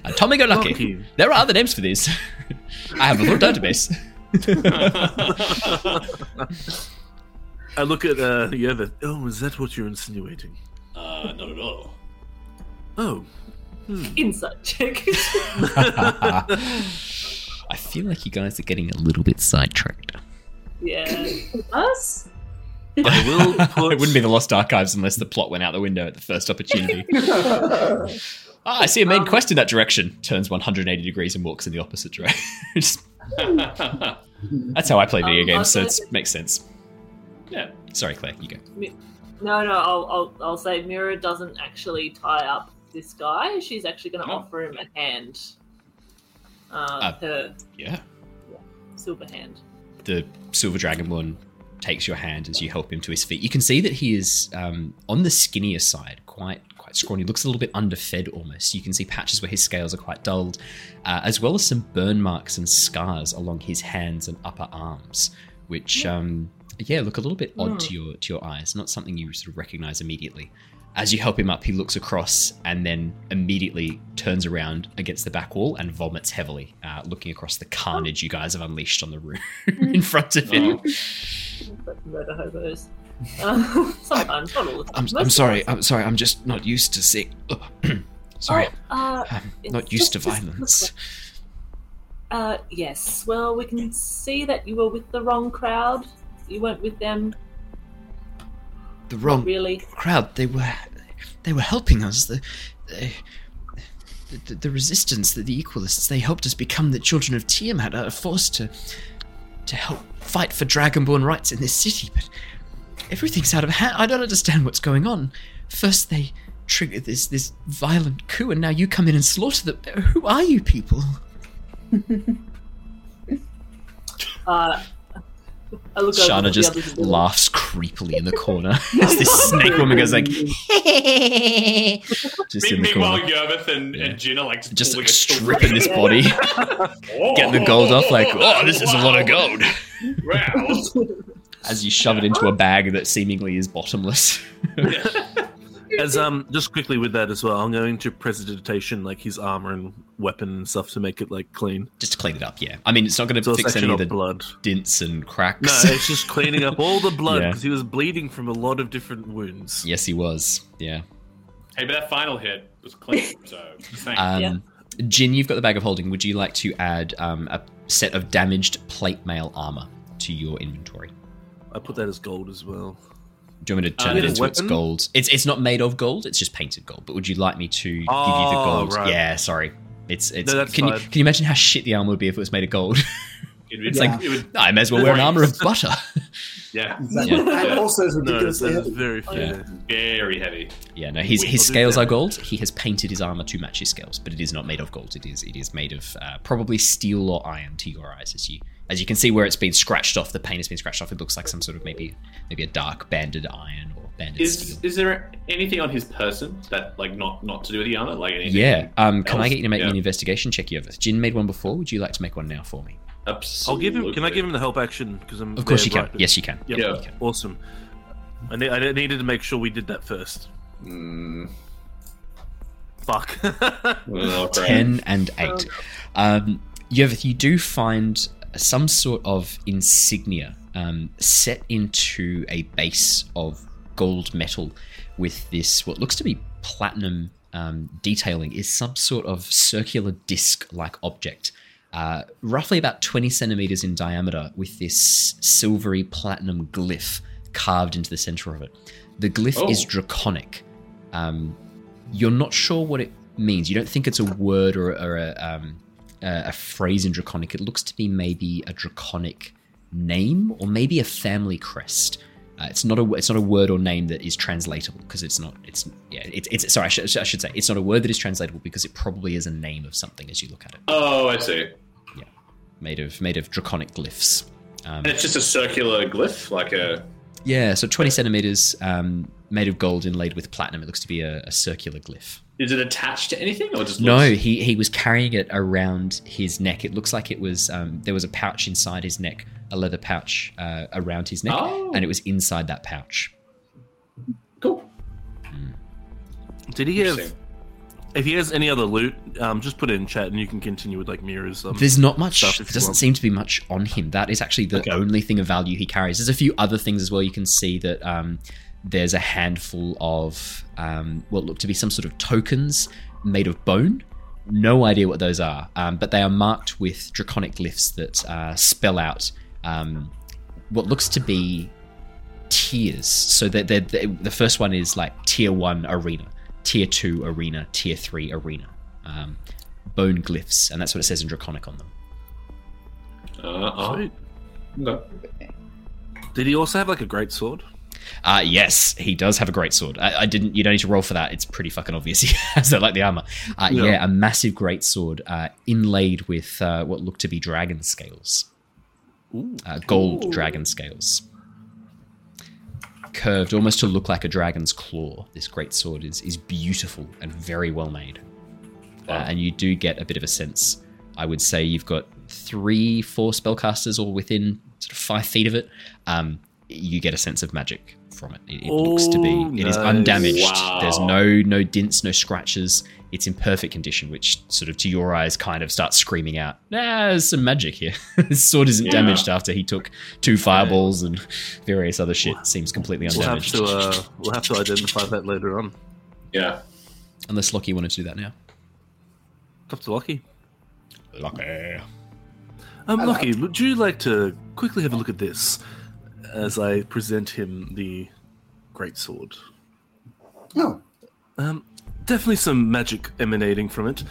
a Tommy Go Lucky. Lucky. There are other names for these. I have a full database. I look at uh, the other. Oh, is that what you're insinuating? Uh, not at all. Oh, Insight check. I feel like you guys are getting a little bit sidetracked. yeah. Us? I will put. it wouldn't be the Lost Archives unless the plot went out the window at the first opportunity. Ah, I see a main quest in that direction. Turns 180 degrees and walks in the opposite direction. That's how I play video Um, games, so it makes sense. Yeah. Sorry, Claire, you go. No, no, I'll, I'll, I'll say Mira doesn't actually tie up this guy. She's actually going to Oh. offer him a hand. Uh, Uh, her Yeah. silver hand. the silver dragonborn takes your hand as you help him to his feet. You can see that he is um, on the skinnier side, quite quite scrawny. Looks a little bit underfed almost. You can see patches where his scales are quite dulled, uh, as well as some burn marks and scars along his hands and upper arms, which um, yeah look a little bit odd to your to your eyes. Not something you sort of recognize immediately. As you help him up, he looks across and then immediately turns around against the back wall and vomits heavily, uh, looking across the carnage you guys have unleashed on the room in front of him. Murder hobos. Uh, sometimes, not all the time. I'm, I'm sorry. I'm sorry. I'm just not used to seeing. sorry. Oh, uh, I'm not used to just- just- violence. Uh, yes. Well, we can see that you were with the wrong crowd. You weren't with them, The wrong really. crowd. They were, they were helping us. The, they, the, the resistance, the, the equalists. They helped us become the children of Tiamat, a force to, to help fight for dragonborn rights in this city. But everything's out of hand. I don't understand what's going on. First they trigger this this violent coup, and now you come in and slaughter them. Who are you people? Uh, I look Shana at just others and be like, laughs creepily in the corner as this snake woman goes like, just in the Meanwhile, corner, and, Yeah. and Jin are like just like stripping this body, getting the gold off. Like, oh, this is a lot of gold. Wow. As you shove it into a bag that seemingly is bottomless. As um, just quickly with that as well, I'm going to prestidigitation like his armor and weapon and stuff to make it like clean. just to clean it up. Yeah, I mean, it's not going to it's fix any of the blood. dints and cracks No, it's just cleaning up all the blood Yeah. because he was bleeding from a lot of different wounds. yes, he was. Yeah. Hey, but that final hit was clean, so thank Um, Yeah. Jin, you've got the bag of holding. Would you like to add um, a set of damaged plate mail armor to your inventory? I put that as gold as well. Do you want me to turn it into its gold? It's it's not made of gold. It's just painted gold. But would you like me to give you the Oh, gold? right. Yeah, sorry. It's it's. No, can you can you imagine how shit the armor would be if it was made of gold? It's Yeah. like it would, I may as well wear an armor of butter. yeah, Exactly. Yeah. And also it's No, that ridiculously is heavy. very Oh, fair. very heavy. yeah, no, his his scales are gold. He has painted his armor to match his scales, but it is not made of gold. It is it is made of uh, probably steel or iron to your eyes, as you as you can see where it's been scratched off. The paint has been scratched off. It looks like some sort of maybe maybe a dark banded iron or banded Is steel. is there anything on his person that like not not to do with the armor? Like anything? Yeah. Um, can I get you to make me Yeah. an investigation check, Yervith? Jin made one before. Would you like to make one now for me? I'll give him. Can I give him the help action? Because I'm Of course you can. right- Yes, you can. Yep. Yeah. You can. Awesome. I, ne- I needed to make sure we did that first. Mm, Fuck. well, 10 and 8. Um, Yervith, you do find some sort of insignia um, set into a base of gold metal with this, what looks to be platinum um, detailing is some sort of circular disc-like object, uh, roughly about 20 centimeters in diameter, with this silvery platinum glyph carved into the center of it. The glyph Oh. is draconic. Um, you're not sure what it means. You don't think it's a word or, or a, um, a, a phrase in draconic. It looks to be maybe a draconic name or maybe a family crest. Uh, it's not a it's not a word or name that is translatable because it's not it's yeah it's, it's sorry I should, I should say it's not a word that is translatable because it probably is a name of something as you look at it Oh, I see. Made of made of draconic glyphs. Um, And it's just a circular glyph, like a. yeah, so twenty centimeters, um, made of gold inlaid with platinum. It looks to be a, a circular glyph. Is it attached to anything or just? No, he he was carrying it around his neck. It looks like it was um, there was a pouch inside his neck, a leather pouch uh, around his neck, Oh. and it was inside that pouch. Cool. Did he have? If he has any other loot, um, just put it in chat, and you can continue with like Mira's. Um, There's not much. There doesn't want. seem to be much on him. That is actually the Okay. only thing of value he carries. There's a few other things as well. You can see that um, there's a handful of um, what look to be some sort of tokens made of bone. No idea what those are, um, but they are marked with draconic glyphs that uh, spell out um, what looks to be tiers. So that they're, they the first one is like tier one arena, tier two arena, tier three arena. Um, bone glyphs, and that's what it says in draconic on them. Uh, oh, Sweet. okay. Did he also have like a great sword? Uh, yes, he does have a great sword. I, I didn't. You don't need to roll for that. It's pretty fucking obvious. He has it like the armor. Uh, yeah. Yeah. a massive great sword uh, inlaid with uh, what looked to be dragon scales, uh, gold dragon scales, curved almost to look like a dragon's claw. This great sword is is beautiful and very well made. Uh, and you do get a bit of a sense. I would say you've got three, four spellcasters all within sort of five feet of it. Um, you get a sense of magic from it. It, it looks to be Oh, it is nice. undamaged. Wow. There's no no dints, no scratches. It's in perfect condition, which sort of to your eyes kind of starts screaming out, "Ah, there's some magic here." His sword isn't Yeah. damaged after he took two fireballs and various other shit. Seems completely We'll have undamaged. to uh, we'll have to identify that later on. Yeah. Unless Lockie wanted to do that now. Up to Lucky. Lockie. Um, Hello. Lucky, would you like to quickly have a look at this as I present him the great sword? No. Um, definitely some magic emanating from it.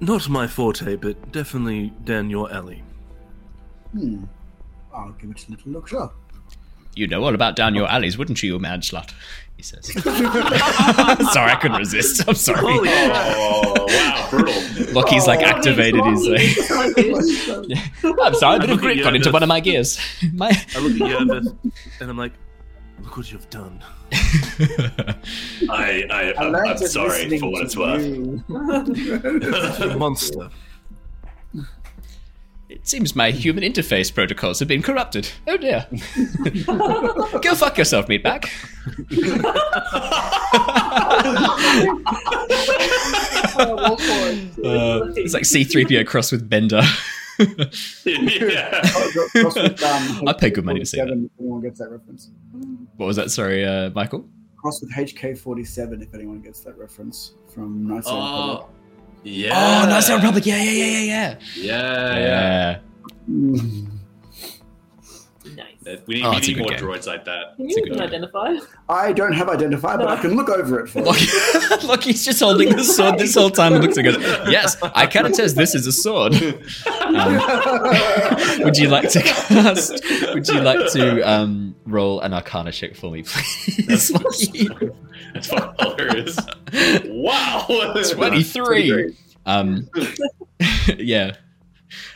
Not my forte, but definitely down your alley. hmm. I'll give it a little look, sure. You know all about down your alleys, wouldn't you, you mad slut? He says. sorry, I couldn't resist. I'm sorry. Holy Oh wow, brutal. Lockie's like Oh, activated his. Uh, I'm sorry, a bit of Look at grit you, got into one of my gears. My. I look at Yervith and I'm like, look what you've done. I, I, I I'm, learned I'm sorry for what to it's worth. Monster. It seems my human interface protocols have been corrupted. Oh dear. Go fuck yourself, meatbag. Uh, it's like C3PO crossed with Bender. yeah. Cross with, um, I pay good money to see that. HK47 gets that reference. What was that? Sorry, uh, Michael? Cross with HK47 if anyone gets that reference from Knights of the Oh, Republic. yeah. Oh, Knights of Republic. Yeah, yeah, yeah, yeah, yeah. Yeah, yeah. Yeah. Nice. We need, Oh, we need more game. droids like that. Can you good game. identify? I don't have identify, but I can look over it for you. Look, look, he's just holding the sword this whole time and looks and goes, Yes, I can attest this is a sword. Um, would you like to cast? Would you like to um, roll an Arcana check for me, please? That's hilarious. Wow. 23. Um, yeah.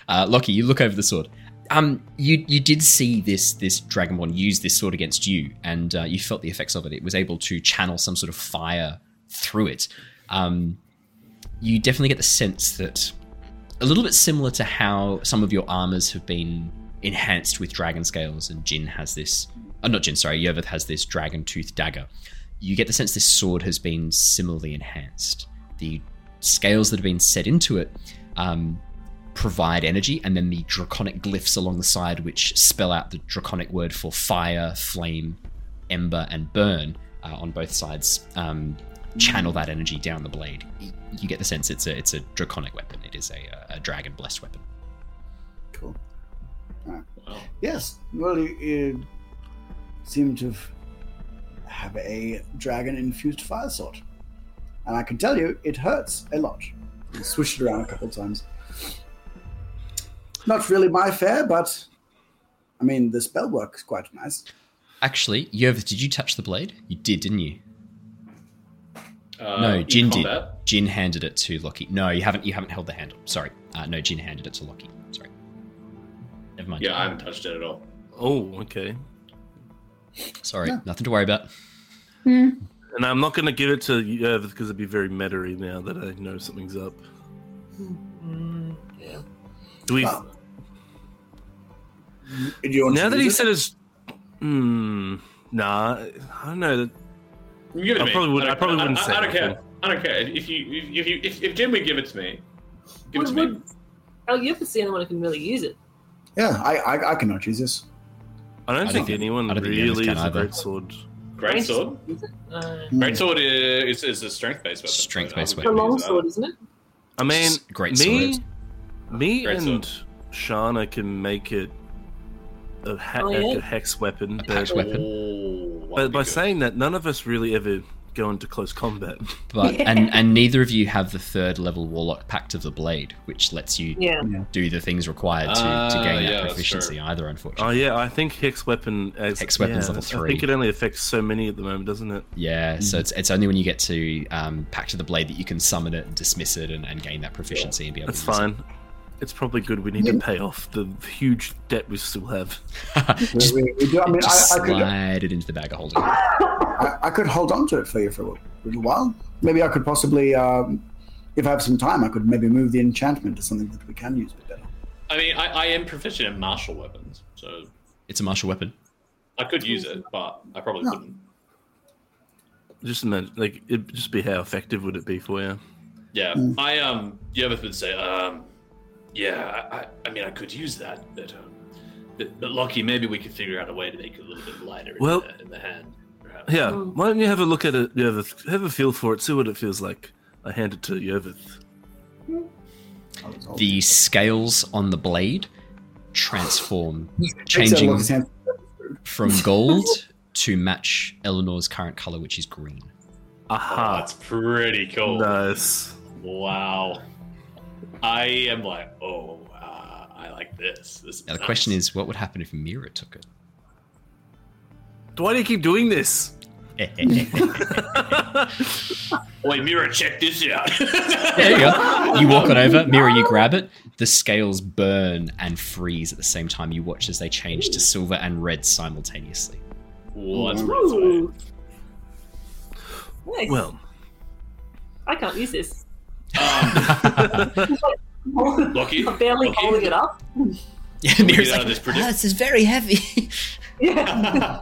Uh, Lockie, you look over the sword. Um, you you did see this this dragonborn use this sword against you, and uh, you felt the effects of it. It was able to channel some sort of fire through it. Um, you definitely get the sense that a little bit similar to how some of your armors have been enhanced with dragon scales, and Jin has this. Uh, not Jin, sorry. Yervith has this dragon tooth dagger. You get the sense this sword has been similarly enhanced. The scales that have been set into it um, provide energy, and then the draconic glyphs along the side, which spell out the draconic word for fire, flame, ember, and burn uh, on both sides, um, channel that energy down the blade. You get the sense it's a it's a draconic weapon. It is a, a dragon blessed weapon. Cool. Wow. Yes. Well, it, it seemed to have a dragon infused fire sword. And I can tell you, it hurts a lot. He swished it around a couple of times. Not really my fare, but I mean, the spell works quite nice. Actually, Yervith, did you touch the blade? You did, didn't you? Uh, no, Jin did. Jin handed it to Lockie. No, you haven't. You haven't held the handle. Sorry. Uh, no, Jin handed it to Lockie. Sorry. Never mind. Yeah, I haven't touched it at all. Oh, okay. Sorry. Yeah. Nothing to worry about. Hmm. And I'm not going to give it to Yervith because it'd be very meta now that I know something's up. yeah. Do we? Well, Do you want now to that he it? said his, hmm, nah, I don't know. That You give it I me. probably would- I don't- probably wouldn't I, say I don't care. I don't care. If you if you if, if Jin would give it to me, give it to Would- me. Oh, you're the only one who can really use it. Yeah, I, I, I cannot use this. I don't I think don't- anyone I don't really Yervith is can a great sword. Great sword. Uh, Great sword is, is a strength based weapon. Strength-based so I a would weapon. long use sword, isn't it? I mean, S- great me, sword. me Great and Shana can make it a, ha- Oh, yeah. a hex weapon, A hex weapon. Oh, but by good. saying that, none of us really ever go into close combat. But and and neither of you have the third level warlock pact of the blade, which lets you Yeah. do the things required to, to Ah, gain yeah, that proficiency. either. Unfortunately. Oh unfortunately. yeah, I think hex weapon. As, Hex weapon's yeah, level I think it only affects so many at the moment, doesn't it? Yeah, so it's, it's only when you get to um, Pact of the Blade that you can summon it and dismiss it and, and gain that proficiency and be able That's to use fine. It's probably good. We need to pay off the huge debt we still have. just We, we do, I mean, just I, I, could, slide it into the bag of holding. I, I could hold on to it for you for a little while. Maybe I could possibly, um, if I have some time, I could maybe move the enchantment to something that we can use a bit better. I mean, I, I am proficient in martial weapons, so It's a martial weapon. I could use it, but I probably No. wouldn't. Just imagine, like, it'd just be how effective would it be for you? Yeah, Mm. I um, Yervith would say, um, yeah, I, I, I mean, I could use that, but um, but, but Lockie, maybe we could figure out a way to make it a little bit lighter in, the, in the hand. Perhaps. Yeah. Mm. Why don't you have a look at it, Yervith? Have a feel for it. See what it feels like. I hand it to Yervith. I'll- I'll- The scales on the blade transform, changing lot of sense. from gold to match Eleanor's current color, which is green. Oh, Aha. that's pretty cool. Nice. Wow. I am like, oh, uh, I like this. This is Now the nice. question is, what would happen if Mira took it? Why do you keep doing this? Wait, Mira, check this out. There you go. You walk on over, Mira, you grab it. The scales burn and freeze at the same time. You watch as they change to silver and red simultaneously. What's Ooh. Nice. Well, I can't use this. Um, Lockie, I'm barely Lockie? holding it up. Yeah, we Mira's like, of this predict- "Ah, this is very heavy. Yeah.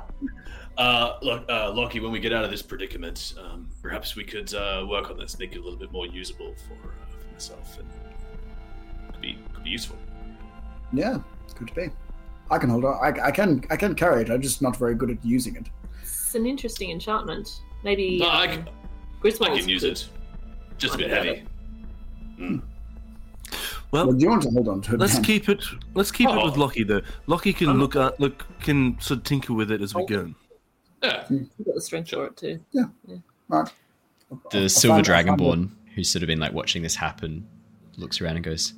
Uh, look, uh, Lockie, when we get out of this predicament, um, perhaps we could uh, work on this, make it a little bit more usable for, uh, for myself, and could be could be useful. Yeah, could be. I can hold on. I, I can. I can carry it. I'm just not very good at using it. it's an interesting enchantment. Maybe No, I um, can, Griswold I can use could- it. Just a bit heavy. Well, well, do you want to hold on to it? let's then? keep it. Let's keep it Oh. with Lockie though. Lockie can Oh. look at, look, can sort of tinker with it as we go. Yeah. You've got the strength for it too. Yeah, Right. The I'll silver find- I'll dragonborn, who's sort of been like watching this happen, looks around and goes,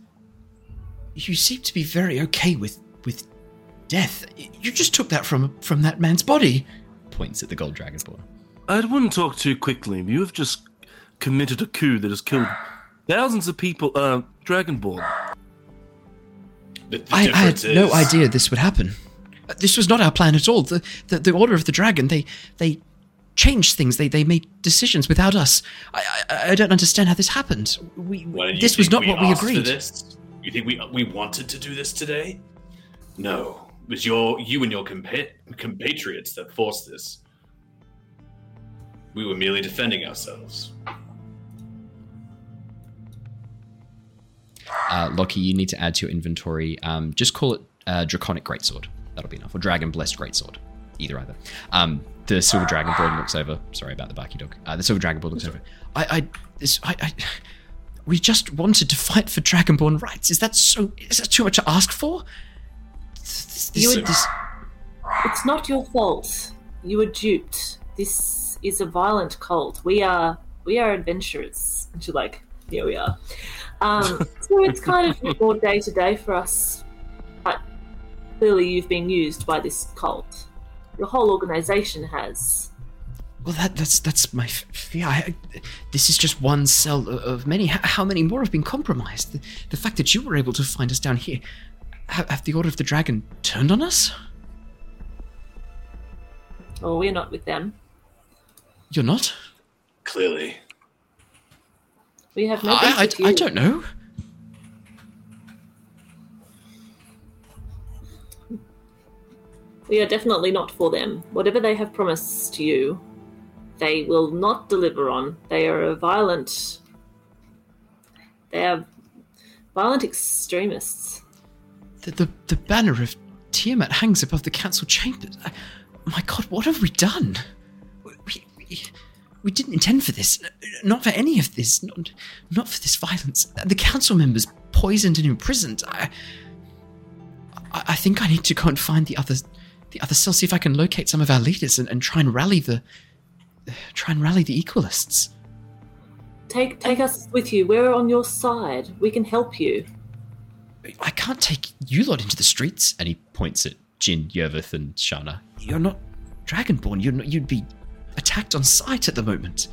"You seem to be very okay with with death. You just took that from from that man's body." Points at the gold dragonborn. I wouldn't talk too quickly. You have just committed a coup that has killed thousands of people. Uh, Dragonborn. The, the I, I had difference no idea this would happen. This was not our plan at all. The, the the Order of the Dragon they they changed things. They they made decisions without us. I I, I don't understand how this happened. We Why this was think not what we agreed. This? You think we we wanted to do this today? No, it was your you and your compa- compatriots that forced this. We were merely defending ourselves. Uh, Lockie, you need to add to your inventory. Um, just call it uh, Draconic Greatsword. That'll be enough. Or Dragon Blessed Greatsword. either either. Um, the silver dragonborn looks over. Sorry about the barky dog. Uh, the silver dragonborn looks over. I, I, this, I, I, we just wanted to fight for dragonborn rights. Is that so? Is that too much to ask for? This, this, You this- It's not your fault. You were duped. This is a violent cult. We are we are adventurers. And she's like, here we are. Um, so it's kind of more day to day for us. But clearly, you've been used by this cult. Your whole organization has. well, that, that's that's my fear. I, this is just one cell of many. How, how many more have been compromised? The, the fact that you were able to find us down here. Have, have the Order of the Dragon turned on us? Well, we're not with them. You're not. Clearly. We have no beef I, I, I don't know. We are definitely not for them. Whatever they have promised you, they will not deliver on. They are a violent. They are violent extremists. The, the, the banner of Tiamat hangs above the council chambers. I, my god, what have we done? We, we, we didn't intend for this. Not for any of this. Not, not for this violence. The council members poisoned and imprisoned. I, I, I think I need to go and find the other, the other cells. See if I can locate some of our leaders and, and try and rally the, try and rally the equalists. Take take us with you. We're on your side. We can help you. I can't take you lot into the streets. And he points at Jin, Yervith, and Shana. You're not Dragonborn. You're not, you'd be attacked on sight at the moment.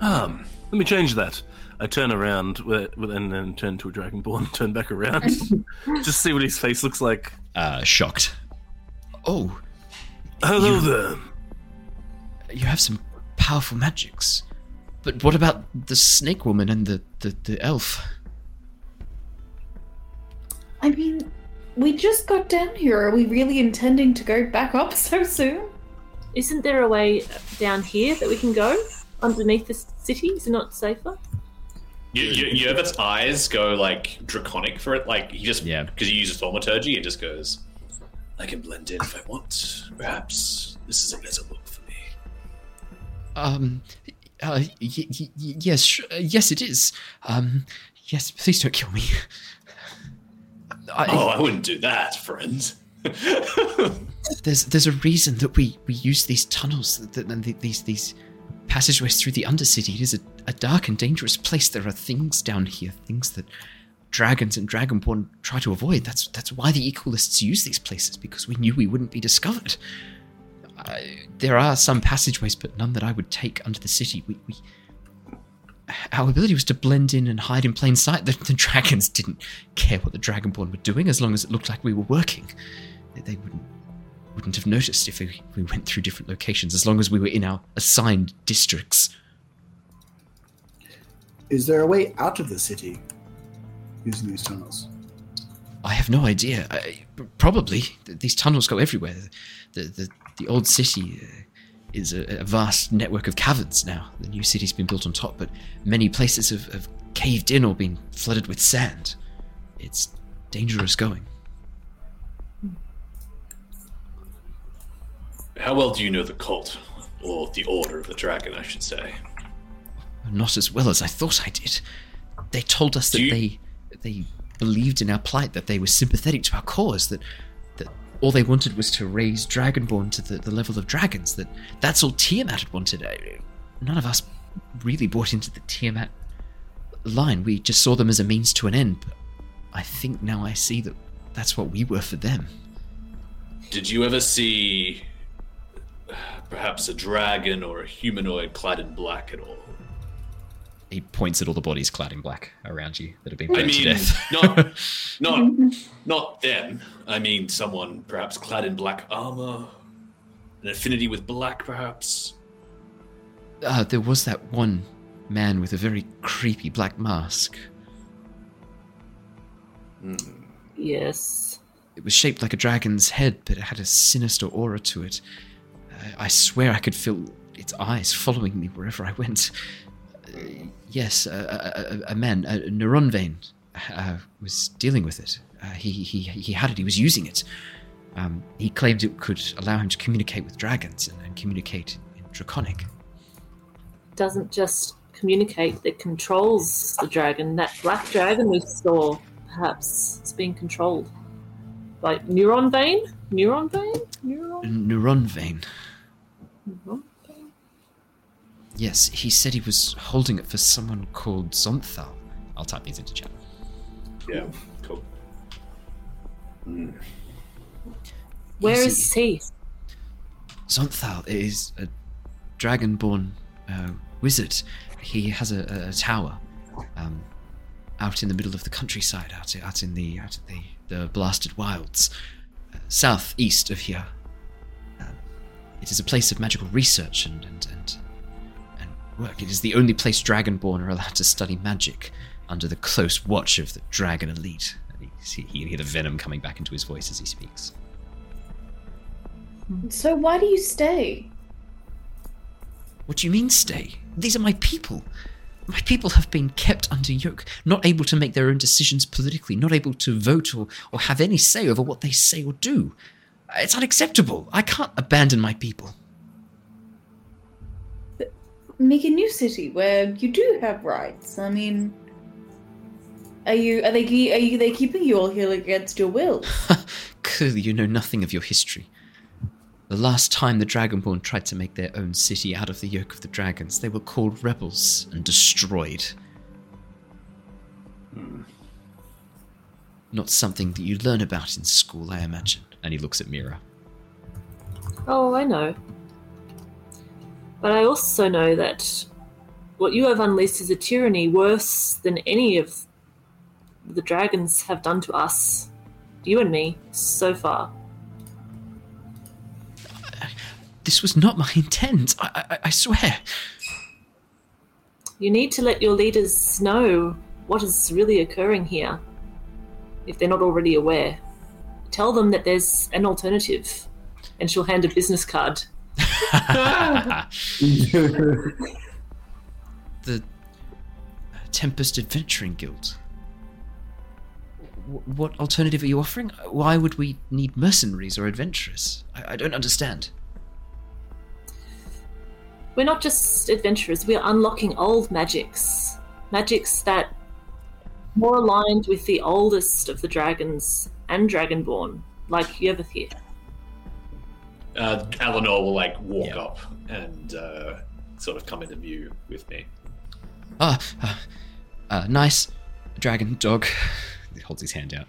Um, let me change that. I turn around with, with, and then turn to a dragonborn, turn back around, just see what his face looks like. Uh, shocked. Oh, Hello You- there. you have some powerful magics. But what about the snake woman and the, the, the elf? I mean, we just got down here. Are we really intending to go back up so soon? Isn't there a way down here that we can go underneath the city? Is it not safer? You, you, Yervith's eyes go like draconic for it. Like he just Yeah. because he uses thaumaturgy, it just goes. I can blend in if I want. Perhaps this is a better look for me. Um, uh, y- y- y- yes, sh- uh, yes, it is. Um, yes, please don't kill me. I, Oh, I wouldn't do that, friend. there's there's a reason that we we use these tunnels that, and these these passageways through the undercity. It is a, a dark and dangerous place. There are things down here, things that dragons and dragonborn try to avoid. That's that's why the equalists use these places because we knew we wouldn't be discovered. There are some passageways, but none that I would take under the city. We, we our ability was to blend in and hide in plain sight. The, the dragons didn't care what the dragonborn were doing as long as it looked like we were working. They, they wouldn't wouldn't have noticed if we, we went through different locations as long as we were in our assigned districts. Is there a way out of the city using these tunnels? I have no idea. I, probably these tunnels go everywhere. The the, the old city uh, is a, a vast network of caverns now. The new city's been built on top, but many places have, have caved in or been flooded with sand. It's dangerous going. How well do you know the cult, or the Order of the Dragon, I should say? Not as well as I thought I did. They told us that you- they they believed in our plight, that they were sympathetic to our cause, that that all they wanted was to raise Dragonborn to the, the level of dragons. That that's all Tiamat had wanted. None of us really bought into the Tiamat line. We just saw them as a means to an end. But I think now I see that that's what we were for them. Did you ever see uh, perhaps a dragon or a humanoid clad in black at all? He points at all the bodies clad in black around you that have been I burned to mean, death. not, not, not them. I mean, someone perhaps clad in black armor, an affinity with black, perhaps. Uh, there was that one man with a very creepy black mask. Yes. It was shaped like a dragon's head, but it had a sinister aura to it. I, I swear I could feel its eyes following me wherever I went. Uh, yes, a, a, a man, a Neronvain, uh, was dealing with it. Uh, he, he, he had it, he was using it. Um, he claimed it could allow him to communicate with dragons and, and communicate in Draconic. Doesn't just communicate, it controls the dragon. That black dragon we saw, perhaps, is being controlled. Like Neronvain? Neuron vein? Neuron? Neronvain. neuron vein? Yes, he said he was holding it for someone called Xonthal. I'll type these into chat. Yeah, cool. Where Yes, is he? Xonthal is a dragonborn uh, wizard. He has a, a tower um, out in the middle of the countryside, out, out in the out in the, the blasted wilds, uh, southeast of here. Um, it is a place of magical research and, and, and, and work. It is the only place dragonborn are allowed to study magic under the close watch of the dragon elite. And he, he, you hear the venom coming back into his voice as he speaks. So why do you stay? What do you mean stay? These are my people. My people have been kept under yoke, not able to make their own decisions politically, not able to vote or, or have any say over what they say or do. It's unacceptable. I can't abandon my people. Make a new city where you do have rights. I mean, are you are they are you they keeping you all here against your will? Clearly, you know nothing of your history. The last time the Dragonborn tried to make their own city out of the yoke of the dragons, they were called rebels and destroyed. Not something that you learn about in school, I imagine. And he looks at Mira. Oh, I know. But I also know that what you have unleashed is a tyranny worse than any of the dragons have done to us, you and me, so far. This was not my intent. I, I, I swear. You need to let your leaders know what is really occurring here, if they're not already aware. Tell them that there's an alternative, and she'll hand a business card. the Tempest Adventuring Guild. What alternative are you offering? Why would we need mercenaries or adventurers? I, I don't understand. We're not just adventurers, we're unlocking old magics. Magics that more aligned with the oldest of the dragons and Dragonborn, like Yevithir. Uh, Eleanor will like walk Yeah. up and uh, sort of come into view with me. Ah, uh, uh, nice dragon dog. he holds his hand out.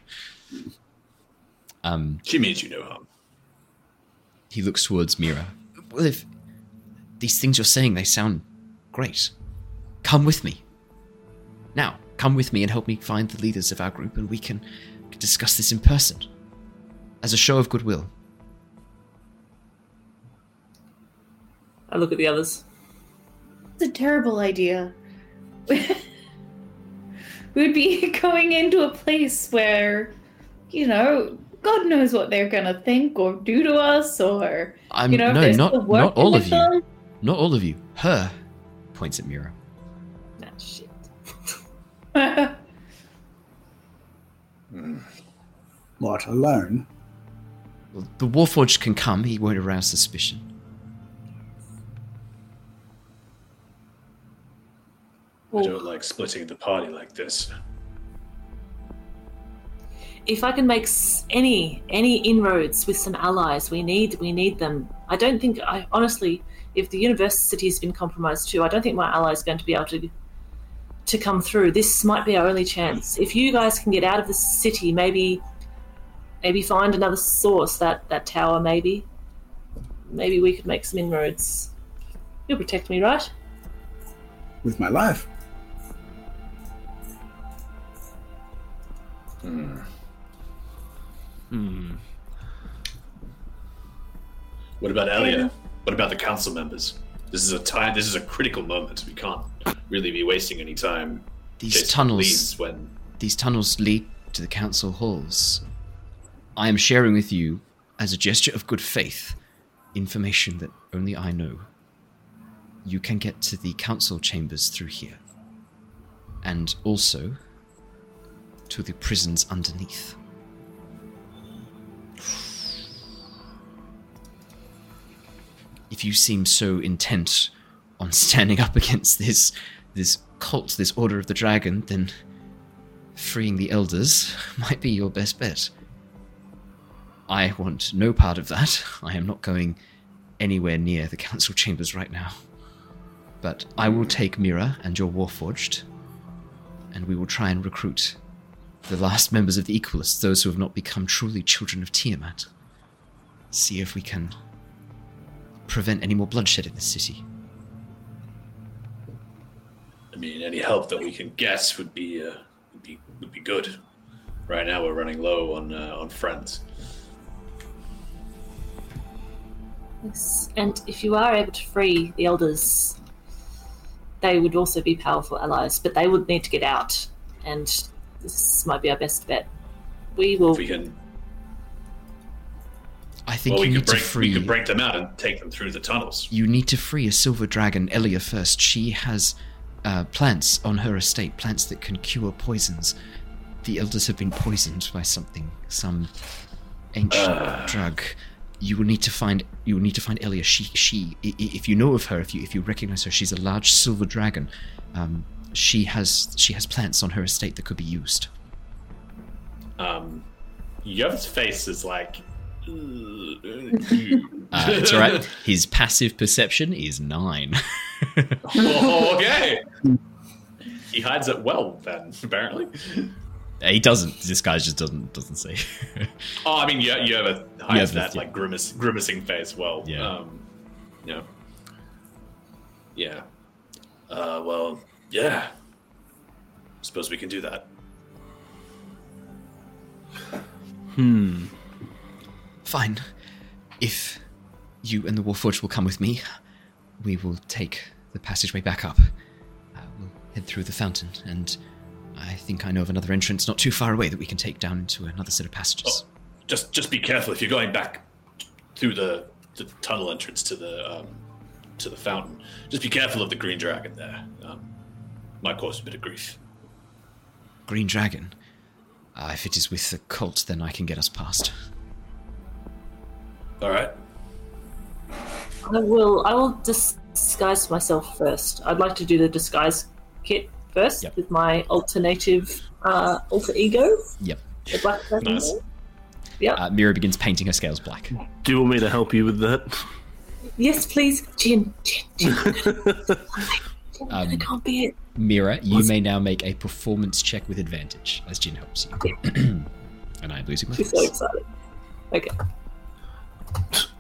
Um, She means you no harm. he looks towards Mira. Well, if these things you're saying, they sound great. Come with me. Now, come with me and help me find the leaders of our group, and we can discuss this in person. As a show of goodwill. I look at the others. It's a terrible idea. We'd be going into a place where, you know, God knows what they're gonna think or do to us, or I'm you know, no, not still not all with of you. them. Not all of you. Her points at Mira. Ah, shit. What, alone? The Warforged can come. He won't arouse suspicion. I don't like splitting the party like this. If I can make any any inroads with some allies, we need we need them. I don't think I honestly, if the university has been compromised too, I don't think my ally is going to be able to to come through. This might be our only chance. If you guys can get out of the city, maybe maybe find another source that that tower maybe maybe we could make some inroads. You'll protect me, right? With my life. Hmm. Hmm. What about Elia? What about the council members? This is a time. This is a critical moment. We can't really be wasting any time. These tunnels- when These tunnels lead to the council halls. I am sharing with you, as a gesture of good faith, information that only I know. You can get to the council chambers through here. And also to the prisons underneath. if you seem so intent on standing up against this this cult, this Order of the Dragon, then freeing the elders might be your best bet. I want no part of that. I am not going anywhere near the council chambers right now. But I will take Mira and your Warforged, and we will try and recruit the last members of the Equalists, those who have not become truly children of Tiamat. See if we can prevent any more bloodshed in this city. I mean, any help that we can get would be uh, would be would be good. Right now, we're running low on uh, on friends. Yes. And if you are able to free the elders, they would also be powerful allies, but they would need to get out. And this might be our best bet. We will. If we can, I think well, you we need could break to free. we could break them out and take them through the tunnels. You need to free a silver dragon, Elia, first. She has uh, plants on her estate, plants that can cure poisons. The elders have been poisoned by something, some ancient Ah. drug. You will need to find. You will need to find Elia. She, she. i- i- If you know of her, if you if you recognize her, she's a large silver dragon. Um, she has she has plants on her estate that could be used. Um, Yov's face is like. Uh, it's all right. His passive perception is nine. oh, okay. He hides it well, then apparently. he doesn't. This guy just doesn't doesn't see. Oh, I mean, you, you have a hides that yeah. like grimace, grimacing face well. Yeah. Um, yeah. Yeah. Uh, well, yeah. Suppose we can do that. Hmm. Fine. If you and the Warforged will come with me, we will take the passageway back up. Uh, we'll head through the fountain, and I think I know of another entrance not too far away that we can take down into another set of passages. Just, just be careful if you're going back through the, the tunnel entrance to the um, to the fountain. Just be careful of the green dragon there. Um, might cause a bit of grief. Green Dragon. Uh, if it is with the cult, then I can get us past. All right. I will. I will dis- disguise myself first. I'd like to do the disguise kit first Yep. with my alternative uh, alter ego, Yep. the black dragon. Nice. ball. Yep. Uh, Mira begins painting her scales black. Do you want me to help you with that? yes, please, Jin. Jin. Jin. Um, I can't be it. Mira, you may now make a performance check with advantage as Jin helps you. and I'm losing my She's so excited. Okay.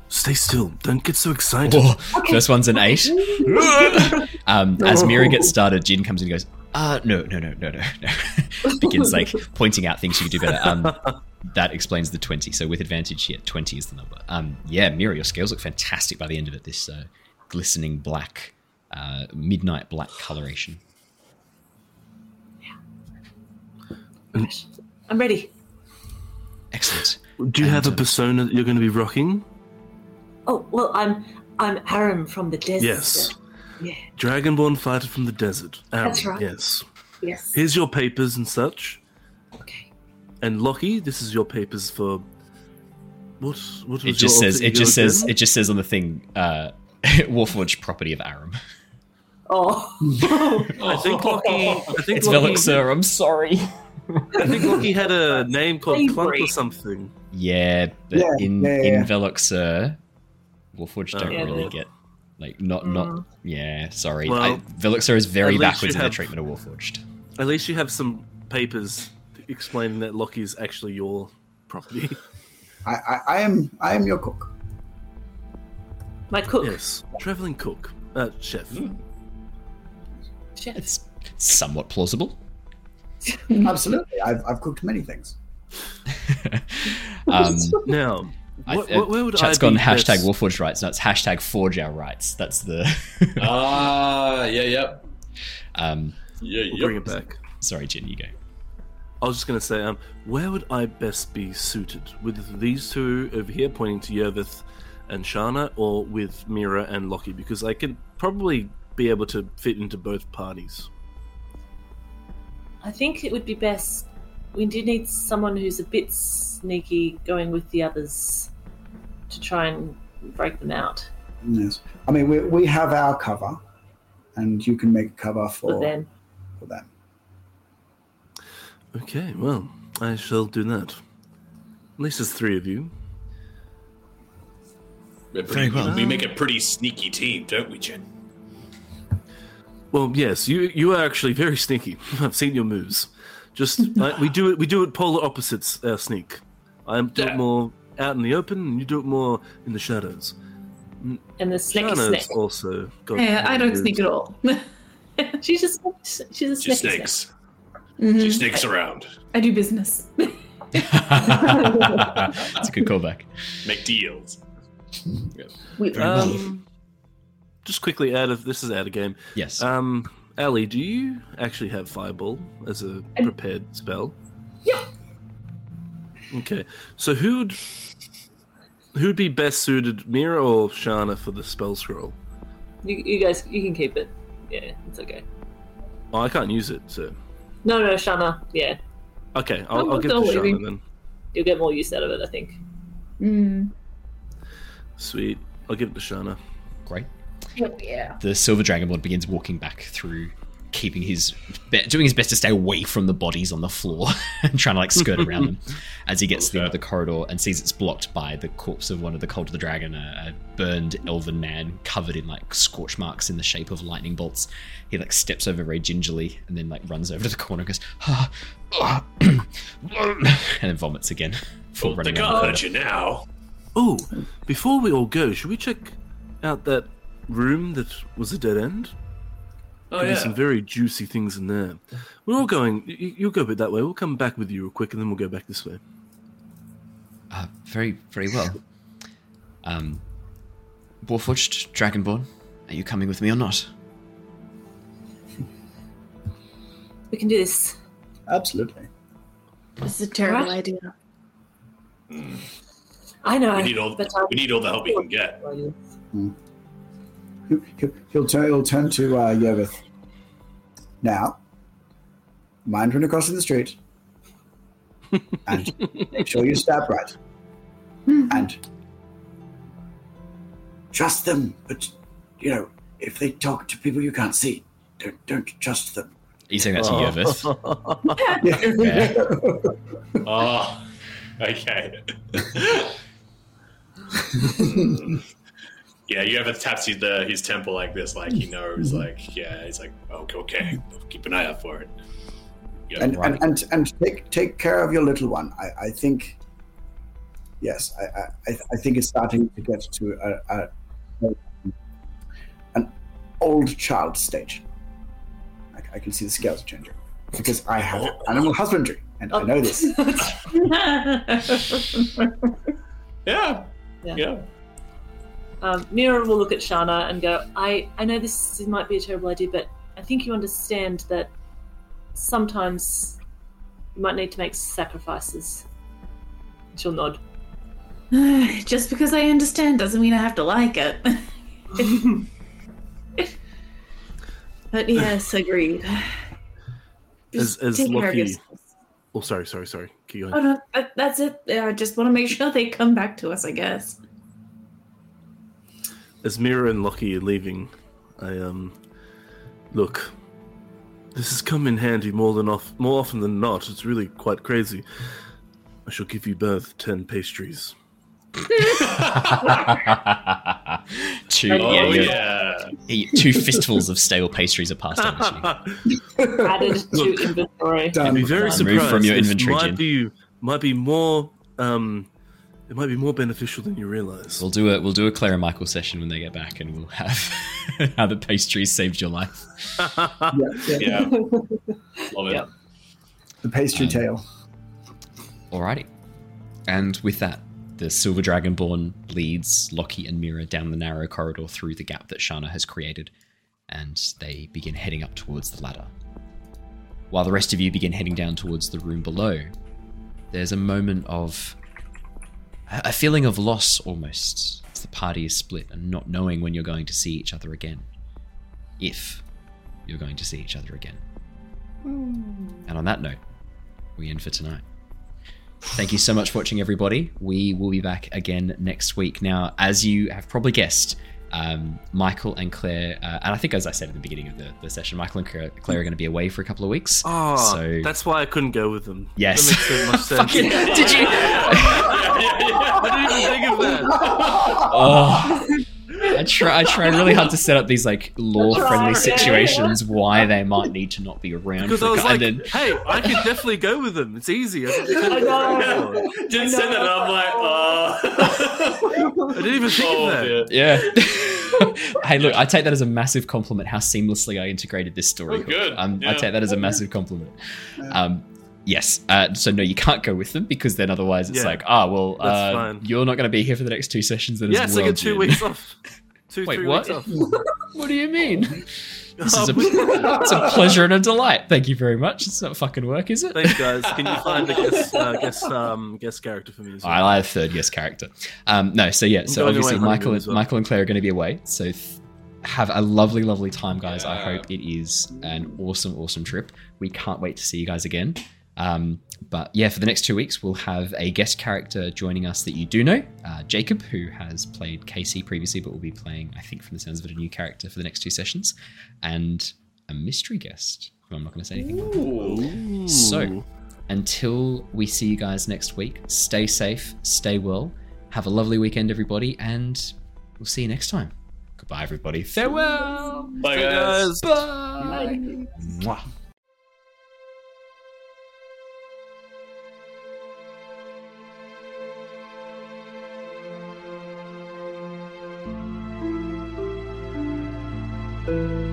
Stay still. Don't get so excited. Oh, First one's an eight. um, as Mira gets started, Jin comes in and goes, uh, no, no, no, no, no, no. Begins like pointing out things you could do better. Um, that explains the 20. So with advantage, yeah, 20 is the number. Um, yeah, Mira, your scales look fantastic by the end of it. This uh, glistening black, uh, midnight black coloration. Yeah. I'm ready. Excellent. Do you have a uh, persona that you're going to be rocking? Oh well, I'm I'm Aram from the desert. Yes. Yeah. Dragonborn fighter from the desert. Aaron, That's right. Yes. Yes. Here's your papers and such. Okay. And Lockie, this is your papers for. What? What was It just your says it ego just says it just says on the thing uh Warforged property of Aram. Oh. I think Lockie. I think It's Lockie, Velixur, I'm sorry. I think Lockie had a name called Clunk or something. Yeah, but Yeah, in yeah, yeah, in yeah. Velixur, Warforged don't Oh. really get like not not yeah. Sorry, Well, I, Velixur is very at least backwards you in their have- treatment of Warforged. At least you have some papers explaining that Lockie is actually your property. I, I, I am I am your cook. My cook. yes, traveling cook, uh, chef. Chef. It's somewhat plausible. Absolutely, I've, I've cooked many things. um, Now, I- what, uh, what, where would chat's I gone be hashtag best- Warforged rights. No, it's hashtag Forge our rights. That's the. Ah, yeah, yep. um, Yeah, We'll yep. bring it back. sorry, Jin, you go. I was just going to say, um, where would I best be suited? With these two over here, pointing to Yervith and Shana, or with Mira and Lockie? Because I can probably be able to fit into both parties. I think it would be best. We do need someone who's a bit sneaky going with the others to try and break them out. Yes. I mean, we, we have our cover, and you can make a cover for, But then, for them. Okay, well, I shall do that. At least there's three of you. We're pretty- Very well. We make a pretty sneaky team, don't we, Jin? Well, yes, you you are actually very sneaky. I've seen your moves. Just like, we do it. We do it polar opposites. Our sneak. I do Yeah. it more out in the open, and you do it more in the shadows. and the snacky Shana's snack. also got. Hey, I don't moves. sneak at all. She's just she's a She snacky snack. snakes. Mhm. She snakes around. I do business. That's a good callback. Make deals. We, Um, just quickly out of this is out of game. Yes. Um, Ally, do you actually have fireball as a prepared spell? Yeah. Okay, so who'd who'd be best suited, Mira or Shana, for the spell scroll? You, you guys, you can keep it. Yeah, it's okay. Oh, I can't use it, so No, no, Shana. Yeah, okay, I'll, I'll give it to don't Shana then. you'll get more use out of it, I think. mm. Sweet, I'll give it to Shana. Great. Oh, yeah. The silver dragonborn begins walking back through, keeping his be- doing his best to stay away from the bodies on the floor and trying to like skirt around them as he gets to the end of the corridor and sees it's blocked by the corpse of one of the cult of the dragon, a, a burned elven man covered in like scorch marks in the shape of lightning bolts. He like steps over very gingerly and then like runs over to the corner and goes, ah, ah, and then vomits again. Before Well, they running can't out. you now. Oh, before we all go, should we check out that room that was a dead end? Oh Could be yeah. some very juicy things in there. We're all going. You, you'll go a bit that way. We'll come back with you real quick, and then we'll go back this way. Uh, very, very well. Um, Warforged, Dragonborn, are you coming with me or not? We can do this. Absolutely. This is a terrible Right. idea. I know. We need all. but, um, We need all the help we can get. He'll, he'll, he'll, turn, he'll turn to uh, Yervith. Now, mind when you're crossing the street. and make sure you stab right. and trust them, but, you know, if they talk to people you can't see, don't, don't trust them. Are you saying that to Yervith? Yeah. Oh, okay. Yeah, you have a taps his, the, his temple like this, like he knows, mm-hmm. like yeah, he's like, oh, okay, keep an eye out for it. Yeah, and, and, and and take take care of your little one. I, I think, yes, I, I I think it's starting to get to a, a, an old child stage. I, I can see the scales are changing because I have animal husbandry and I oh. know this. yeah, Yeah. yeah. Um, Mira will look at Shana and go, I, I know this might be a terrible idea, but I think you understand that sometimes you might need to make sacrifices. She'll nod. Just because I understand doesn't mean I have to like it. but yes, agreed. As Just as take care of Lockie. yourself. Oh, sorry, sorry, sorry. Keep going. Oh no, that, that's it. I just want to make sure they come back to us. I guess. As Mira and Lockie are leaving, I um look. This has come in handy more than off more often than not. It's really quite crazy. I shall give you both ten pastries. two, Oh yeah, you're- yeah. you- two fistfuls of stale pastries are passed on to you. Added to inventory. Done. I'd be very Remove surprised. from your This inventory, might Jin. be might be more um it might be more beneficial than you realize. We'll do a we'll do a Claire and Michael session when they get back, and we'll have how the pastries saved your life. Yeah, yeah. Yeah. Love it. Yeah. The pastry Um, tail. Alrighty. And with that, the Silver Dragonborn leads Lockie and Mira down the narrow corridor through the gap that Shana has created, and they begin heading up towards the ladder. While the rest of you begin heading down towards the room below, there's a moment of a feeling of loss almost as the party is split and not knowing when you're going to see each other again. If you're going to see each other again. Hmm. And on that note, we end for tonight. Thank you so much for watching, everybody. We will be back again next week. Now, as you have probably guessed, Um, Michael and Claire, uh, and I think as I said at the beginning of the, the session, Michael and Claire, Claire are going to be away for a couple of weeks. Oh, so that's why I couldn't go with them. Yes. That makes so much sense. Fucking- did you? I didn't even think of that. oh. I try. I try really hard to set up these like lore-friendly right. situations why they might need to not be around. Because for I a was cou- like, and then, hey, I could definitely go with them. It's easy. I I know. Didn't say that, and I'm like, uh. I didn't even think oh, of that. dear. yeah. hey, look, I take that as a massive compliment. How seamlessly I integrated this story. Oh, good. Um, I take that as a massive compliment. Um, yes. Uh, so no, you can't go with them because then otherwise it's Yeah. like, ah, well, uh, you're not going to be here for the next two sessions. Then Yeah, it's like a two Jin. weeks off. Two, Wait, three what? weeks off. What do you mean? This is a, it's a pleasure and a delight. Thank you very much. It's not fucking work, is it? Thanks, guys. Can you find a guest, uh, guest, um, guest character for me? As well? I have third guest character. Um, no, so yeah, so going away obviously Michael, and, well. Michael and Claire are going to be away. So th- have a lovely, lovely time, guys. I hope it is an awesome, awesome trip. We can't wait to see you guys again. Um, but yeah, for the next two weeks, we'll have a guest character joining us that you do know, uh, Jacob, who has played Casey previously, but will be playing, I think, from the sounds of it, a new character for the next two sessions, and a mystery guest, who I'm not going to say anything about. So, until we see you guys next week, stay safe, stay well, have a lovely weekend, everybody, and we'll see you next time. Goodbye, everybody. Farewell. Bye, guys. guys. Bye. Mwah. Thank